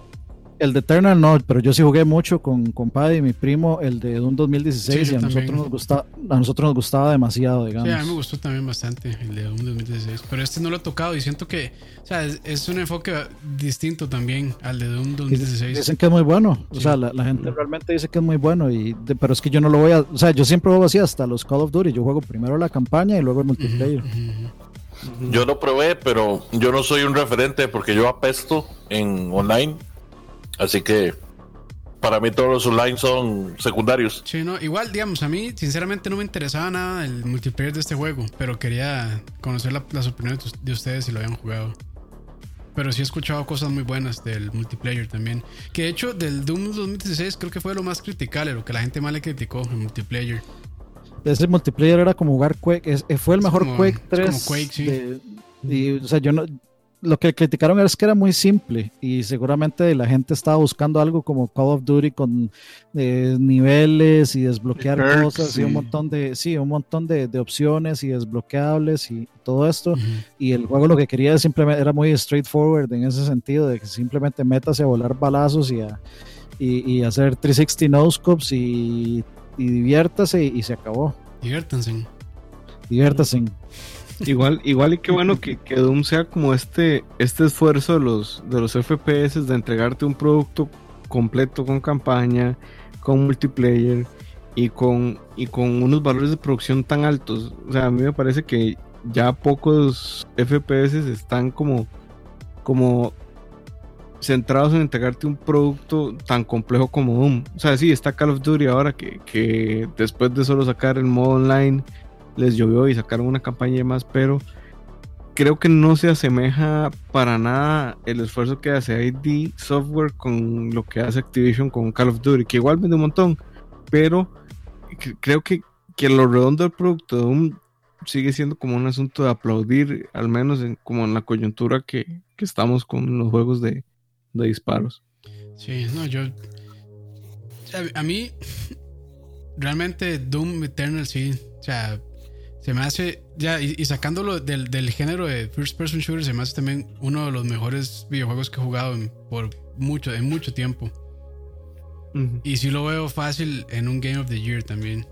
de Eternal no, pero yo sí jugué mucho con, con Paddy y mi primo, el de Doom 2016, Sí, y a nosotros, nos gustaba, a nosotros nos gustaba demasiado, Sí, digamos. a mí me gustó también bastante el de Doom 2016, pero este no lo he tocado y siento que, o sea, es, es un enfoque distinto también al de Doom 2016. Dicen que es muy bueno, o Sí. sea, la, la gente realmente dice que es muy bueno, y de- pero es que yo no lo voy a, o sea, yo siempre juego así hasta los Call of Duty, yo juego primero la campaña y luego el multiplayer. Yo lo probé, pero yo no soy un referente porque yo apesto en online. Así que para mí todos los online son secundarios. Sí, no, igual, digamos, a mí sinceramente no me interesaba nada el multiplayer de este juego, pero quería conocer la- las opiniones de us- de ustedes si lo habían jugado. Pero sí he escuchado cosas muy buenas del multiplayer también. Que de hecho, del Doom 2016 creo que fue lo más criticable, lo que la gente más le criticó, el multiplayer. Ese multiplayer era como jugar Quake, es- fue el Es mejor como- Quake es como 3. Quake, sí. de- y, o sea, yo no, lo que criticaron es que era muy simple y seguramente la gente estaba buscando algo como Call of Duty con eh, niveles y desbloquear Y perks, cosas y un sí. montón de, sí, un montón de, de opciones y desbloqueables y todo esto. Y el juego lo que quería simplemente era muy straightforward en ese sentido, de que simplemente métase a volar balazos y, a, y, y hacer 360 no-scopes y, y diviértase y, se acabó. Diviértanse. Diviértase. Igual, igual y qué bueno que, que Doom sea como este, este esfuerzo de los, de los FPS de entregarte un producto completo con campaña, con multiplayer y con, y con unos valores de producción tan altos. O sea, a mí me parece que ya pocos FPS están como, como centrados en entregarte un producto tan complejo como Doom. O sea, sí, está Call of Duty ahora que, que después de solo sacar el modo online les llovió y sacaron una campaña y más, pero creo que no se asemeja para nada el esfuerzo que hace ID Software con lo que hace Activision con Call of Duty, que igual vende un montón, pero cre- creo que, que lo redondo del producto de Doom sigue siendo como un asunto de aplaudir, al menos en, como en la coyuntura que, que estamos con los juegos de, de disparos. Sí, no, yo. A, a mí, realmente Doom Eternal sí. O sea, se me hace. Ya, y, y sacándolo del, del género de First Person Shooter, se me hace también uno de los mejores videojuegos que he jugado en, por mucho, en mucho tiempo. Y sí lo veo fácil en un Game of the Year también.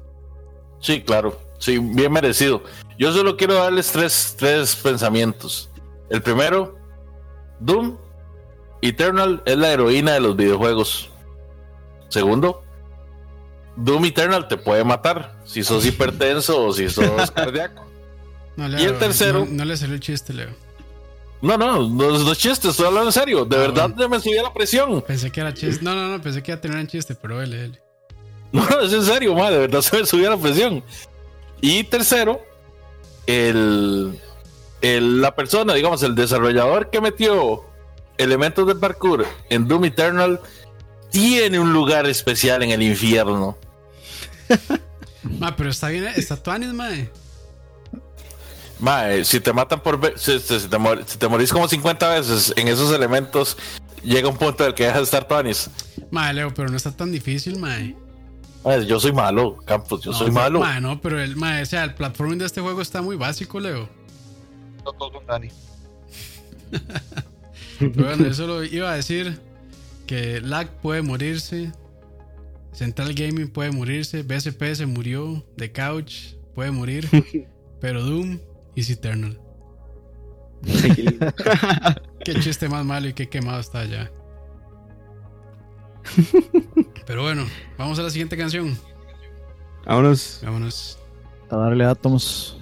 Sí, claro. Sí, bien merecido. Yo solo quiero darles tres, tres pensamientos. El primero, Doom Eternal es la heroína de los videojuegos. Segundo, Doom Eternal te puede matar si sos hipertenso o si sos cardíaco. No, Y el tercero- No, no le salió el chiste, Leo. No, no, no, no es chiste, estoy hablando en serio. De Ah, verdad bueno. me subía la presión. Pensé que era chiste. No, no, no, pensé que iba a tener un chiste, pero dele, dele. No, es en serio, madre, de verdad se me subía la presión. Y tercero, el, el- la persona, digamos, el desarrollador que metió elementos de parkour en Doom Eternal tiene un lugar especial en el infierno. Ma, pero está bien, está tuanis, mae. Mae, si te matan por si, si- si te, mor- si te morís como 50 veces en esos elementos, llega un punto en el que dejas de estar Tonis. Mae, Leo, pero no está tan difícil, mae. Mae, Yo soy malo, Campos, yo No, soy ma- malo. Mae, no, pero el, mae, o sea, el platforming de este juego está muy básico, Leo. Todo con Dani. Pero bueno, eso lo iba a decir. Que Lag puede morirse. Central Gaming puede morirse. BSP se murió. The Couch puede morir. pero Doom is Eternal. Qué chiste más malo y qué quemado está ya. Pero bueno, vamos a la siguiente canción. Vámonos. Vámonos. A darle átomos.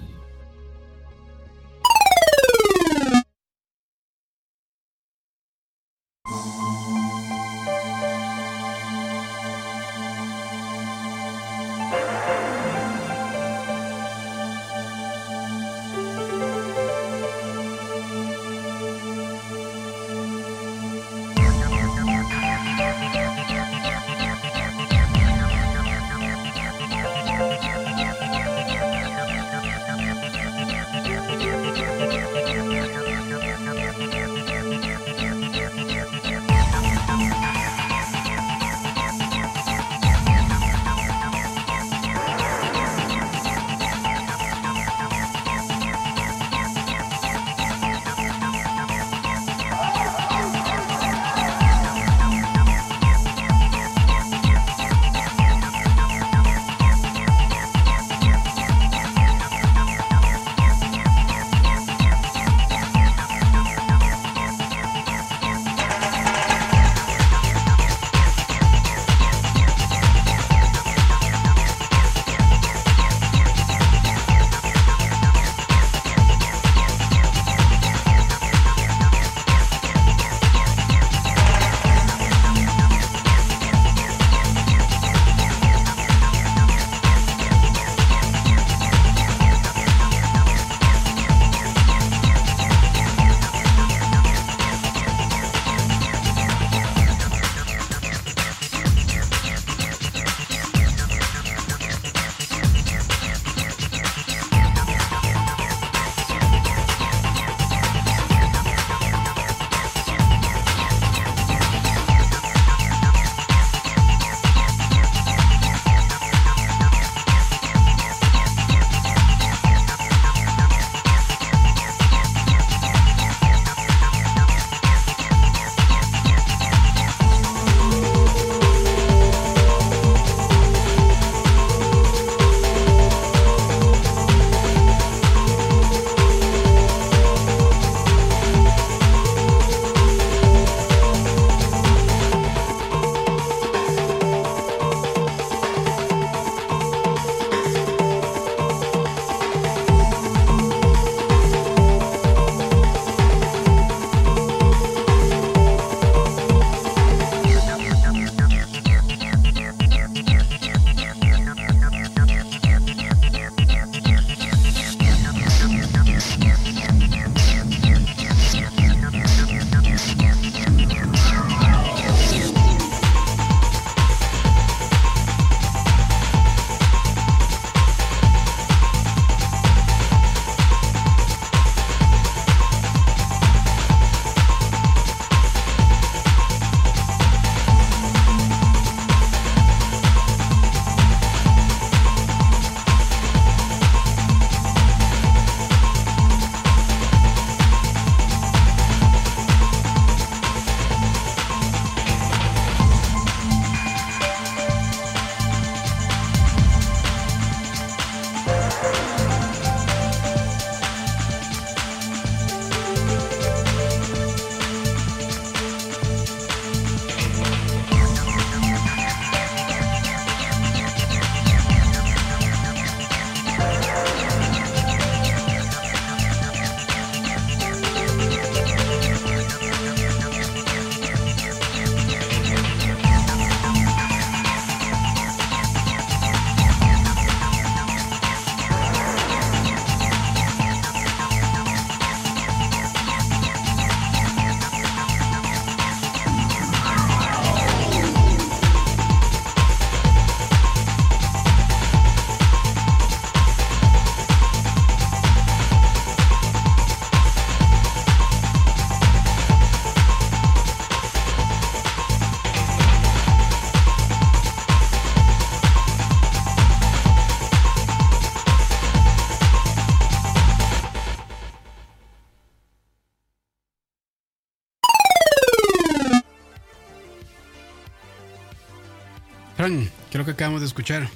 Creo que acabamos de escuchar.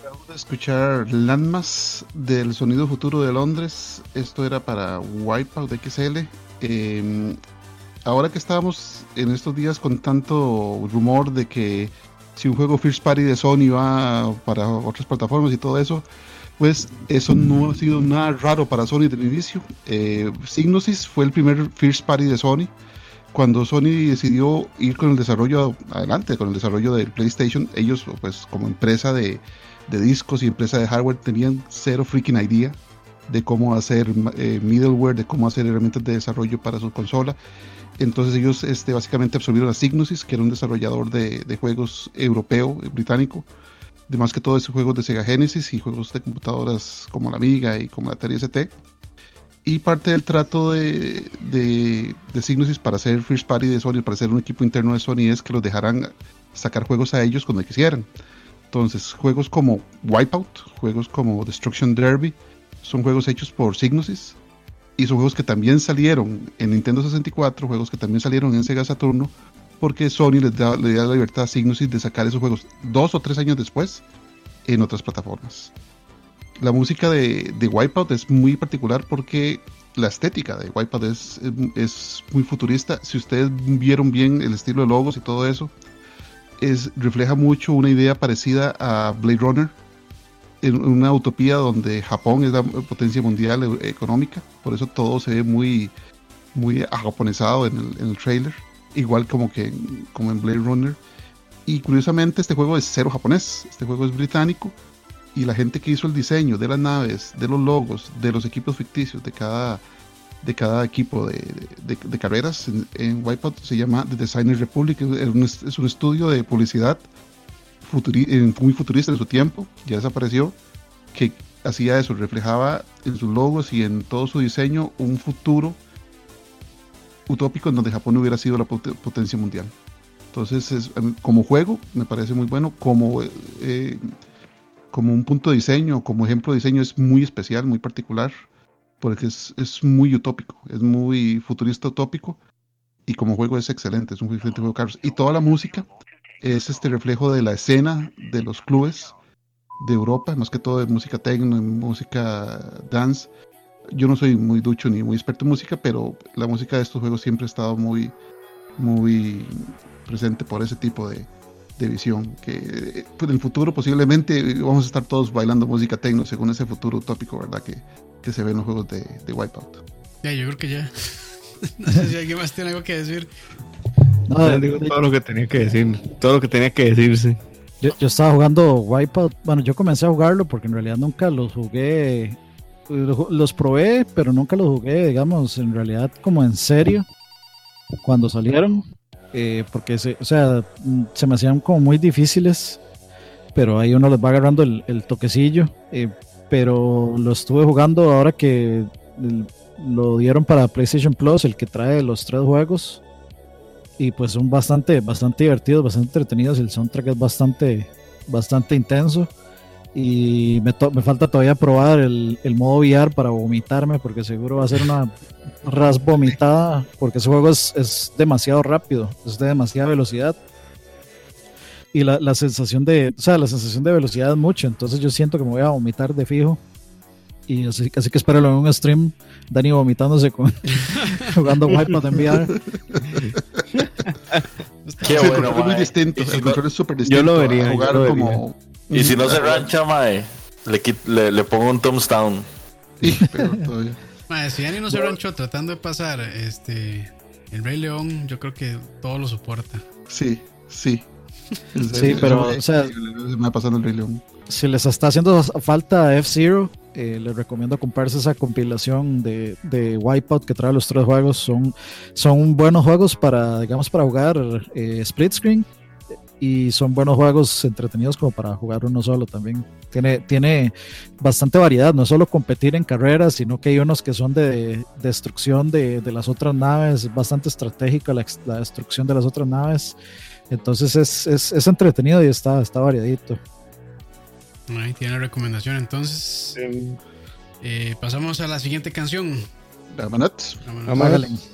Acabo de escuchar Landmass del Sonido Futuro de Londres. Esto era para Wipeout XL. Eh, ahora que estábamos en estos días con tanto rumor de que si un juego First Party de Sony va para otras plataformas y todo eso, pues eso no ha sido nada raro para Sony desde el inicio. Eh, Signosis fue el primer First Party de Sony. Cuando Sony decidió ir con el desarrollo adelante, con el desarrollo del PlayStation, ellos pues como empresa de, de discos y empresa de hardware tenían cero freaking idea de cómo hacer eh, middleware, de cómo hacer herramientas de desarrollo para su consola. Entonces ellos este, básicamente absorbieron a Signosis, que era un desarrollador de, de juegos europeo, eh, británico, de más que todo esos juegos de Sega Genesis y juegos de computadoras como la Amiga y como la Atari ST. Y parte del trato de, de, de Signosis para hacer First Party de Sony, para hacer un equipo interno de Sony, es que los dejaran sacar juegos a ellos cuando quisieran. Entonces, juegos como Wipeout, juegos como Destruction Derby, son juegos hechos por Signosis y son juegos que también salieron en Nintendo 64, juegos que también salieron en Sega Saturno, porque Sony les da, le da la libertad a Signosis de sacar esos juegos dos o tres años después en otras plataformas. La música de, de Wipeout es muy particular porque la estética de Wipeout es, es muy futurista. Si ustedes vieron bien el estilo de logos y todo eso, es, refleja mucho una idea parecida a Blade Runner, en una utopía donde Japón es la potencia mundial e- económica, por eso todo se ve muy, muy japonesado en el, en el trailer, igual como que como en Blade Runner. Y curiosamente este juego es cero japonés, este juego es británico y la gente que hizo el diseño de las naves, de los logos, de los equipos ficticios de cada, de cada equipo de, de- carreras en, en Wipeout se llama The Designer Republic, es un, es un estudio de publicidad futuri- eh, muy futurista en su tiempo, ya desapareció, que hacía eso, reflejaba en sus logos y en todo su diseño un futuro utópico en donde Japón hubiera sido la pot- potencia mundial. Entonces, es, em, como juego, me parece muy bueno, como, eh, como un punto de diseño, como ejemplo de diseño, es muy especial, muy particular, porque es, muy utópico, es muy futurista utópico, y como juego es excelente, es un excelente juego de carros. Y toda la música es este reflejo de la escena de los clubes de Europa, más que todo de música techno música dance. Yo no soy muy ducho ni muy experto en música, pero la música de estos juegos siempre ha estado muy, muy presente por ese tipo de, de visión. Que pues, en el futuro posiblemente vamos a estar todos bailando música techno, según ese futuro utópico, ¿verdad? Que, que se ve en los juegos de, de Wipeout. Ya, yo creo que ya. no sé si alguien más tiene algo que decir. No, de- digo todo lo que tenía que decir, todo lo que tenía que decirse. Yo, yo estaba jugando Wipeout. Bueno, yo comencé a jugarlo porque en realidad nunca los jugué. Los probé, pero nunca los jugué, digamos, en realidad como en serio cuando salieron. Eh, porque, se, o sea, mm, se me hacían como muy difíciles. Pero ahí uno les va agarrando el, toquecillo. eh, pero lo estuve jugando ahora que lo dieron para PlayStation Plus, el que trae los tres juegos y pues son bastante, bastante divertidos, bastante entretenidos. El soundtrack es bastante, bastante intenso. Y me, to- me falta todavía probar el, el modo VR para vomitarme, porque seguro va a ser una ras vomitada, porque ese juego es, es demasiado rápido, es de demasiada velocidad. Y la, la sensación de, o sea, la sensación de velocidad es mucho, entonces yo siento que me voy a vomitar de fijo. Y así, así que espero en un stream, Dani vomitándose con jugando Wipeout en VR. Qué Sí, el bueno, control es muy distinto, el control es súper Yo distinto. lo a vería, jugar yo lo como... Y si no se rancha, mae, le, le, le pongo un thumbs down. Sí, pero todavía. Madre, si Dani no se ranchó tratando de pasar este el Rey León, yo creo que todo lo soporta. Sí, sí. Sí, pero, o sea- se me va pasando el Rey León. si les está haciendo falta F-Zero, eh, les recomiendo comprarse esa compilación de, de Wipeout que trae los tres juegos. Son, son buenos juegos para, digamos, para jugar eh, split screen y son buenos juegos entretenidos como para jugar uno solo también. Tiene, tiene bastante variedad, no es solo competir en carreras, sino que hay unos que son de destrucción de, de las otras naves, es bastante estratégica la, la destrucción de las otras naves. Entonces es, es, es entretenido y está, está variadito. Ahí tiene la recomendación. Entonces, eh, pasamos a la siguiente canción. Ramanat. Vámonos.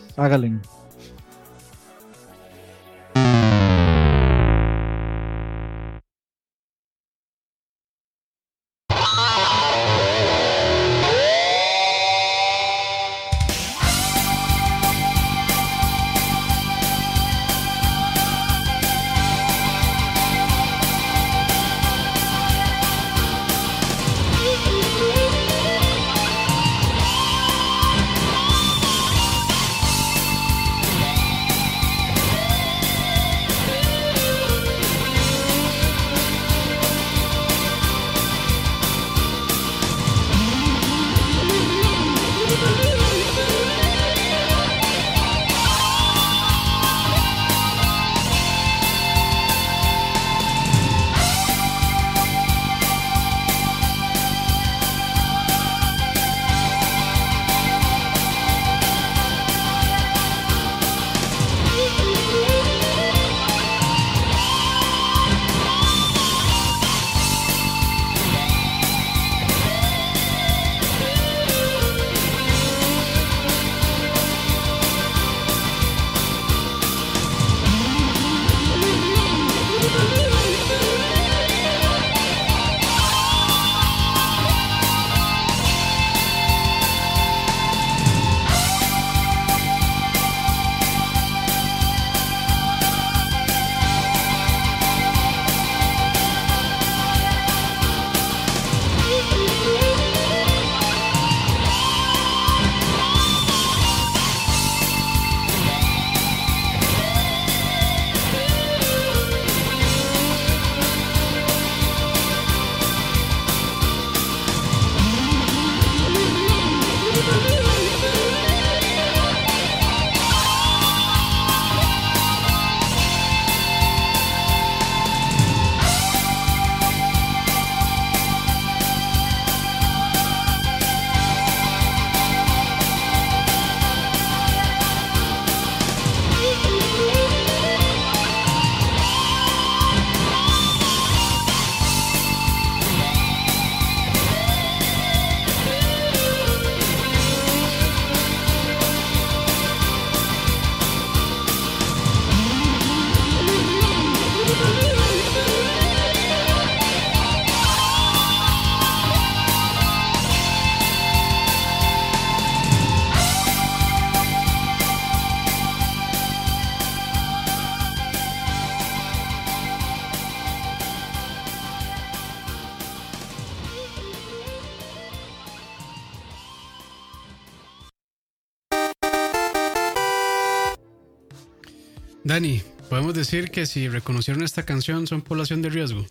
Dani, podemos decir que si reconocieron esta canción son población de riesgo.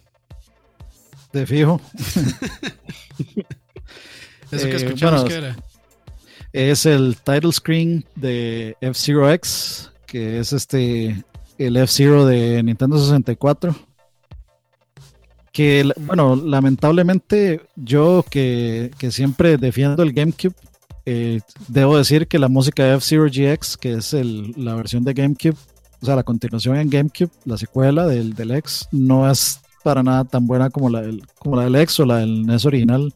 De fijo. Eso que Eh, escuchamos bueno, que era. Es el title screen de F-Zero X, que es este el F-Zero de Nintendo 64. Que, bueno, lamentablemente yo que, que siempre defiendo el GameCube, eh, debo decir que la música de F-Zero GX, que es el- la versión de GameCube, o sea, la continuación en GameCube, la secuela del, del X, no es para nada tan buena como la del, como la del X o la del NES original.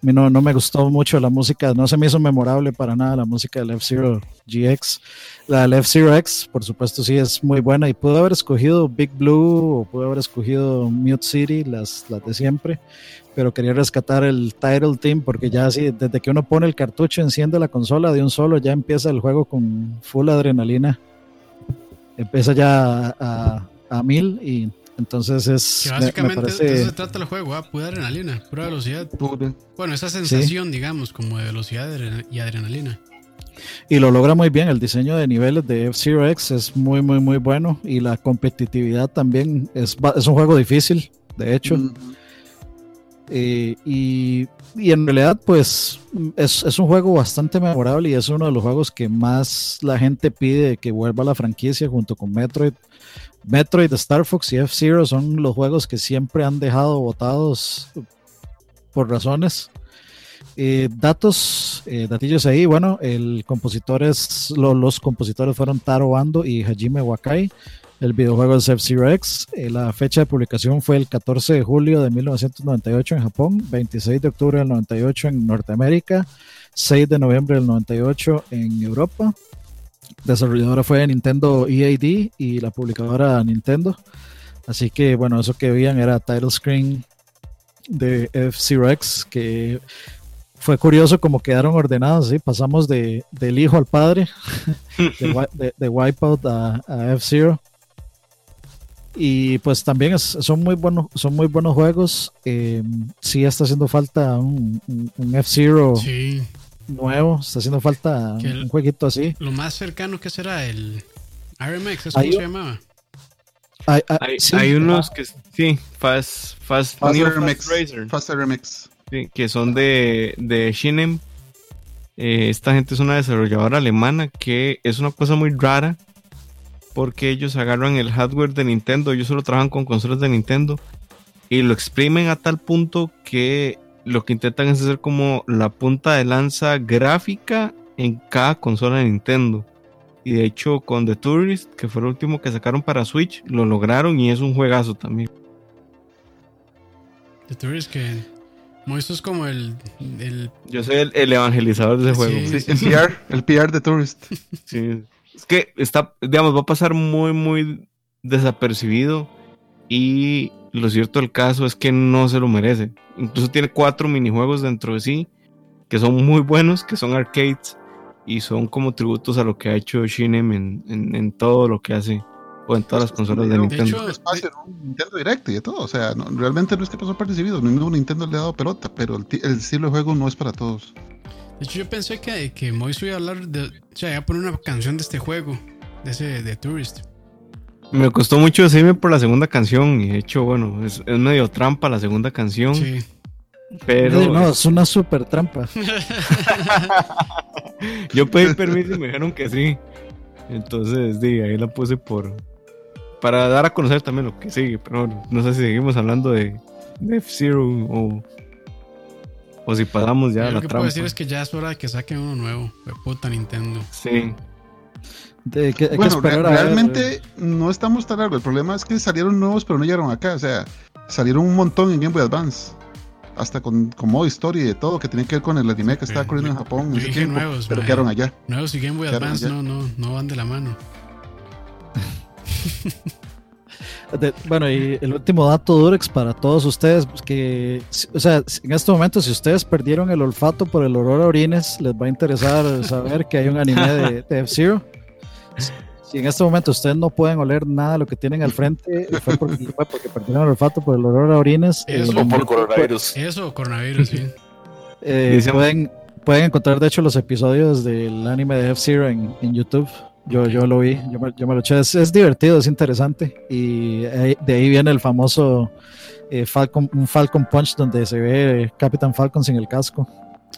A mí no, no me gustó mucho la música, no se me hizo memorable para nada la música del F-Zero GX. La del F-Zero X, por supuesto, sí es muy buena y pude haber escogido Big Blue o pude haber escogido Mute City, las, las de siempre, pero quería rescatar el title team porque ya así, desde que uno pone el cartucho, enciende la consola de un solo, ya empieza el juego con full adrenalina. Empieza ya a, a, mil y entonces es... Que me- me básicamente parece- de eso se trata el juego, ¿ah? pura adrenalina, pura velocidad. Bueno, esa sensación, digamos, como de velocidad y adrenalina. Y lo logra muy bien. El diseño de niveles de F-Zero X es muy, muy, muy bueno. Y la competitividad también es, es un juego difícil, de hecho. Eh, y, en realidad, pues es, un juego bastante memorable y es uno de los juegos que más la gente pide que vuelva a la franquicia junto con Metroid. Metroid, Star Fox y F-Zero son los juegos que siempre han dejado votados por razones. Eh, datos, eh, datillos ahí. Bueno, el compositor los compositores fueron Taro Ando y Hajime Wakai. El videojuego es F-Zero X. Eh, la fecha de publicación fue el 14 de julio de 1998 en Japón, 26 de octubre del 98 en Norteamérica, 6 de noviembre del 98 en Europa. Desarrolladora fue Nintendo EAD y la publicadora Nintendo. Así que bueno, eso que veían era title screen de F-Zero X, que fue curioso como quedaron ordenados, ¿sí? pasamos de, del hijo al padre, de, de- de Wipeout a, a F-Zero. Y pues también es- son, muy buenos, son muy buenos juegos. Eh, sí está haciendo falta un, un- un F-Zero Sí, nuevo, está haciendo falta el- un jueguito así. lo más cercano que será el RMX, ¿es como se llamaba? Hay, hay- Hay, sí, hay unos que sí, Fast, Fast, Fast RMX. Racer, Fast RMX. sí, que son de, de Shinem. Eh, esta gente es una desarrolladora alemana que es una cosa muy rara porque ellos agarran el hardware de Nintendo, ellos solo trabajan con consolas de Nintendo y lo exprimen a tal punto que lo que intentan es hacer como la punta de lanza gráfica en cada consola de Nintendo. Y de hecho con The Tourist, que fue el último que sacaron para Switch, lo lograron y es un juegazo también. The Tourist que... Esto es como el... el Yo soy el, el evangelizador de ese Sí. juego. Sí, el PR, el PR de Tourist. Sí. Es que está, digamos, va a pasar muy, muy desapercibido. Y lo cierto del caso es que no se lo merece. Incluso tiene cuatro minijuegos dentro de sí que son muy buenos, que son arcades y son como tributos a lo que ha hecho Shinem en, en, en todo lo que hace o en todas las consolas de De Nintendo. hecho, en un Nintendo Direct y de todo. O sea, no- realmente no es que pasó percibido. Ningún Nintendo le ha dado pelota, pero el, el estilo de juego no es para todos. De hecho, yo pensé que, que Mois iba a hablar de. O sea, iba a poner una canción de este juego, de ese de Tourist. Me costó mucho decirme por la segunda canción y de hecho, bueno, es, es medio trampa la segunda canción, Sí. pero no, es una super trampa. Yo pedí permiso y me dijeron que sí. Entonces, di, ahí la puse por. Para dar a conocer también lo que sigue. Pero no sé si seguimos hablando de, de F-Zero o. O si pasamos ya Yo a lo que puedo decir es que ya es hora de que saquen uno nuevo. Fue puta Nintendo. Sí. De, que, que Bueno, esperar re- a ver, realmente no estamos tan largo. El problema es que salieron nuevos, pero no llegaron acá. O sea, salieron un montón en Game Boy Advance. Hasta con, con modo historia y de todo que tenía que ver con el anime que estaba corriendo en Japón yo dije tiempo. nuevos, pero mae. quedaron allá. Nuevos y Game Boy Advance no, no, no van de la mano. De- bueno, y el último dato Durex para todos ustedes, pues, que, o sea, en este momento, si ustedes perdieron el olfato por el olor a orines, les va a interesar saber que hay un anime de, de F-Zero. Si en este momento ustedes no pueden oler nada de lo que tienen al frente, fue porque, fue porque perdieron el olfato por el olor a orines. Eso. O por coronavirus. Eso, coronavirus, sí. Eh, pueden, pueden encontrar, de hecho, los episodios del anime de F-Zero en, en YouTube. Yo, yo lo vi, yo me, yo me lo eché. Es, es divertido, es interesante. Y ahí- de ahí viene el famoso eh, Falcon, un Falcon Punch donde se ve Capitán Falcon sin el casco.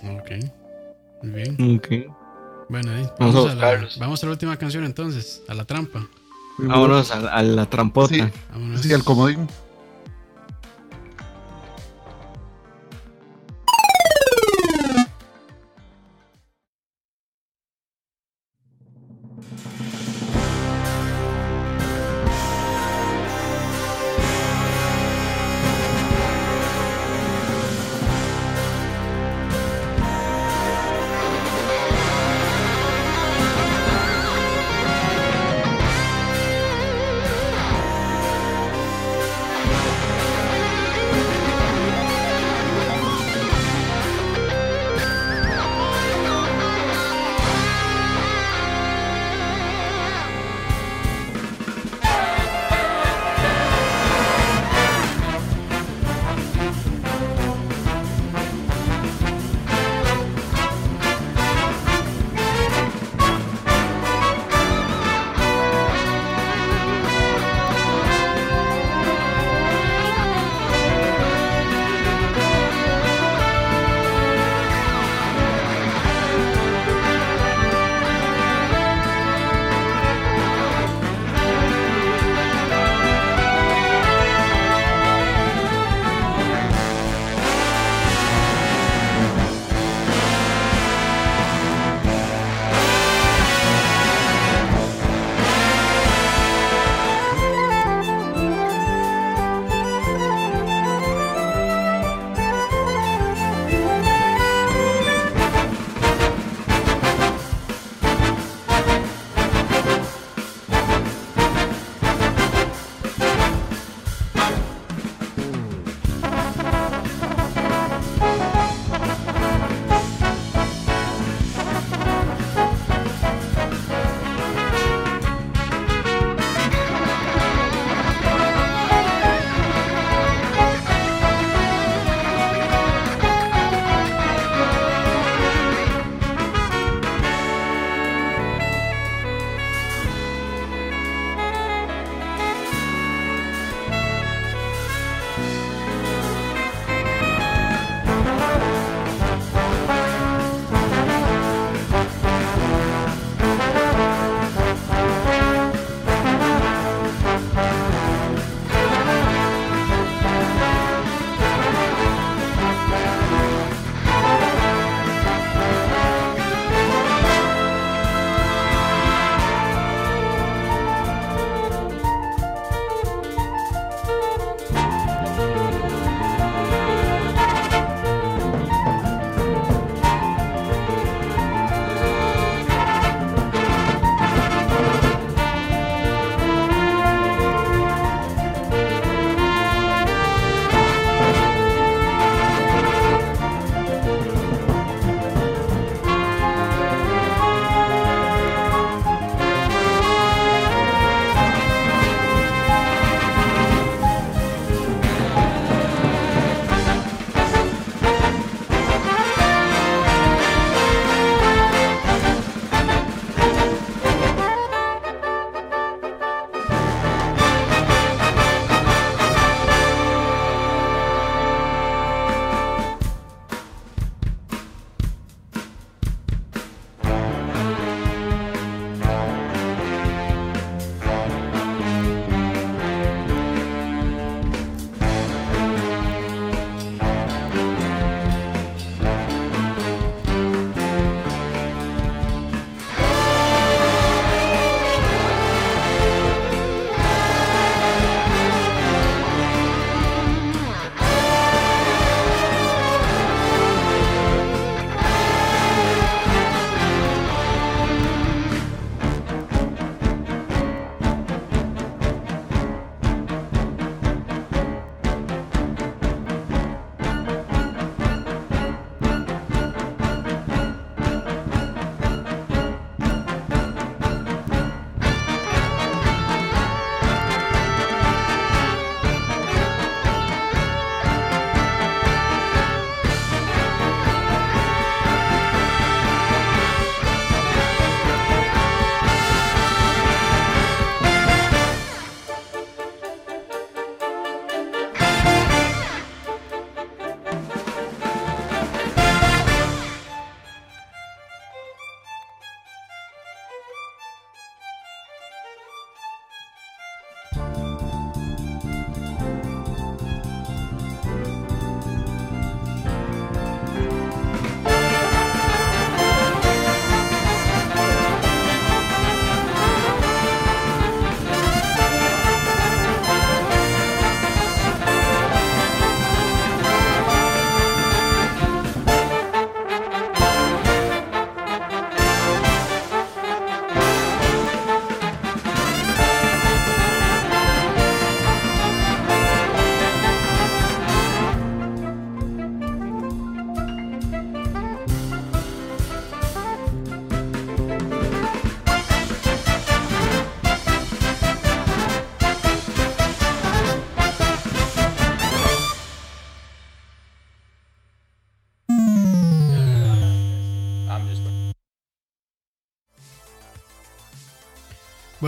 Ok. Muy bien. Ok. Bueno, ahí, Vamos a vamos, a la, buscarlos. vamos a la última canción entonces, a la trampa. Vámonos a, a la trampota. Sí. Vámonos. Sí, el comodín.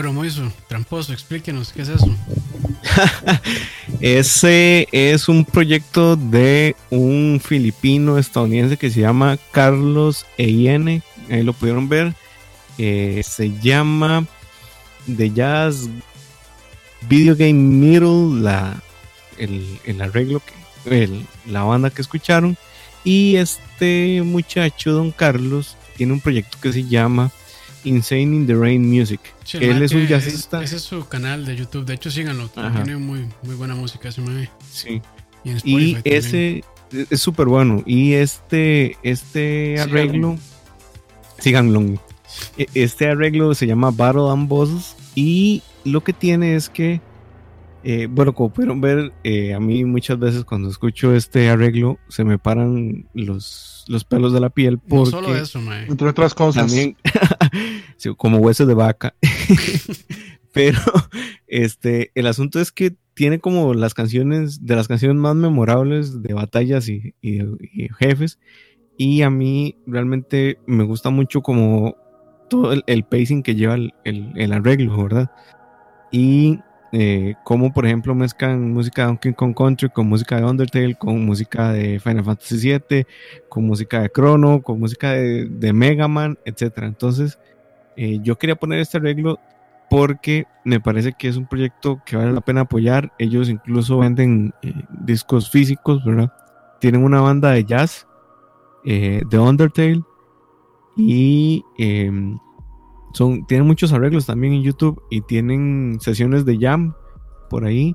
Bueno, Moiso, tramposo, explíquenos, ¿qué es eso? Ese es un proyecto de un filipino estadounidense que se llama Carlos EIN. Ahí lo pudieron ver. Eh, se llama The Jazz Video Game Middle, la, el, el arreglo, que, el- la banda que escucharon. Y este muchacho, don Carlos, tiene un proyecto que se llama Insane in the Rain Music. Sí, Él es un jazzista. Ese es su canal de YouTube. De hecho, síganlo. Ajá. Tiene muy, muy buena música ese. Sí. Y en Y ese es súper bueno. Y este, este arreglo, síganlo. E- Este arreglo se llama Battle and Bosses. Y lo que tiene es que, eh, bueno, como pudieron ver, eh, a mí muchas veces cuando escucho este arreglo se me paran los, los pelos de la piel. No Porque solo eso, mae. Entre otras cosas. también como hueso de vaca. Pero este el asunto es que tiene como las canciones de las canciones más memorables de batallas y, y- y jefes. Y a mí realmente me gusta mucho como todo el, el pacing que lleva el, el- el arreglo, ¿verdad? Y eh, como por ejemplo mezclan música de Donkey Kong Country con música de Undertale, con música de Final Fantasy VII, con música de Chrono, con música de, Mega Man, etc. Entonces, eh, yo quería poner este arreglo porque me parece que es un proyecto que vale la pena apoyar. Ellos incluso venden eh, discos físicos, ¿verdad? Tienen una banda de jazz de Undertale y em, son, tienen muchos arreglos también en YouTube y tienen sesiones de jam por ahí.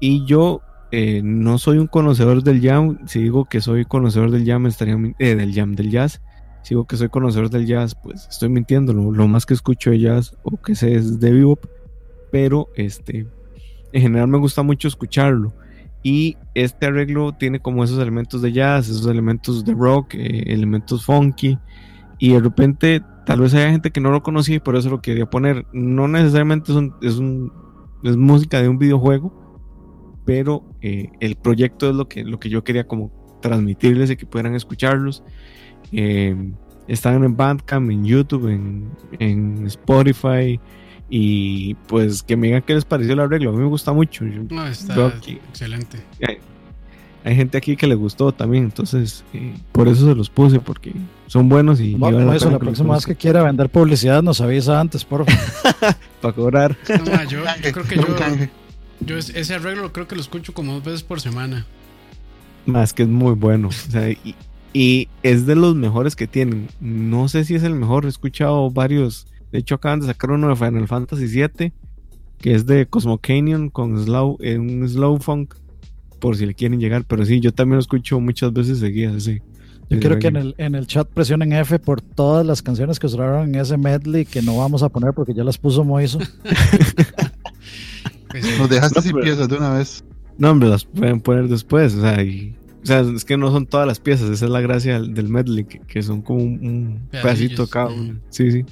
Y yo eh, no soy un conocedor del jam. Si digo que soy conocedor del jam, estaría eh, del jam del jazz. Si digo que soy conocedor del jazz, pues estoy mintiendo. Lo, lo más que escucho de jazz o que sé es de bebop. Pero este, en general me gusta mucho escucharlo. Y este arreglo tiene como esos elementos de jazz, esos elementos de rock, eh, elementos funky. Y de repente, tal vez haya gente que no lo conocía y por eso lo quería poner. No necesariamente es, un, es, un- es música de un videojuego, pero eh, el proyecto es lo que, lo que yo quería como transmitirles y que pudieran escucharlos. Eh, están en Bandcamp, en YouTube, en, en Spotify. Y pues que me digan qué les pareció el arreglo. A mí me gusta mucho. Yo- No, está aquí. excelente. hay, hay gente aquí que le gustó también. Entonces, eh, por eso se los puse, porque son buenos y, Bueno, vale la eso, la próxima vez que quiera vender publicidad nos avisa antes, por favor. para cobrar. No, yo, creo que yo, ese arreglo creo que lo escucho como dos veces por semana. Más que es muy bueno. O sea, y, y es de los mejores que tienen. No sé si es el mejor. He escuchado varios. De hecho, acaban de sacar uno de Final Fantasy VII. Que es de Cosmo Canyon con slow, eh, un slow funk. Por si le quieren llegar. Pero sí, yo también lo escucho muchas veces seguidas. ese- Yo quiero que en el, en el chat presionen F por todas las canciones que usaron en ese medley que no vamos a poner porque ya las puso Moiso. Pues, sí. Nos dejaste No, sin pero- piezas de una vez. No, hombre, las pueden poner después. O sea, y- o sea, es que no son todas las piezas. Esa es la gracia del, del medley. Que, que son como un, pedacito cada uno. Sí, sí.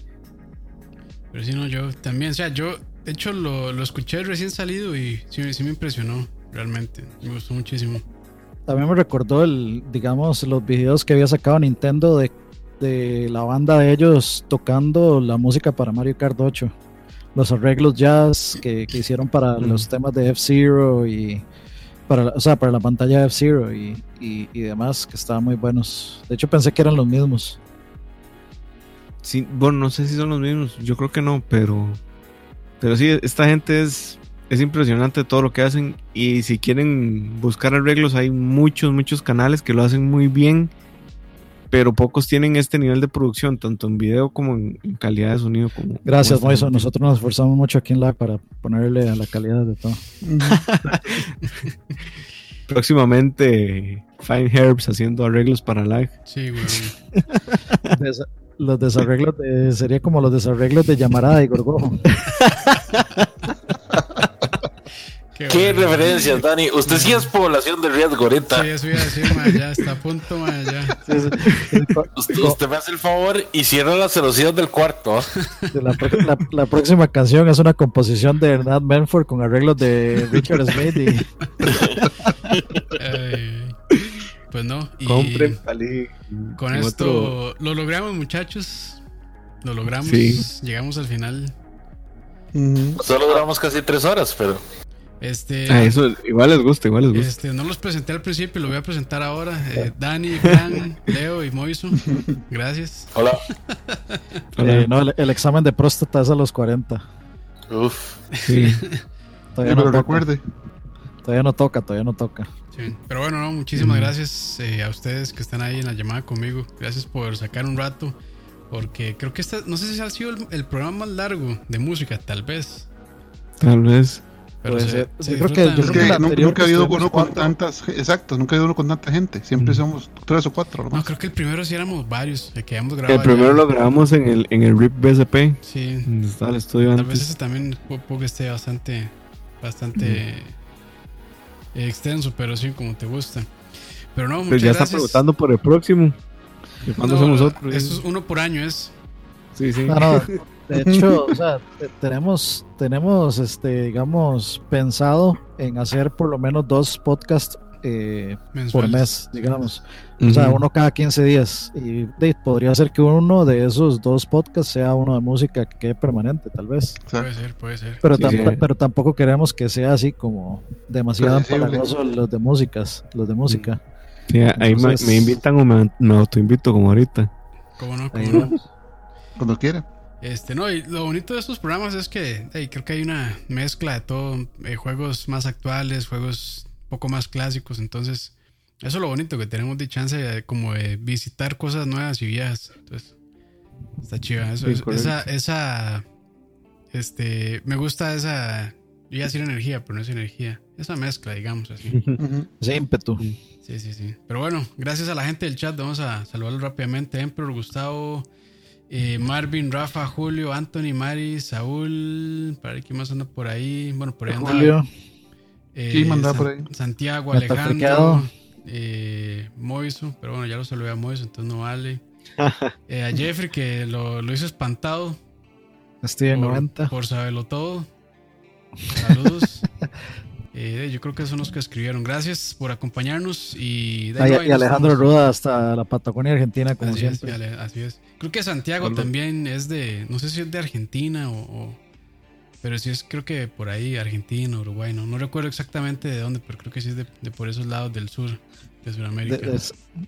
Pero si no, yo también, o sea, yo de hecho lo, lo escuché recién salido y sí, sí me impresionó, realmente. Me gustó muchísimo. También me recordó el, digamos, los videos que había sacado Nintendo de, de la banda de ellos tocando la música para Mario Kart 8. Los arreglos jazz que, que hicieron para Mm. los temas de F-Zero y para, la- o sea, para la pantalla de F-Zero y, y, y demás, que estaban muy buenos. De hecho, pensé que eran los mismos. Sí, bueno, no sé si son los mismos, yo creo que no, pero pero sí, esta gente es es impresionante todo lo que hacen y si quieren buscar arreglos hay muchos muchos canales que lo hacen muy bien, pero pocos tienen este nivel de producción tanto en video como en, calidad de sonido como Gracias, como esta Moiso. Nosotros nos esforzamos mucho aquí en la para ponerle a la calidad de todo. Próximamente Fine Herbs haciendo arreglos para live. Sí. Desa- los desarreglos de, sería como los desarreglos de llamarada y gorgojo. ¿Qué referencias, Dani? Usted sí es población de riesgo ahorita. Sí, eso iba a decir, ma, ya está a punto, ma, ya. Usted, usted me hace el favor y cierra las celosías del cuarto. La, pro- la- la próxima canción es una composición de Hernán Menford con arreglos de Richard Smith y Ay, pues no. Y Compren palí. con esto lo logramos, muchachos. Lo logramos. Sí. Llegamos al final. Solo duramos casi tres horas, pero Este, Ah, eso igual les gusta, igual les gusta. este, no los presenté al principio, lo voy a presentar ahora. Eh, Dani, Fran, Leo y Moiso. Gracias. hola. Hola. Eh, no, el, el examen de próstata es a los 40. Uf. Sí. Todavía Sí, no pero toca. recuerde, Todavía no toca, todavía no toca. Sí, Pero bueno, no, muchísimas gracias eh, a ustedes que están ahí en la llamada conmigo. Gracias por sacar un rato. Porque creo que esta, no sé si ha sido el, el programa más largo de música, tal vez. Tal vez. Pero Puede se, ser. se Yo creo que- yo es creo que que el nu- anterior nunca ha que habido uno con cuatro. tantas, exacto, nunca ha habido uno con tanta gente. Siempre somos tres o cuatro. No, nomás. creo que el primero sí éramos varios, el que habíamos grabado. El primero allá. lo grabamos en el, en el RIP BSP, Sí, donde estaba el estudio tal vez antes. ese también pu- puede que esté bastante, bastante eh, extenso, pero sí, como te gusta. Pero no, muchas Pues ya está gracias. preguntando por el próximo. ¿De ¿Cuándo No, hacemos otro? Eso es uno por año, es. Sí, sí. No, no, de hecho, o sea, te- tenemos, tenemos, este, digamos, pensado en hacer por lo menos dos podcasts eh, por mes, digamos. O sea, uno cada 15 días. Y de- podría ser que uno de esos dos podcasts sea uno de música que quede permanente, tal vez. Puede ser, puede ser. Pero, Sí, tam- sí. pero tampoco queremos que sea así como demasiado empalagoso los de músicas, los de música. Sí, ahí me- Entonces- me, invitan o me, me autoinvito como ahorita. ¿Cómo no? Cuando quiera. Este, no, y lo bonito de estos programas es que hey, creo que hay una mezcla de todo, eh, juegos más actuales, juegos un poco más clásicos, entonces eso es lo bonito que tenemos de chance de, como de visitar cosas nuevas y viejas, entonces está chiva, eso, Sí, es- correcto. esa, esa, este, me gusta esa, yo iba a decir energía, pero no es energía, esa mezcla, digamos así. Ese ímpetu. Sí, sí, sí. Pero bueno, gracias a la gente del chat. Vamos a saludarlos rápidamente. Emperor, Gustavo, eh, Marvin, Rafa, Julio, Anthony, Mari, Saúl. Para ver quién más anda por ahí. Bueno, por ahí anda. Julio, eh, Sí, mandaba San- por ahí. Santiago. Alejandro, eh, Moiso. Pero bueno, ya lo saludé a Moiso, entonces no vale. Eh, a Jeffrey, que lo, lo hizo espantado. Steven por, 90. por saberlo todo. Saludos. Eh, yo creo que son los que escribieron. Gracias por acompañarnos y, de Ah, y- y Alejandro estamos. Ruda hasta la Patagonia Argentina, como Así es, siempre. Ale- así es. Creo que Santiago también es de, no sé si es de Argentina o, o- pero sí es creo que por ahí, Argentina, Uruguay, no, no recuerdo exactamente de dónde, pero creo que sí es de, de por esos lados del sur, de Sudamérica. de-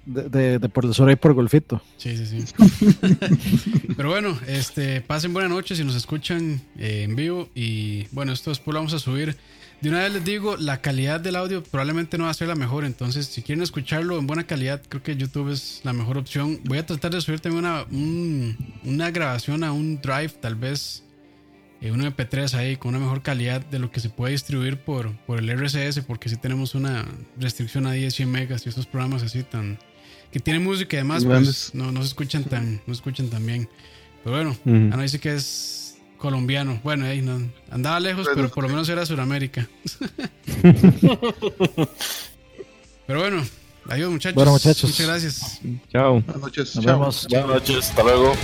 de- de- de por el sur ahí por Golfito. Sí, sí, sí. pero bueno, este, pasen buenas noches si nos escuchan eh, en vivo y bueno, esto después lo vamos a subir. De una vez les digo, la calidad del audio probablemente no va a ser la mejor, entonces si quieren escucharlo en buena calidad, creo que YouTube es la mejor opción. Voy a tratar de subir también una, un- una grabación a un drive, tal vez eh, un MP3 ahí con una mejor calidad de lo que se puede distribuir por, por el RSS, porque si tenemos una restricción a 10, 100 megas y estos programas así tan... que tienen música y demás, pues no, no se escuchan tan, no se escuchan tan bien. Pero bueno, no dice que es colombiano. Bueno, ahí no, andaba lejos, pero por lo menos era Sudamérica. pero bueno, adiós muchachos. Bueno, muchachos. Muchas gracias. Chao. Buenas noches. Nos Chao. vemos. Buenas noches, hasta luego.